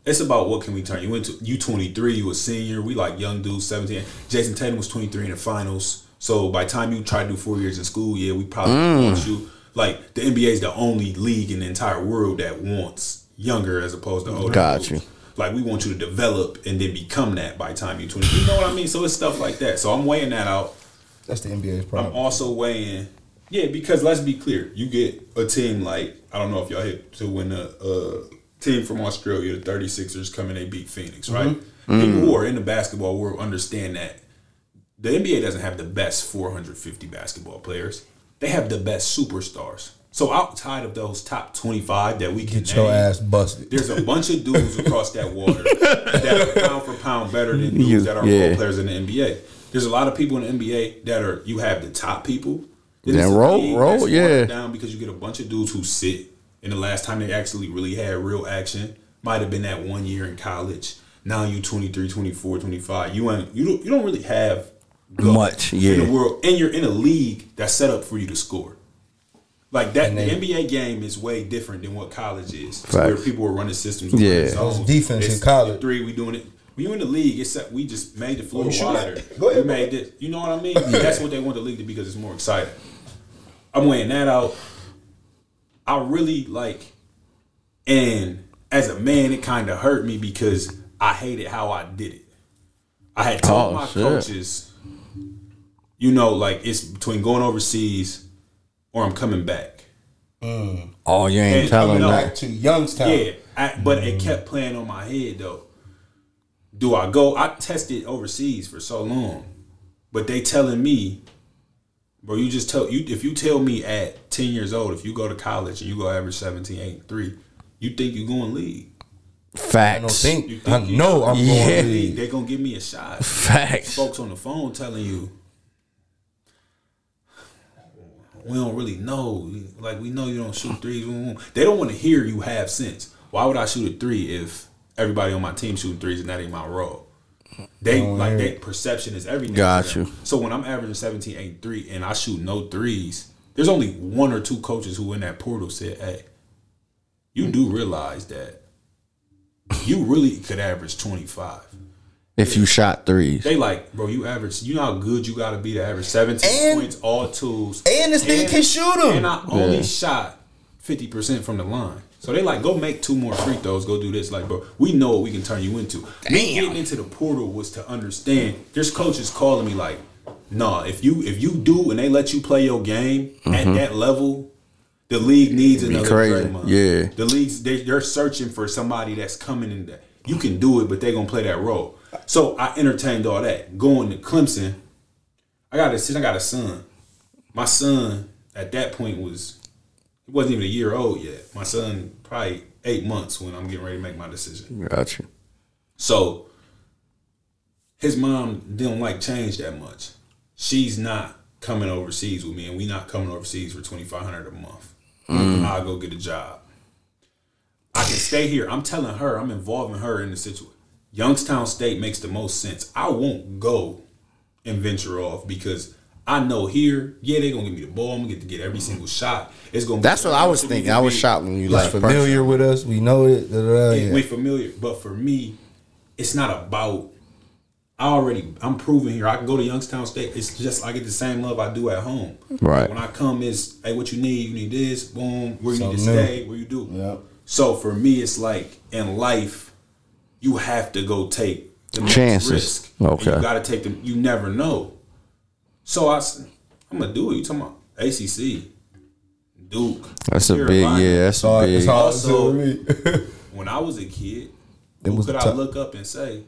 It's about what can we turn you into. You 23, you a senior. We like young dudes, 17. Jayson Tatum was 23 in the finals. So by the time you try to do four years in school, yeah, we probably Mm. want you. Like the NBA is the only league in the entire world that wants younger as opposed to older. Got dudes. you. Like we want you to develop and then become that by the time you're 20. You know what I mean? So it's stuff like that. So I'm weighing that out. That's the NBA's problem. I'm also weighing, yeah, because let's be clear, you get a team like I don't know if y'all hit to win a, a team from Australia, the 36ers come and they beat Phoenix, right? Mm-hmm. People who are in the basketball world understand that the NBA doesn't have the best 450 basketball players; they have the best superstars. So outside of those top 25 that we can Get your name, ass busted. there's a bunch of dudes <laughs> across that water that are pound for pound better than dudes that are Yeah. role players in the NBA. There's a lot of people in the NBA that are you have the top people. Then Yeah, roll- roll, yeah. Down because you get a bunch of dudes who sit. And the last time they actually really had real action might have been that one year in college. Now you 23, 24, 25. You ain't you don't you don't really have go Much, in the world, and you're in a league that's set up for you to score. Like that, And the NBA game is way different than what college is. Facts. Where people are running systems. Yeah. running It's zones. defense in college. Three, we doing it. when you in the league, it's that we just made the oh, floor Oh, wider. <laughs> Go ahead, we made this. You know what I mean? <laughs> That's what they want the league to be because it's more exciting. I'm weighing that out. I really like, and as a man, it kind of hurt me because I hated how I did it. I had told Oh, my shit. coaches, you know, like it's between going overseas or I'm coming back. Mm. Oh, you ain't And telling coming up- Back to Youngstown. Yeah, I, but it mm. kept playing on my head though. Do I go? I tested overseas for so long, but they telling me, bro, you just tell you if you tell me at ten years old if you go to college and you go average 17, 8, three, you think you're going league? I don't Facts. think. You I think you- know I'm Yeah. going to league. They gonna give me a shot. Facts. Folks on the phone telling you. We don't really know. Like we know you don't shoot threes. They don't want to hear you have sense. Why would I shoot a three if everybody on my team shooting threes and that ain't my role? They like that perception is everything. Got you. So when I'm averaging 17, 8, 3 and I shoot no threes, there's only one or two coaches who in that portal said, Hey, you do realize that you really could average 25. If you shot threes. They like, bro, you average. You know how good you got to be to average 17 And- points, all tools. and this nigga can shoot them. And I only Yeah. shot 50% from the line. So they like, go make two more free throws, go do this. Like, bro, we know what we can turn you into. Me getting into the portal was to understand. There's coaches calling me like, nah, if you if you do and they let you play your game at that level, the league needs Mm-hmm. Another crazy. Draymond. Yeah. The leagues they, they're searching for somebody that's coming in that you can do it, but they're gonna play that role. So I entertained all that. Going to Clemson, I got a I got a son. My son at that point was he wasn't even a year old yet. My son probably eight months when I'm getting ready to make my decision. Got you. So his mom didn't like change that much. She's not coming overseas with me, and we're not coming overseas for twenty five hundred a month. Mm. I'll go get a job. I can stay here. I'm telling her, I'm involving her in the situation. Youngstown State makes the most sense. I won't go and venture off because I know here, yeah, they're gonna give me the ball. I'm gonna get to get every single shot. It's gonna. be That's what I was thinking. I was be- shocked when you Like like familiar with us. We know it. Da, da, da, yeah, yeah. we familiar. But for me, it's not about. I already, I'm proving here. I can go to Youngstown State. It's just I get the same love I do at home. Right. When I come, is hey, what you need? You need this. Boom. Where you need to Something new. stay? Where you do? Yep. So for me, it's like in life, you have to go take the next Chances. risk. And Okay. You got to take them. You never know. So I, I'm gonna do it. You talking about ACC, Duke? That's a big, yeah, that's a big. it's Also- <laughs> when I was a kid, It who was could I look up and say,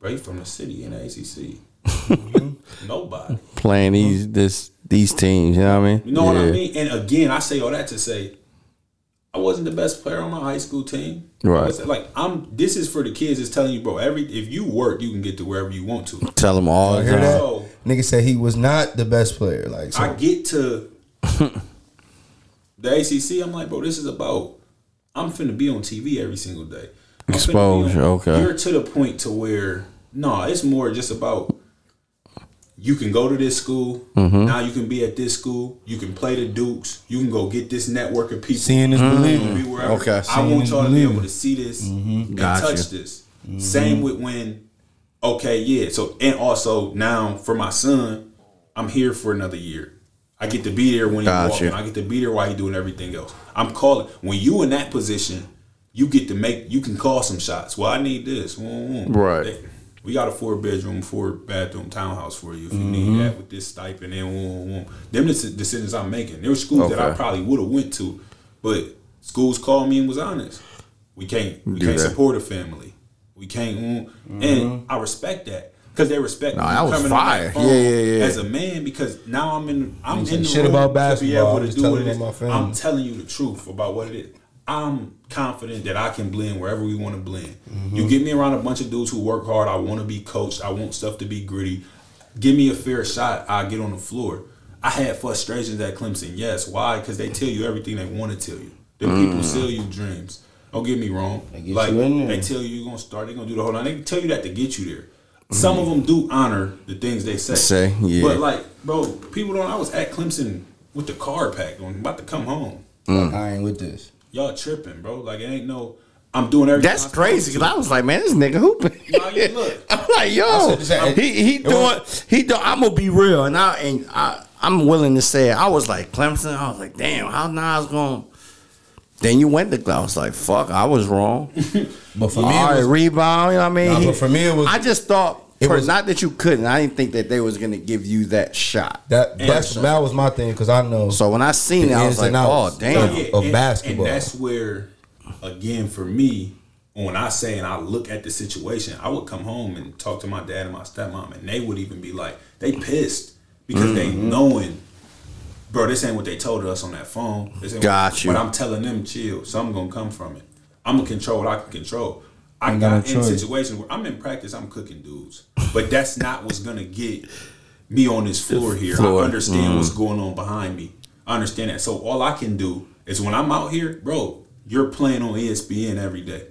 "Right from the city in the ACC"? Nobody. Playing these this these teams, you know what I mean? You know what I mean? And again, I say all that to say, I wasn't the best player on my high school team. Right. Like I'm. This is for the kids. It's telling you, bro. Every if you work, you can get to wherever you want to. Tell them all the hear time. that? So Nigga said he was not the best player. Like so, I get to <laughs> the ACC. I'm like, bro, this is about. I'm finna be on TV every single day. I'm finna be Exposure, okay. You're to the point to where no, it's more just about. You can go to this school. Mm-hmm. Now you can be at this school. You can play the Dukes. You can go get this network of people. seeing is You believing. be wherever. Okay. I want y'all to be able to see this and Gotcha. touch this. Same with when, okay, yeah. So and also now for my son, I'm here for another year. I get to be there when he's Gotcha. walking. I get to be there while he's doing everything else. I'm calling when you in that position. You get to make. You can call some shots. Well, I need this. Woo, woo. Right. They- we got a four bedroom, four bathroom townhouse for you if you Mm-hmm. need that with this stipend and woo, woo, woo. them the decisions I'm making. There were schools that I probably would have went to, but schools called me and was honest. We can't we Do can't that. support a family. We can't, mm, and I respect that because they respect Nah, me that was coming fire. Yeah, yeah, yeah. as a man because now I'm in I'm in the shit room about to be able to do telling what it is. my. I'm telling you the truth about what it is. I'm confident that I can blend wherever we want to blend. Mm-hmm. You get me around a bunch of dudes who work hard. I want to be coached. I want stuff to be gritty. Give me a fair shot. I get on the floor. I had frustrations at Clemson. Yes. Why? Because they tell you everything they want to tell you. The people sell you dreams. Don't get me wrong. Mm. They get like you in there. they tell you you're gonna start. They're gonna do the whole. Line. They tell you that to get you there. Some of them do honor the things they say. Say, yeah. But like, bro, people don't. I was at Clemson with the car packed. I'm about to come home Like, I ain't with this. Y'all tripping, bro. Like it ain't no. I'm doing everything. That's I'm crazy. Cause. I was like, man, this nigga hooping. <laughs> Nah, yeah, look. <laughs> I'm like, yo, said the he he doing was- he do. I'm gonna be real, and I and I I'm willing to say it. I was like Clemson. I was like, damn, how Naz going? To. Then you went to. I was like, fuck, I was wrong. <laughs> But for All me, it right, was, rebound. You know what I mean? Nah, He- but for me, it was- I just thought. It was- not that you couldn't. I didn't think that they was gonna give you that shot. that that's that was my thing because I know. So when I seen it, I was like, oh outs. damn. Yeah. of and, basketball. And that's where, again, for me, when I say and I look at the situation, I would come home and talk to my dad and my stepmom, and they would even be like, they pissed because they Mm-hmm. knowing, bro, this ain't what they told us on that phone. This ain't Got what, you. But I'm telling them, chill. Something gonna come from it. I'm gonna control what I can control. I Ain't got got in choice. situations where I'm in practice, I'm cooking dudes, but that's not what's gonna get me on this floor here. floor. I understand Mm-hmm. what's going on behind me. I understand that. So all I can do is when I'm out here, bro, you're playing on ESPN every day.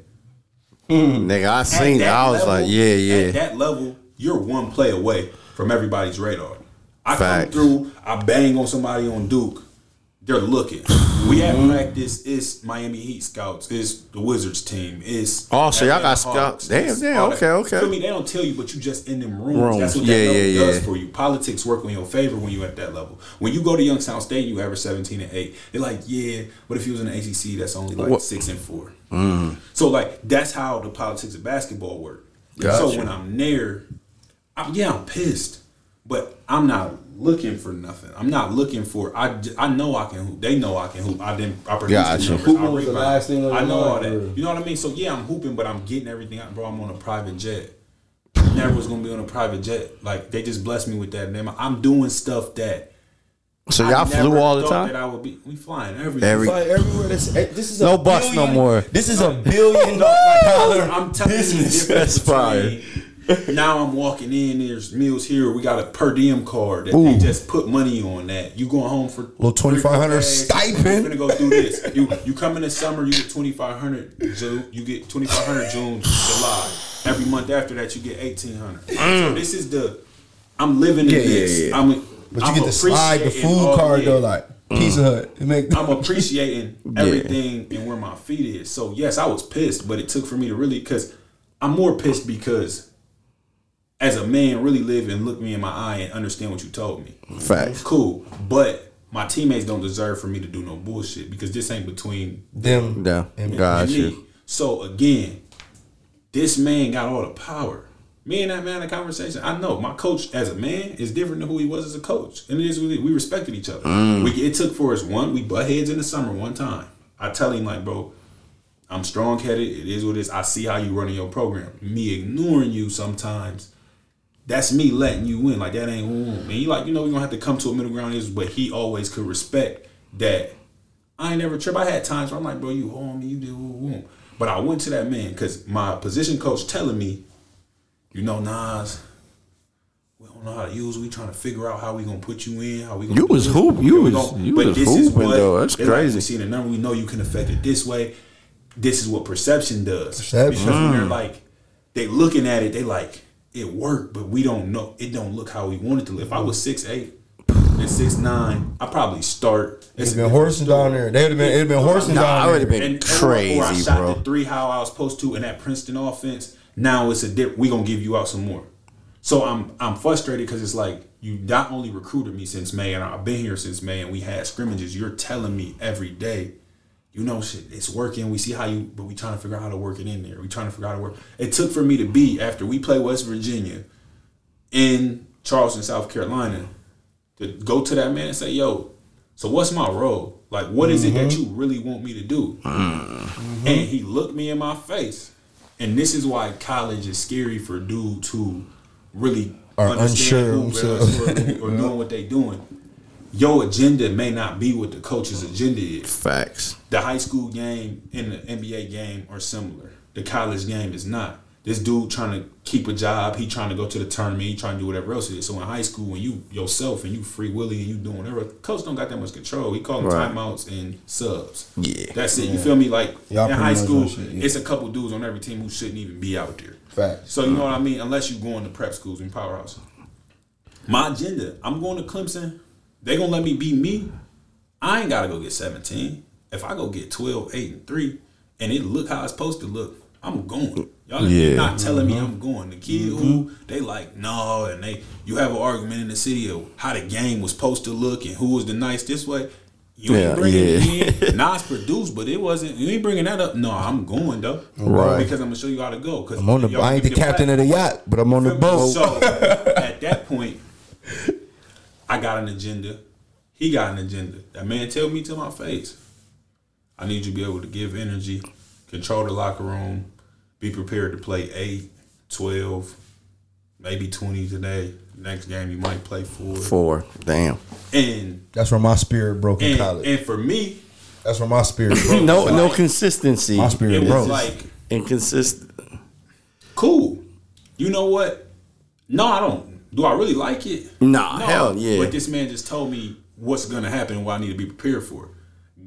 Nigga, I seen it. that I was level- like, yeah, yeah. At that level, you're one play away from everybody's radar. I Fact. come through, I bang on somebody on Duke. They're looking. <sighs> We at practice. It's Miami Heat scouts. It's the Wizards team. It's Oh, so y'all got scouts. Damn, damn, okay, okay. Feel me? They don't tell you, but you just in them rooms. Rooms. That's what Yeah, that level yeah, does yeah. for you. Politics work in your favor when you at that level. When you go to Youngstown State, you average seventeen and eight. They're like, yeah. What if you was in the ACC? That's only like What- six and four. Mm. So like that's how the politics of basketball work. Gotcha. So when I'm there, I'm, yeah, I'm pissed, but I'm not looking for nothing. I'm not looking for. I, j- I know I can hoop. They know I can hoop. I didn't. I produced Gotcha. the numbers. Hooping I was the last thing I know all that. or- You know what I mean? So yeah, I'm hooping, but I'm getting everything out, bro. I'm on a private jet. Never was gonna be on a private jet. Like they just blessed me with that. Name. I'm doing stuff that. So y'all never flew all the time. That I would be. We flying everywhere. Every- Like everywhere. This, eh, this is a No bus no more. This is a billion dollar <laughs> I'm telling you the business. difference That's fire. <laughs> Now I'm walking in. There's meals here. We got a per diem card that they just put money on. That you going home for Little 2,500 days, stipend. We're gonna go do this. You you come in the summer. You get twenty five hundred. June. You get twenty five hundred June, July. Every month after that, you get eighteen hundred. So this is the. I'm living in Mm. Yeah, yeah, this. yeah. I'm. But you I'm get to slide the food card though, like Pizza Hut. It make I'm appreciating <laughs> everything and where my feet is. So yes, I was pissed, but it took for me to really because I'm more pissed because as a man, really live and look me in my eye and understand what you told me. Facts. Cool, but my teammates don't deserve for me to do no bullshit because this ain't between them. Yeah, And- got and me. So again, this man got all the power. Me and that man in a conversation. I know my coach as a man is different than who he was as a coach, and it is we we respected each other. Mm. We it took for us one we butt heads in the summer one time. I tell him like, bro, I'm strong headed. It is what it is. I see how you running your program. Me ignoring you sometimes. That's me letting you win. Like that ain't ooh. And he like, you know, we gonna have to come to a middle ground. Is but he always could respect that. I ain't never trip. I had times where I'm like, bro, you hold me, you did woo woo. But I went to that man because my position coach telling me, you know, Naz, we don't know how to use. We trying to figure out how we gonna put you in. How we gonna You was this. hoop- you Here we was- go. you But was this is what- though. That's they like, crazy. we see the number. We know you can affect it this way. This is what perception does. Perception. Because when they're Mm. like, they looking at it, they like it worked, but we don't know. It don't look how we want it to look. If I was six eight and six nine, I probably start. It's been horsing down there. They would have been. It'd been horsing Nah, I down would've been- and, or- or I Crazy, shot bro. the three how I was supposed to in that Princeton offense. Now it's a dip. We gonna give you out some more. So I'm I'm frustrated because it's like you not only recruited me since May and I've been here since May and we had scrimmages. You're telling me every day, you know, shit, it's working. We see how you, but we trying to figure out how to work it in there. We trying to figure out how to work. It took for me to be after we play West Virginia in Charleston, South Carolina, to go to that man and say, yo, so what's my role? Like, what is it that mm-hmm. you really want me to do? Mm-hmm. And he looked me in my face. And this is why college is scary for dudes who really Are unsure and themselves. <laughs> or doing what they doing. Your agenda may not be what the coach's agenda is. Facts. The high school game and the NBA game are similar. The college game is not. This dude trying to keep a job, he trying to go to the tournament, he trying to do whatever else it is. So in high school, when you yourself and you free willy and you doing whatever, coach don't got that much control. He call them Right. timeouts and subs. Yeah. That's it. You feel me? Like Y'all in high school, shit, yeah. it's a couple dudes on every team who shouldn't even be out there. Facts. So you know what I mean? Unless you going to prep schools and powerhouse. My agenda, I'm going to Clemson. They gonna let me be me. I ain't gotta go get 17. If I go get 12, 8, and 3, and it look how it's supposed to look, I'm going. Y'all Yeah. not telling me mm-hmm. I'm going. The kid who mm-hmm. they like no, and they you have an argument in the city of how the game was supposed to look and who was the nice this way. You Yeah, ain't bringing yeah. it in. <laughs> Naz produced, but it wasn't. You ain't bringing that up. No, I'm going though, Right. Because I'm gonna show you how to go. Cause I'm on the. y'all I ain't the give me captain of the yacht, but I'm on the boat. So at that point, I got an agenda. He got an agenda. That man tell me to my face. I need you to be able to give energy, control the locker room, be prepared to play 8, 12, maybe 20 today. Next game you might play 4. Four. Damn. And That's where my spirit broke in and, college. and for me, That's where my spirit <laughs> broke. No, no consistency. My spirit it broke. like Inconsistent. cool. You know what? No, I don't. Do I really like it? Nah, hell yeah. But this man just told me what's gonna happen and what I need to be prepared for.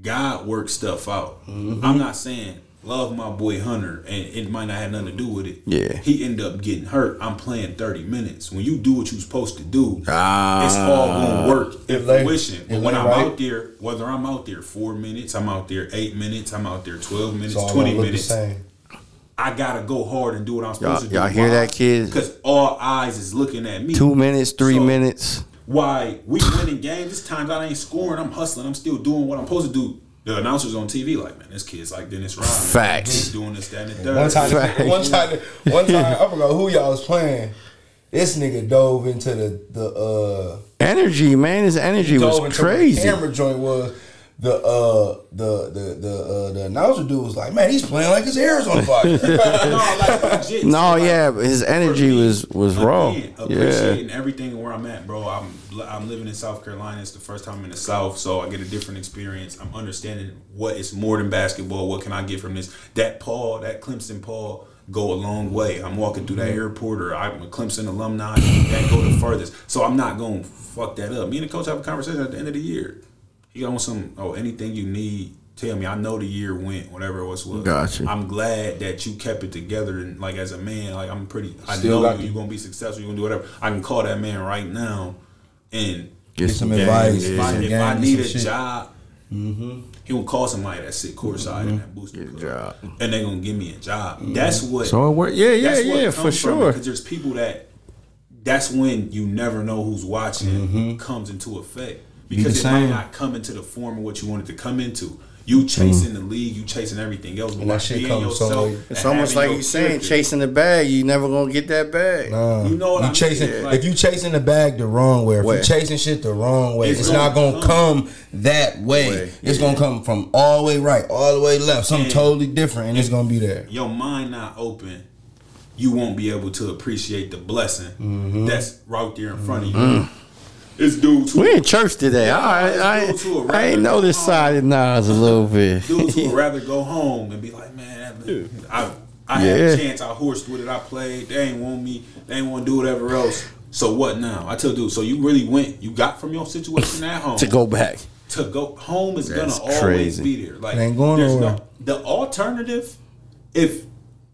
God works stuff out. Mm-hmm. I'm not saying love my boy Hunter, and it might not have nothing to do with it. Yeah. he ended up getting hurt. I'm playing 30 minutes. When you do what you're supposed to do, Ah. it's all gonna work in It lay- fruition. But when I'm right. out there, whether I'm out there four minutes, I'm out there eight minutes, I'm out there 12 minutes, 20 gonna look the minutes. Same. I gotta go hard and do what I'm supposed Y'all- to do. y'all hear that, kids? Because all eyes is looking at me. Two minutes, three So- minutes. Why we winning games? This times I ain't scoring. I'm hustling. I'm still doing what I'm supposed to do. The announcers on TV like, man, this kid's like Dennis Rodman. Facts. He's doing this, that, and the third. One time, Right. one time, one time, I forgot who y'all was playing. This nigga dove into the the uh Energy, man. His energy dove was into crazy. The camera joint was the uh the the the uh, the announcer dude was like, man, he's playing like his hair is on fire. <laughs> no, like legit. <laughs> No, Like, yeah, his energy me, was was raw. again, Yeah. Appreciating everything where I'm at, bro. I'm I'm living in South Carolina. It's the first time in the South, so I get a different experience. I'm understanding what is more than basketball. What can I get from this? That Paul, that Clemson Paul, go a long way. I'm walking through that airport, or I'm a Clemson alumni. That go the furthest. So I'm not gonna fuck that up. Me and the coach have a conversation at the end of the year. He got on some oh anything you need. Tell me. I know the year went, whatever it was. was. Gotcha. I'm glad that you kept it together and like as a man, like I'm pretty. I Still know you, the- you're gonna be successful. You're gonna do whatever. I can call that man right now and Get some game, advice. if yeah. I, if I need a shit. job, mm-hmm. he will call somebody that sit courtside in mm-hmm. that booster Get club, job. and they gonna give me a job. Mm-hmm. That's what. So it worked. Yeah, yeah, yeah, for sure. Because there's people that. That's when you never know who's watching Mm-hmm. comes into effect the because it might not come into the form of what you wanted to come into. You chasing the league, you chasing everything else, but And that shit being comes some yourself way. and It's almost like your you saying chasing the bag. You never gonna get that bag. Nah, You know what you I mean? chasing Yeah. Like- if you chasing the bag the wrong way, if Way. you chasing shit the wrong way, It's it's, gonna not gonna come. come that way. Way, It's gonna come from all the way right, all the way left, something And- totally different, and it's gonna be there. your mind not open, you won't be able to appreciate the blessing Mm-hmm. that's right there in front of you. It's dudes who We in church today. Yeah, All right, it's I, dudes who are I ain't know this side of Naz a little bit. dudes who would rather go home and be like, man, that- I I had a chance, I horsed with it, I played. They ain't want me, they ain't want to do whatever else. So what now? I tell dudes, so you really went, you got from your situation at home to go back. to go home is That's gonna always be there. Like It ain't going nowhere. no the alternative. If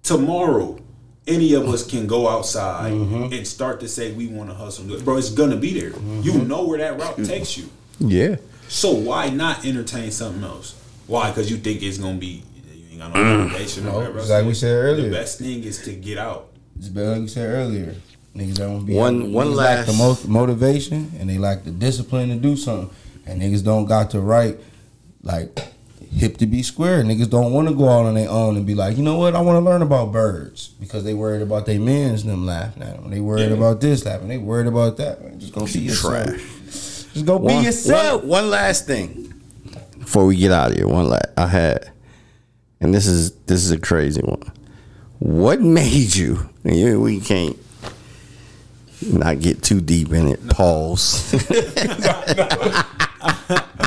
tomorrow any of us can go outside Mm-hmm. and start to say we want to hustle, bro, it's gonna be there. Mm-hmm. You know where that route takes you. Yeah. So why not entertain something else? Why? Because you think it's gonna be you ain't got no motivation or whatever. like we said earlier. The best thing is to get out. It's better like you said earlier. Niggas that won't be One- one niggas lack the last- mo- motivation and they lack the discipline to do something. And niggas don't got the right like hip to be square. Niggas don't want to go out on their own and be like, you know what, I want to learn about birds because they worried about their men's them laughing at them. They worried Yeah. about this laughing. They worried about that. Man, just go be yourself. Trash. Just go be yourself. one- one last thing before we get out of here. One last I had, and this is this is a crazy one. What made you? and you- We can't not get too deep in it. Pause. <laughs>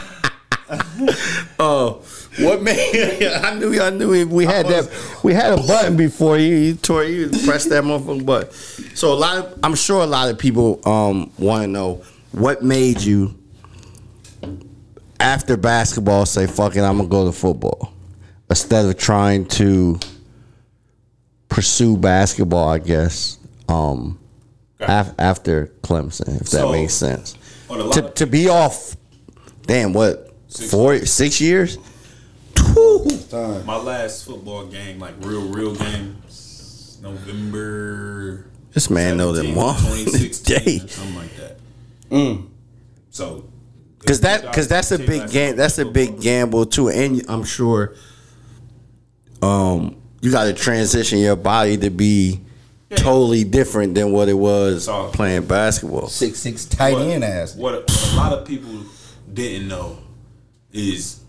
<laughs> Oh, what made? <laughs> I knew I knew we- we had that. We had a button before you. You tore you pressed that motherfucking button. So a lot of I'm sure a lot of people um want to know what made you after basketball say fuck it I'm gonna go to football instead of trying to pursue basketball. I guess um af- after Clemson if that makes sense. on a lot To of- to be off. Damn what Six four six years. Whew. Time. My last football game, like real, real game, November. This man know them 17th, one 2016, day. something like that. Mm. So, Cause that, cause that's a big game. That's a big gamble too, and I'm sure, um, you got to transition your body to be totally different than what it was all. playing basketball. Six six tight What- end ass. What a, what a lot of people didn't know is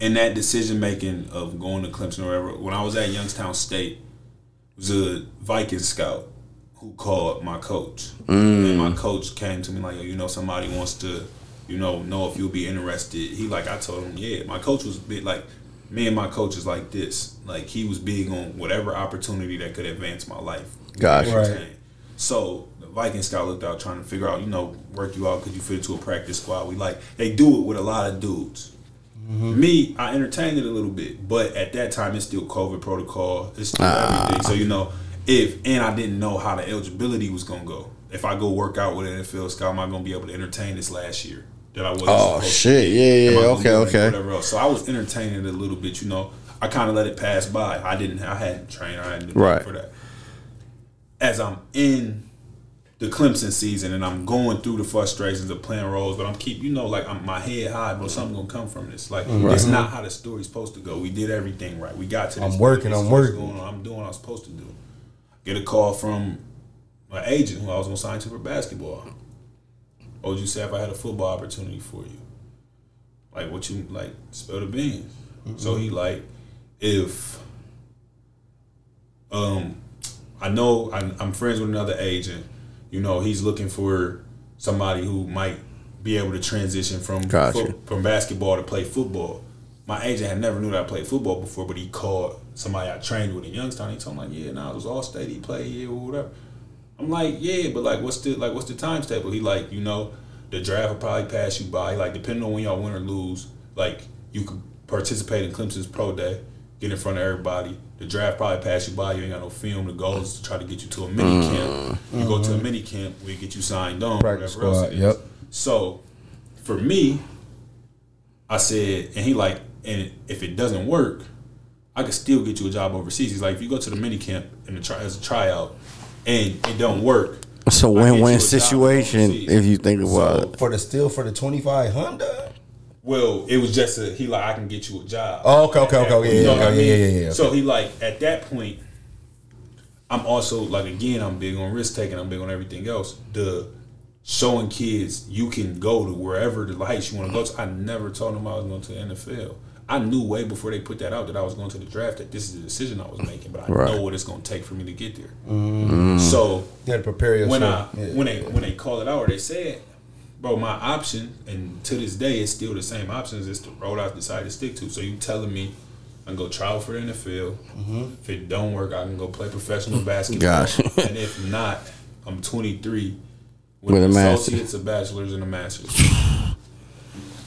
in that decision making of going to Clemson or whatever. When I was at Youngstown State, it was a Viking scout who called my coach, and my mm. coach came to me like, "Yo, you know, somebody wants to, you know, know if you'll be interested." He like, I told him, "Yeah." My coach was big like. Me and my coach is like this. Like he was big on whatever opportunity that could advance my life. Gotcha. Right. Right. So the Viking scout looked out trying to figure out, you know, work you out. Could you fit into a practice squad? We like they do it with a lot of dudes. Mm-hmm. Me, I entertained it a little bit, but at that time it's still COVID protocol. It's still ah. everything. So you know, if and I didn't know how the eligibility was gonna go. If I go work out with an NFL scout, am I gonna be able to entertain this last year that I wasn't? Oh, shit. To? Yeah, Am yeah, okay, do it and okay. Whatever else. So I was entertaining it a little bit. You know, I kind of let it pass by. I didn't. I hadn't trained. I hadn't Right. for that as I'm in the Clemson season and I'm going through the frustrations of playing roles, but I'm keep you know like I'm my head high, but something gonna come from this. Like it's not how the story's supposed to go. We did everything right. We got to. This I'm working, I'm working. I'm doing what I'm supposed to do. Get a call from my agent who I was gonna sign to for basketball. What would you say if I had a football opportunity for you? Like what you like? Spill the beans. So he like if um I know I, I'm friends with another agent. You know, he's looking for somebody who might be able to transition from Gotcha. foot- from basketball to play football. My agent had never knew that I played football before, but he called somebody I trained with in Youngstown. He told me like, "Yeah, nah, it was all state. He played yeah, or whatever." I'm like, "Yeah, but like, what's the like, what's the times table?" He like, you know, the draft will probably pass you by. Like, depending on when y'all win or lose, like you could participate in Clemson's pro day, get in front of everybody. The draft probably pass you by. You ain't got no film. The goal is to try to get you to a mini mm. camp. You go to a mini camp, we get you signed on. Practice whatever squad, it is. yep. So, for me, I said, and he like, and if it doesn't work, I could still get you a job overseas. He's like, if you go to the mini camp and the try as a tryout, and it don't work, It's a I get you a win-win situation if you think about So, it. For the still for the twenty five hundred. Well, it was just a he like I can get you a job. Oh, okay, okay, okay, okay, You know yeah, I mean? yeah, yeah, yeah, So he like at that point, I'm also like again I'm big on risk taking. I'm big on everything else. The showing kids you can go to wherever the heights you want to go to. I never told them I was going to the NFL. I knew way before they put that out that I was going to the draft that this is the decision I was making, but I Right. know what it's going to take for me to get there. Mm. So You had to prepare yourself. when I yeah. when they when they call it out or they said, bro, my option and to this day it's still the same options. It's the road I've decided to stick to. So you telling me I can go trial for the NFL. Mm-hmm. If it don't work, I can go play professional <laughs> basketball. Gosh. <laughs> and if not, I'm 23 with, With a an associates, a bachelor's, and a master's.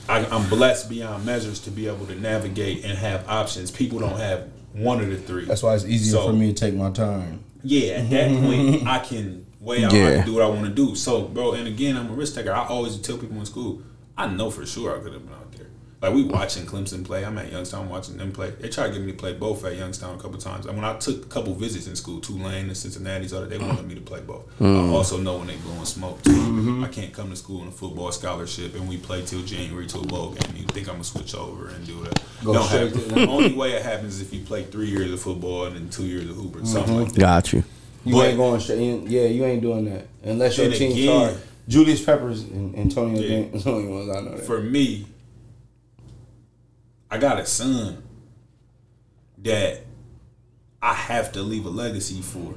I, I'm blessed beyond measures to be able to navigate and have options. People don't have one of the three. That's why it's easier So- for me to take my time. yeah, at that mm-hmm. point, <laughs> I can weigh out. I can do what I want to do. So, bro, and again, I'm a risk taker. I always tell people in school, I know for sure I could have been out there. Like we watching Clemson play. I'm at Youngstown watching them play. They tried to get me to play both at Youngstown a couple times. And when I took a couple visits in school, Tulane and Cincinnati's, other they wanted me to play both. I mm. also know when they blowing smoke too. Mm-hmm. I can't come to school on a football scholarship and we play till January to a bowl game. You think I'm gonna switch over and do that? Go Don't to- The only way it happens is if you play three years of football and then two years of hooper, mm-hmm. something like that. Got you. You But- ain't going straight. Yeah, you ain't doing that unless your Then team again- start. Julius Peppers and Antonio Yeah. Dent is the only ones I know. That. for me, I got a son that I have to leave a legacy for.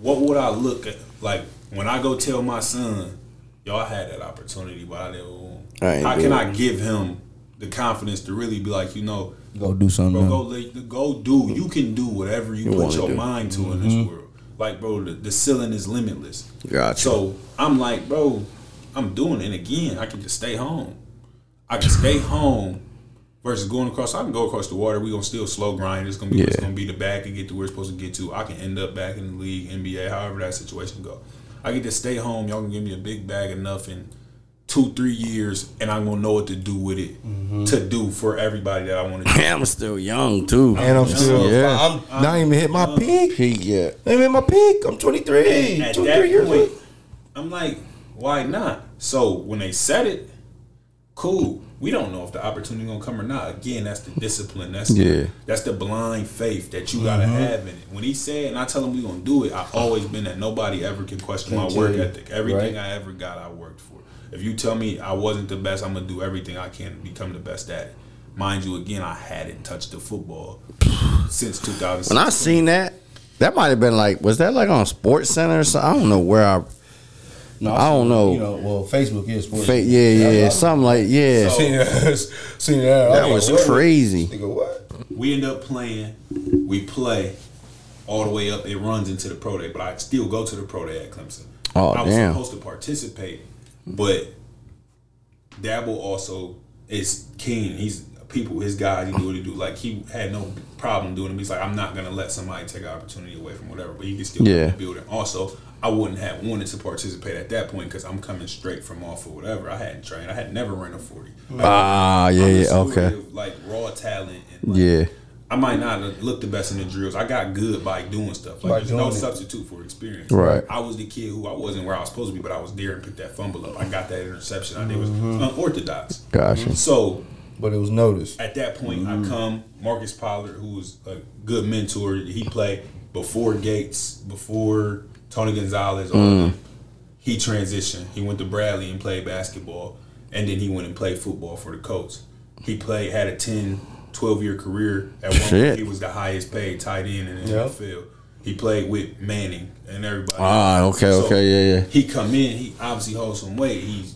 What would I look at like when I go tell my son, y'all had that opportunity, but I didn't. I How can it. I give him the confidence to really be like, you know, Go do something. bro, go go do. You can do whatever you, put wanna your do. mind to in this mm-hmm. world. Like, bro, the, the ceiling is limitless. Gotcha. So I'm like, bro, I'm doing it. And again, I can just stay home. I can stay home versus going across. I can go across the water. We gonna still slow grind. It's gonna be it's gonna be the back and get to where it's supposed to get to. I can end up back in the league, NBA, however that situation go. I get to stay home. Y'all can give me a big bag enough in two, three years, and I'm gonna know what to do with it mm-hmm. to do for everybody that I want to do. I'm still young too. And I'm still, yeah. I'm not even hit my uh, peak. He yeah. I ain't hit my peak. I'm 23. At 23 that years point, old. I'm like, why not? So when they said it, cool. We don't know if the opportunity gonna come or not. Again, that's the discipline. That's the, Yeah. that's the blind faith that you gotta mm-hmm. have in it. When he said, and I tell him we gonna do it, I've always been that nobody ever can question Can't my work you. ethic. Everything Right. I ever got, I worked for. If you tell me I wasn't the best, I'm gonna do everything I can to become the best at it. Mind you, again, I hadn't touched the football since 2006. When I seen that, that might have been like, was that like on Sports Center or something? I don't know where I. No, I don't know. You know, well, Facebook is sports. Fa- yeah, yeah, I- I- something like yeah. Seen that. <laughs> Seen that. That like, was what? crazy. Nigga, what? we end up playing. We play all the way up. It runs into the pro day, but I still go to the pro day at Clemson. Oh, I was damn. supposed to participate, but Dabo also is keen. He's people, his guys. He do what he do. Like he had no problem doing it. He's like, I'm not gonna let somebody take an opportunity away from whatever. But he can still Yeah. build it. Also, I wouldn't have wanted to participate at that point because I'm coming straight from off or whatever. I hadn't trained. I had never ran a forty. Ah, yeah, yeah, okay. of, like raw talent and like, Yeah. I might not have looked the best in the drills. I got good by doing stuff. Like By there's no it. substitute for experience. Right. I was the kid who I wasn't where I was supposed to be, but I was there and picked that fumble up. I got that interception. I did was Mm-hmm. unorthodox. Gotcha. So But it was noticed. at that point, Mm-hmm. I come Marcus Pollard, who was a good mentor. He played before Gates, before Tony Gonzalez. all of them. He transitioned. He went to Bradley and played basketball, and then he went and played football for the Colts. He played had a 10, 12 year career. At one Shit. point, he was the highest paid tight end in the Yep. NFL. He played with Manning and everybody. Ah, okay, okay, yeah, yeah. He come in. He obviously holds some weight. He's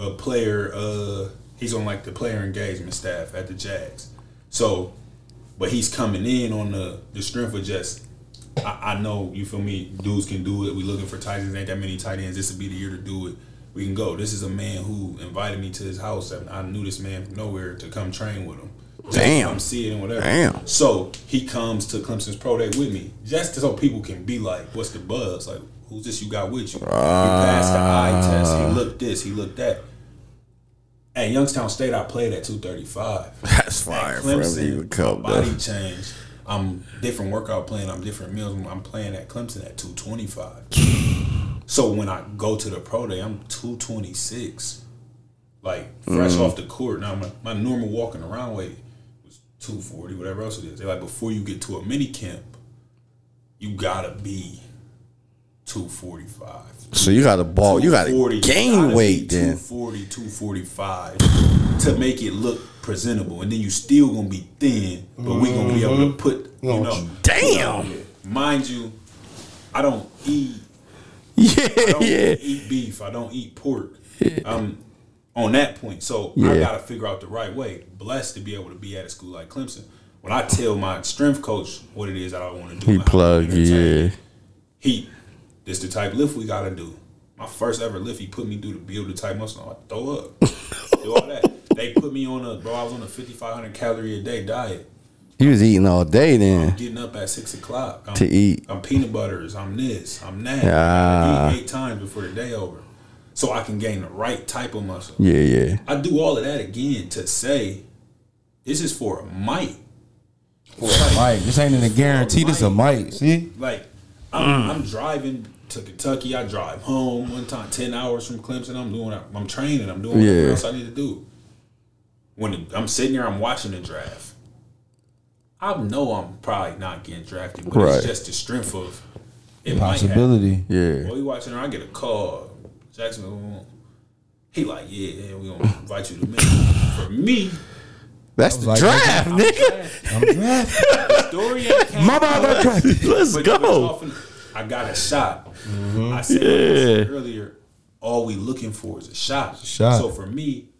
a player. Uh, he's on like the player engagement staff at the Jags. So, but he's coming in on the the strength of just. I, I know you feel me. Dudes can do it. We looking for tight ends. Ain't that many tight ends. This would be the year to do it. We can go. This is a man who invited me to his house. I knew this man from nowhere to come train with him. Damn. Come see it and whatever. Damn. So he comes to Clemson's pro day with me, just so people can be like, "What's the buzz? Like, who's this you got with you?" he passed the eye test. He looked this. He looked that. At Youngstown State, I played at two thirty five. <laughs> That's fire to even my body changed. I'm different workout plan. I'm different meals. I'm playing at Clemson at two twenty five. <sighs> so when I go to the pro day, I'm two twenty six. Like fresh Mm. off the court. Now my, my normal walking around weight was two forty, whatever else it is. They're like before you get to a mini camp, you gotta be two forty five. So you got to ball. You got to gain weight then. 240, 245 to make it look presentable. And then you still gonna be thin, but we gonna be able to mm-hmm. put, you know. Damn. Mind you, I don't eat <laughs> Yeah, I don't yeah. eat beef. I don't eat pork. I'm um, on that point. So I gotta figure out the right way. Blessed to be able to be at a school like Clemson. When I tell my strength coach what it is that I want to do, He plug, yeah. he this the type lift we gotta do. My first ever lift, he put me through to build the type muscle. I throw up, <laughs> do all that. They put me on a bro. I was on a fifty five hundred calorie a day diet. You was eating all day I'm then. getting up at six o'clock I'm, To eat. I'm peanut butters. I'm this. I'm that. Ah. I eat eight times before the day over, so I can gain the right type of muscle. Yeah, yeah. I do all of that again to say this is for a might. Mike, this ain't in a guarantee. This a Mike. See? Like I'm, I'm driving to Kentucky. I drive home one time, ten hours from Clemson. I'm doing. I'm training. I'm doing whatever Yeah. else I need to do. When I'm sitting there, I'm watching the draft. I know I'm probably not getting drafted, but Right. it's just the strength of it might. Possibility. Yeah. While you watching her, I get a call. Jacksonville. He like, yeah, yeah, we gonna <laughs> invite you to meet. For me, That's the like, draft, I'm nigga. I'm drafted. Story ain't came <laughs> My bad. Let's but- go. often I got a shot. Mm-hmm. I said, I said earlier, all we looking for is a shot. Shot. So for me,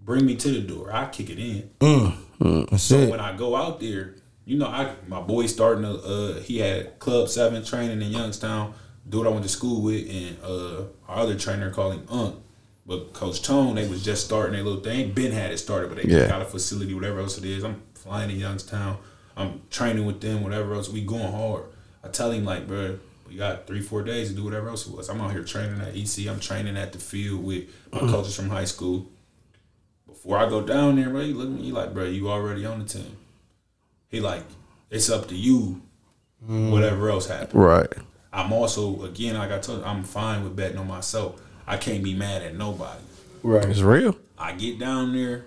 bring me to the door. I kick it in. Mm. Mm. That's So it. when I go out there, you know, I my boy starting to uh he had Club Seven training in Youngstown, dude I went to school with, and uh our other trainer called him Unk. But Coach Tone, they was just starting their little thing. Ben had it started, but they Yeah. got a facility, whatever else it is. I'm flying to Youngstown. I'm training with them, whatever else. We going hard. I tell him like, bro, We got three, four days to do whatever else it was. I'm out here training at EC. I'm training at the field with my coaches from high school. Before I go down there, bro, he look at me he like, bro, you already on the team. He like, it's up to you. Whatever else happens. Right. I'm also again, like I told you, I'm fine with betting on myself. I can't be mad at nobody. Right. It's real. I get down there,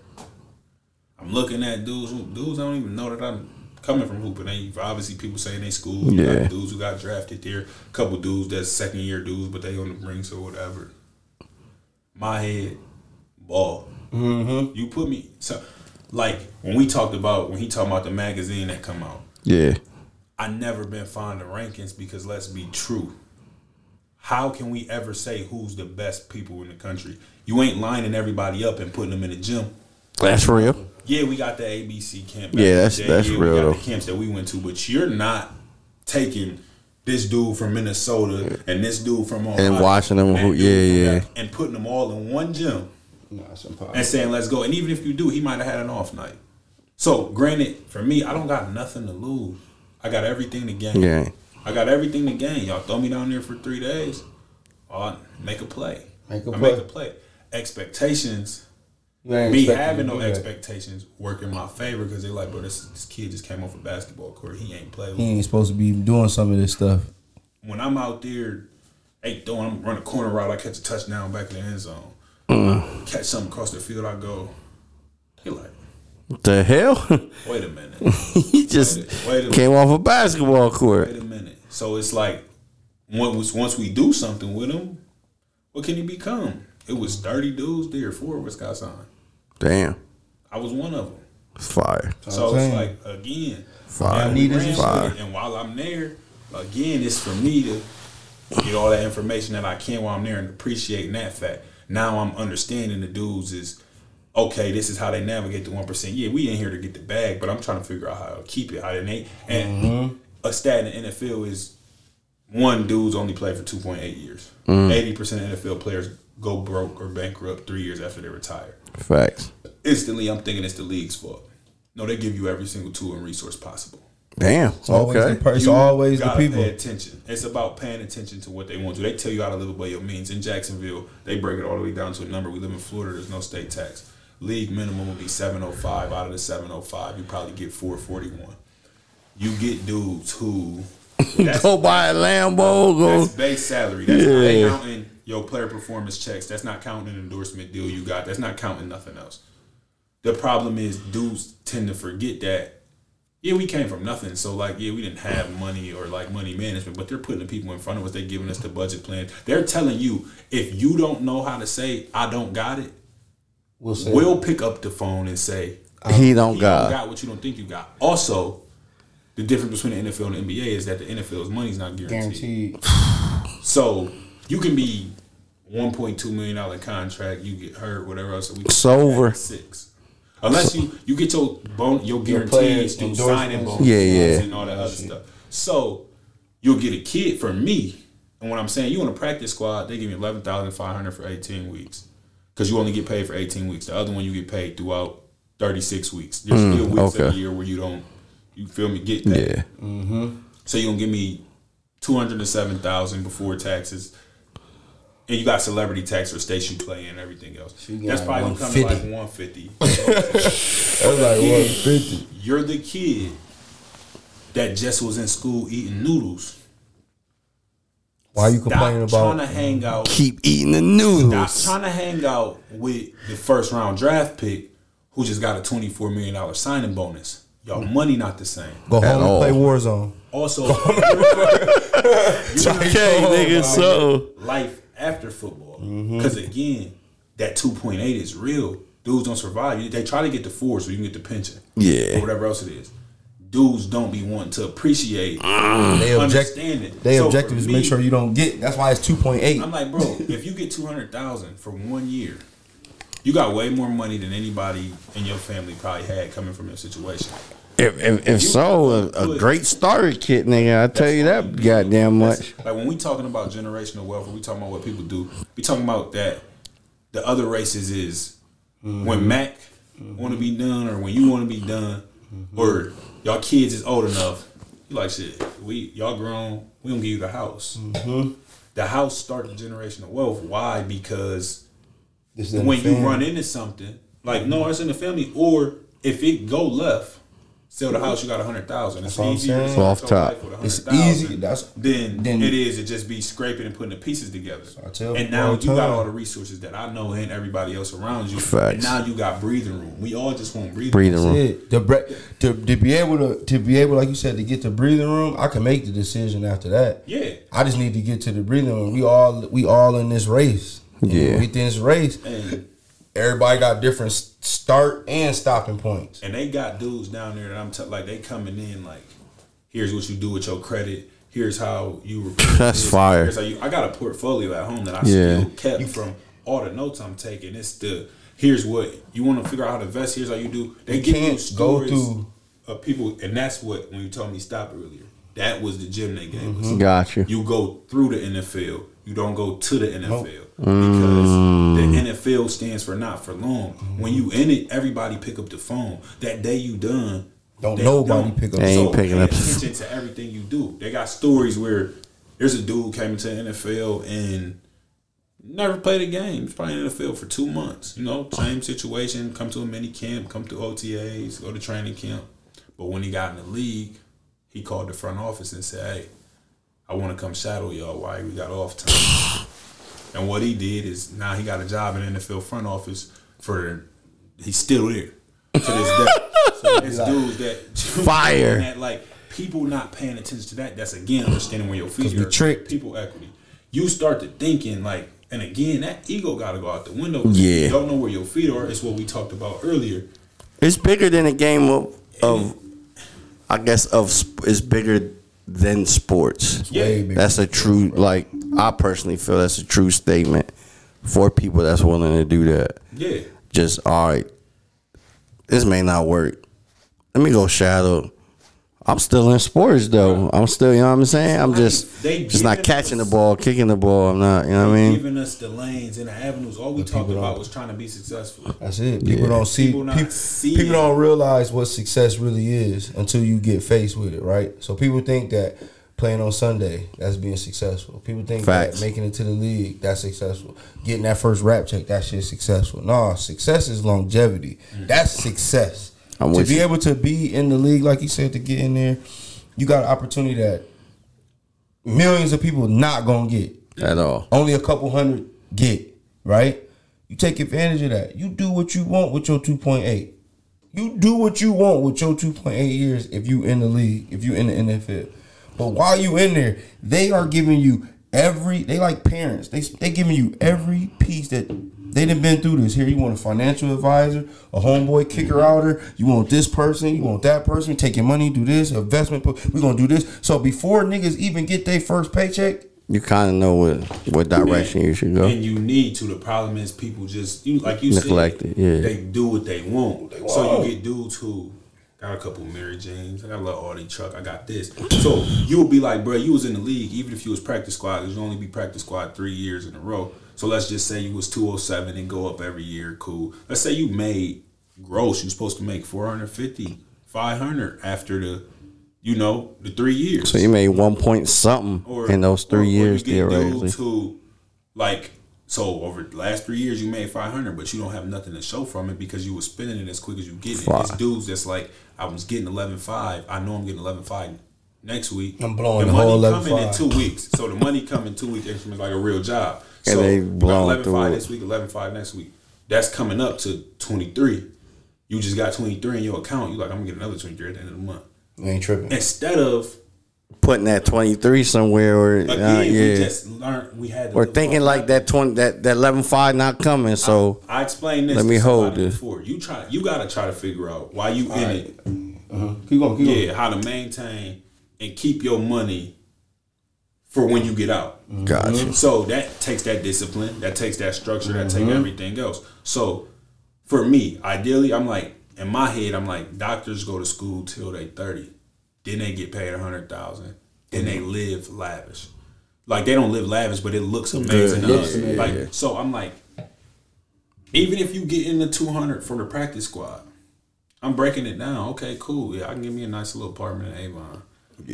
I'm looking at dudes who dudes I don't even know that I'm coming from hooping. They obviously people saying they school. You got Yeah. dudes who got drafted there. A couple dudes that's second year dudes, but they on the rings or whatever. My head, ball. Mm-hmm. You put me so like when we talked about when he talked about the magazine that come out. Yeah. I never been fond of rankings because let's be true. How can we ever say who's the best people in the country? You ain't lining everybody up and putting them in the gym. That's real. Yeah, we got the ABC camp. Yeah, that's- day. that's yeah, real, We got though. the camps that we went to, but you're not taking this dude from Minnesota and this dude from Ohio watching them and who- yeah, yeah. that, and putting them all in one gym Nah, it's impossible. and saying let's go. And even if you do, he might have had an off night. So granted, for me, I don't got nothing to lose. I got everything to gain. Yeah. I got everything to gain. Y'all throw me down there for three days. I'll make a play. Make a I play. make a play. Expectations. You Me having no expectations work in my favor because they're like, bro, this, this kid just came off a basketball court. He ain't played. He ain't supposed to be doing some of this stuff. When I'm out there, hey, throwing, I'm running a corner route, I catch a touchdown back in the end zone. Mm. Catch something across the field, I go. He like, The hell? <laughs> wait a minute. he just Wait a- wait a minute. came off a basketball court. Wait a minute. So it's like once once we do something with him, what can he become? It was thirty dudes there, four of us got signed. Damn. I was one of them. It's fire. So I'm it's like again, Fire. now we Need is fire. And while I'm there, again, it's for me to get all that information that I can while I'm there and appreciating that fact. Now I'm understanding the dudes is okay. This is how they navigate the one percent. Yeah, we in here to get the bag, but I'm trying to figure out how to keep it. How they make and mm-hmm. a stat in the NFL is one dude's only played for two point eight years. Mm. Eighty percent of NFL players go broke or bankrupt three years after they retire Facts. instantly I'm thinking it's the league's fault. No, they give you every single tool and resource possible. Damn. It's always Okay. the, per- it's You always the gotta people. Pay attention. It's about paying attention to what they want to. They tell you how to live by your means. In Jacksonville, they break it all the way down to a number. We live in Florida. There's no state tax. League minimum would be 705. Out of the 705, you probably get 441. You get dudes who <laughs> Go buy a Lambo. Go. that's base salary. That's not Yeah. counting your player performance checks. That's not counting an endorsement deal you got. That's not counting nothing else. The problem is dudes tend to forget that. Yeah, we came from nothing. So like, yeah, we didn't have money or like money management, but they're putting the people in front of us. They're giving us the budget plan. They're telling you if you don't know how to say I don't got it, We'll say we'll pick up the phone and say uh, He don't you got. don't got what you don't think you got. Also, the difference between the NFL and the NBA is that the NFL's money's not guaranteed. guaranteed. <sighs> So you can be one point two million dollar contract, you get hurt, whatever else. We It's over. Six. Unless you you get your bon your guarantees through signing bonuses Yeah, yeah. and all that other stuff. So you'll get a kid for me. And when I'm saying you on a practice squad, they give me eleven thousand five hundred for eighteen weeks. Because you only get paid for eighteen weeks. The other one you get paid throughout thirty six weeks. There's still weeks Mm, okay. of the year where you don't you feel me get paid. Yeah. So you're gonna give me two hundred and seven thousand before taxes, and you got celebrity tax or station play and everything else. That's probably gonna come to like 150. one fifty. <laughs> That's like one fifty. You're the kid that just was in school eating noodles. Why are you Stop complaining trying to about? hang out. Keep eating the Stop noodles. trying to hang out with the first round draft pick who just got a twenty four million dollar signing bonus. Y'all money not the same. Go At home all. and play Warzone. Also, Okay, <laughs> nigga. So life after football. Mm-hmm. Because again, that two point eight is real. Dudes don't survive. They try to get the four so you can get the pension. Yeah. Or whatever else it is. Dudes don't be wanting to appreciate mm. They object. understanding. They So objective for is me, make sure you don't get. That's why it's two point eight. I'm like, bro, if you get two hundred thousand for one year, you got way more money than anybody in your family probably had coming from your situation. if if, if so, a, a great starter kit, nigga. I tell you that goddamn That's- much. Like when we talking about generational wealth, when we talking about what people do, we talking about that the other races is when mm-hmm. Mac want to be done or when you want to be done or y'all kids is old enough. You like shit. We y'all grown. we don't give you the house. Mm-hmm. The house start the generation of wealth. Why? Because This when you run into something, like no, it's in the family, or if it go left, sell the house, you got a hundred thousand. It's That's easier to Off top. life with a It's easy. That's than, then- it is to just be scraping and putting the pieces together. I tell and now you the got all the resources that I know and everybody else around you. Facts. And now you got breathing room. We all just want breathing, Breathing room. room. it. To, bre- to to be able to to be able, like you said, to get the breathing room, I can make the decision after that. Yeah. I just need to get to the breathing room. We all we all in this race. And Yeah. within this race, And everybody got different start and stopping points. and they got dudes down there that I'm t- like they coming in like, here's what you do with your credit. Here's how you. <laughs> report That's this, fire. Here's how you. I got a portfolio at home that I Yeah. still kept from all the notes I'm taking. It's the here's what you want to figure out how to invest. Here's how you do. They You give you can't go stories through- of people, and that's what when you told me stop earlier. That was the gym they gave us. Got you. You go through the NFL. You don't go to the NFL Mm. Because the mm. NFL stands for not for long. When you in it, everybody pick up the phone. That day you done, Don't they nobody pick up They the ain't phone. picking pay up attention to everything you do. They got stories where there's a dude came into the NFL and never played a game. He's probably in the field for two months. You know, same situation. Come to a mini camp, come to OTAs, go to training camp. But when he got in the league, he called the front office and said, "Hey, I want to come shadow y'all while we got off time." <sighs> <laughs> and what he did is now he got a job in NFL front office for. He's still there to this day. so <laughs> it's dudes that Fire. <laughs> that, like people not paying attention to that. That's again understanding where your feet are. tricked. People equity. You start to thinking like, and again that ego got to go out the window. Yeah. You don't know where your feet are. It's what we talked about earlier. It's bigger than a game of, of I guess of sp- it's bigger than sports. Yeah. That's a true like I personally feel that's a true statement for people that's willing to do that. Yeah. Just all right, this may not work. Let me go shadow. I'm still in sports though. I'm still, you know what I'm saying? I'm just mean, they just not giving catching the ball, kicking the ball. I'm not, you know what I mean? Giving us the lanes and the avenues. All we talked about was trying to be successful. That's it. People don't see People people, not seeing. people don't realize what success really is until you get faced with it, right? So people think that playing on Sunday that's being successful. People think Facts. that making it to the league that's successful. Getting that first rap check that shit's successful. No, success is longevity. Mm. That's success. I'm to be you. able to be in the league, like you said, to get in there, you got an opportunity that millions of people not gonna get At all. only a couple hundred get, right? You take advantage of that. You do what you want with your 2.8. You do what you want with your 2.8 years if you in the league, if you in the NFL. But while you in there, they are giving you every they like parents. They they giving you every piece that they done been through this. Here you want a financial advisor, a homeboy kicker mm-hmm. outer, you want this person, you want that person, take your money, do this, investment, we're gonna do this. So before niggas even get their first paycheck, You kind of know what what direction you should go. And you need to. The problem is people just you like you Neglect said, it, yeah. They do what they want. So you get dudes who got a couple Mary James. I got a little Audi truck. I got this. So you would be like, bro, you was in the league. Even if you was practice squad, you only be practice squad three years in a row. So let's just say you was 207 and go up every year. Cool. Let's say you made gross. You're supposed to make 450, 500 after the, you know, the three years So you made one point something in those three or- or years you get theoretically. dudes who, like, so over the last three years you made five hundred, but you don't have nothing to show from it because you were spending it as quick as you get it. It's dudes that's like, I was getting eleven five. I know I'm getting eleven five next week. I'm blowing the, the whole money coming in two weeks. So the money coming two weeks increments like a real job. And So they we got blowing eleven through five it. this week, eleven five next week. That's coming up to twenty three. You just got twenty three in your account. You like I'm gonna get another twenty three at the end of the month. you ain't tripping. Instead of Putting that twenty three somewhere or again, uh, we yeah. just learned we had to Or thinking off like that twenty that that eleven five not coming. So I explained this. Let to me hold somebody this. before. You try. You gotta try to figure out why you in it. Keep going, keep going. Yeah, how to maintain and keep your money for when you get out. gotcha. So that takes that discipline. That takes that structure. That Mm-hmm. takes everything else. So for me, ideally, I'm like in my head, I'm like doctors go to school till they thirty, then they get paid a hundred thousand, then they live lavish. Like they don't live lavish, but it looks amazing. to us. Like so, I'm like, even if you get in the two hundred for the practice squad, I'm breaking it down. Okay, cool. Yeah, I can give me a nice little apartment in Avon.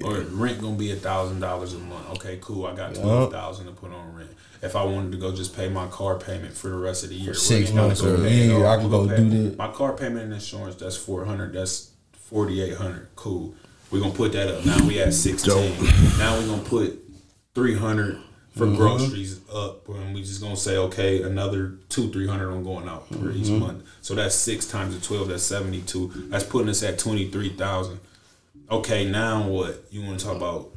Or rent gonna be a thousand dollars a month. Okay, cool. I got twelve thousand to put on rent. If I wanted to go just pay my car payment for the rest of the year, six months or a year. I can go do that. My car payment and insurance that's four hundred. That's forty eight hundred. Cool. We're gonna put that up. Now we at sixteen. now we're gonna put three hundred for Mm-hmm. groceries up, and we just gonna say okay, another two three hundred on going out for each Mm-hmm. month. So that's six times the twelve. That's seventy two. That's putting us at twenty three thousand. Okay, now what? You want to talk about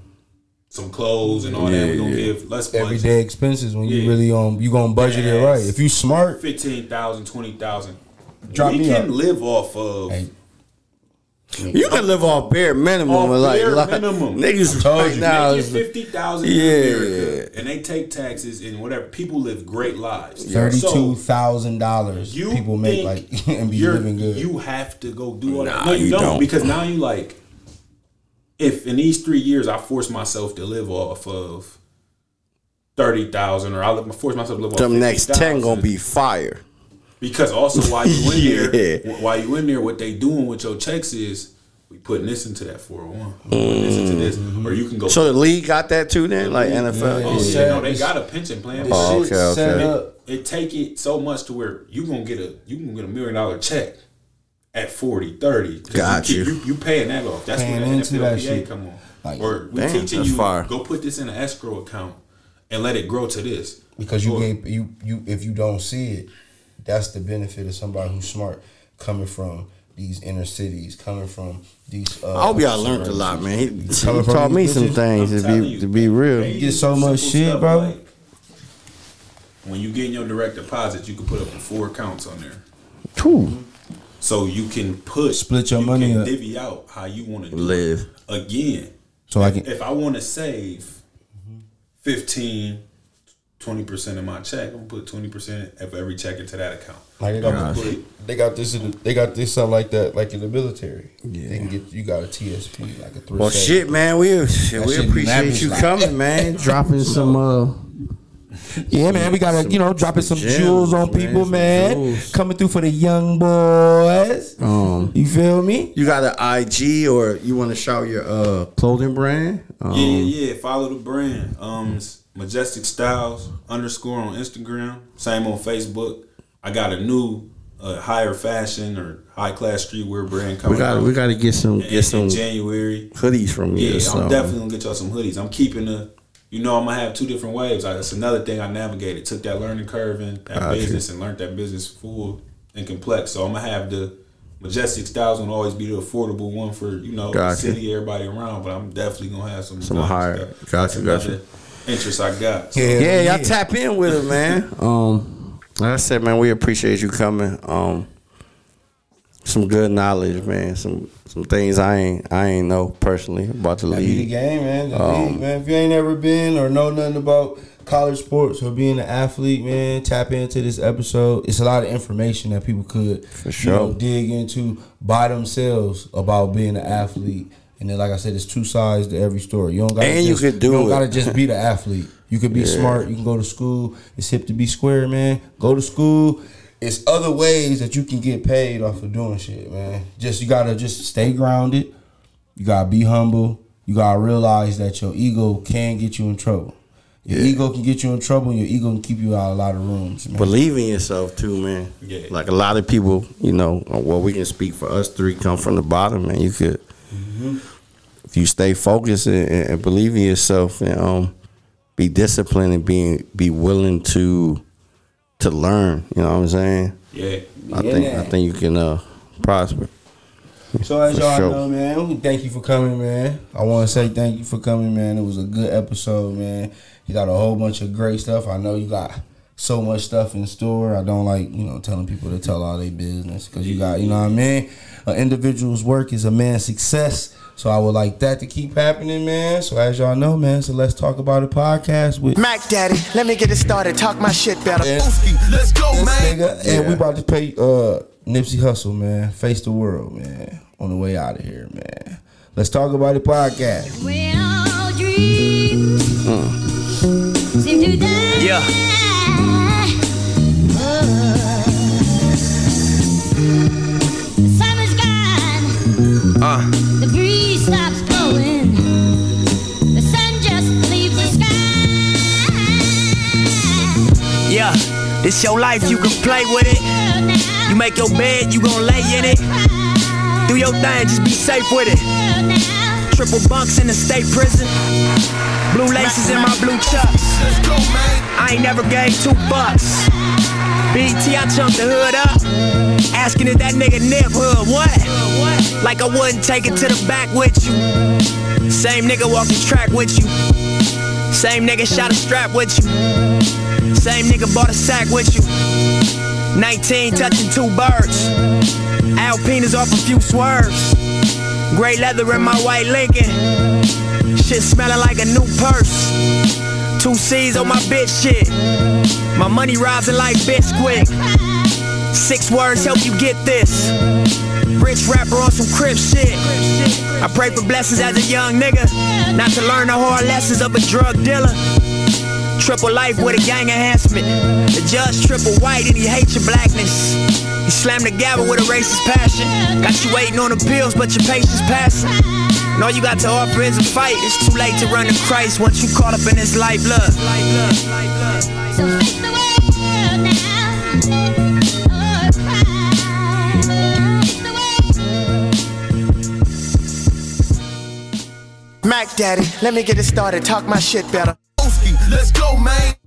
some clothes and all that? We're gonna give let's budget Everyday expenses when you really on you gonna budget it right. If you smart, 15,000, 20,000. Drop we me can up. live off of Hey, You can live off bare minimum. Off like, bare like minimum. niggas told right you. now. Make it is- fifty thousand Yeah. in America, and they take taxes and whatever. People live great lives. thirty-two So, dollars you people make like <laughs> and be living good. You have to go do all that. Nah, No, you, you don't, don't. because now you like. If in these three years I force myself to live off of thirty thousand, or I force myself to live off the next 50,000, ten gonna be fire. Because also while you in there, <laughs> while you in there, what they doing with your checks is we putting this into that four hundred one, putting this into this, mm-hmm. or you can go. So the league got that too then, like NFL. oh, Yeah. yeah, no, they got a pension plan. Oh, shit okay, set okay. up. It take it so much to where you gonna get a you can get a million dollar check at 40, 30. 'Cause Got keep- you. you. You paying that off. That's Paying when the into that NFLPA shit. come on. Like, or we damn, teaching that's you fire. go put this in an escrow account and let it grow to this. because you Or- gave you you if you don't see it, that's the benefit of somebody who's smart coming from these inner cities, coming from these. Uh, I hope y'all learned a lot, man. He, he Coming from taught me these some things I'm to be you, to be real. they get so much shit, stuff bro. like when you get in your direct deposit, you can put up to four accounts on there. Whew. So you can put Split your you money can divvy out how you want to do Live. it. again. So I can. If I want to save 15, 20 percent of my check, I'm gonna put twenty percent of every check into that account. Like they got, gonna put they got this. In the, they got this something like that, like in the military. Yeah, they can get you got a TSP, like a three. Well, shit, man. We shit, we appreciate you like- coming, man. <laughs> Dropping some uh. Yeah, man, we gotta you know dropping some gems, jewels on man, people, man. jewels. Coming through for the young boys. Um, You feel me? you got an IG or you want to shout your uh clothing brand? Um, yeah, yeah. Follow the brand. Um, it's Majestic Styles underscore on Instagram. Same on Facebook. I got a new uh, higher fashion or high class streetwear brand coming. We got out we got to get some in, get some in January. hoodies from you. Yeah. I'm definitely gonna get y'all some hoodies. I'm keeping the, you know, I'm gonna have two different waves. I, that's another thing I navigated. Took that learning curve in that Gotcha. business and learned that business full and complex. So I'm gonna have the majestic styles will always be the affordable one for you know the Gotcha. city, everybody around. But I'm definitely gonna have some Some nice higher. stuff. Gotcha, That's gotcha. Interest I got. So, Yeah, y'all tap in with it, man. Um, like I said, man, we appreciate you coming. Um, some good knowledge, man. Some some things I ain't I ain't know personally about the That be the game, man. The Um, league, man. If you ain't ever been or know nothing about college sports or being an athlete, man, tap into this episode. It's a lot of information that people could For you sure. know, dig into by themselves about being an athlete. And then, like I said, it's two sides to every story. You don't got And you could do don't it. gotta just be the athlete. You could be <laughs> smart. You can go to school. It's hip to be square, man. Go to school. It's other ways that you can get paid off of doing shit, man. Just you gotta just stay grounded. You gotta be humble. You gotta realize that your ego can get you in trouble. Your ego can get you in trouble, and your ego can keep you out of a lot of rooms, man. Believe in yourself too, man. Yeah. Like a lot of people, you know, well, we can speak for us three. Come from the bottom, man. You could, if you stay focused and, and- and believe in yourself, and um, be disciplined and being be willing to to learn. You know what I'm saying? yeah. I think. I think you can uh, prosper. So as For y'all sure. know, man, thank you for coming, man. I want to say thank you for coming, man. It was a good episode, man. You got a whole bunch of great stuff. I know you got so much stuff in store. I don't like, you know, telling people to tell all their business because you got, you know what I mean? An individual's work is a man's success. So I would like that to keep happening, man. So as y'all know, man, so let's talk about a podcast with Mac Daddy, let me get it started. Talk my shit better. Yeah. Let's go, man. nigga, and we about to pay uh Nipsey Hussle, man. Face the world, man. On the way out of here, man. Let's talk about the podcast. When all dreams seem to die. Yeah. This your life, you can play with it. You make your bed, you gon' lay in it. Do your thing, just be safe with it. Triple bunks in the state prison. Blue laces in my blue chucks. I ain't never gave two bucks. BT, I chunked the hood up. Asking if that nigga nip hood, what? Like I wouldn't take it to the back with you. Same nigga walking track with you. Same nigga shot a strap with you. Same nigga bought a sack with you. 19 touching two birds. Alpinas off a few swerves. Gray leather in my white Lincoln. Shit smelling like a new purse. Two C's on my bitch shit. My money rising like Bisquick. Six words help you get this. Rich rapper on some crib shit. I pray for blessings as a young nigga. Not to learn the hard lessons of a drug dealer. Triple life with a gang enhancement. The judge triple white and he hates your blackness. He slammed the gavel with a racist passion. Got you waiting on the appeals, but your patience passing. And all you got to offer is a fight. It's too late to run to Christ once you caught up in this life, love. So face the world now. Mac Daddy, let me get it started. Talk my shit better. Let's go, man.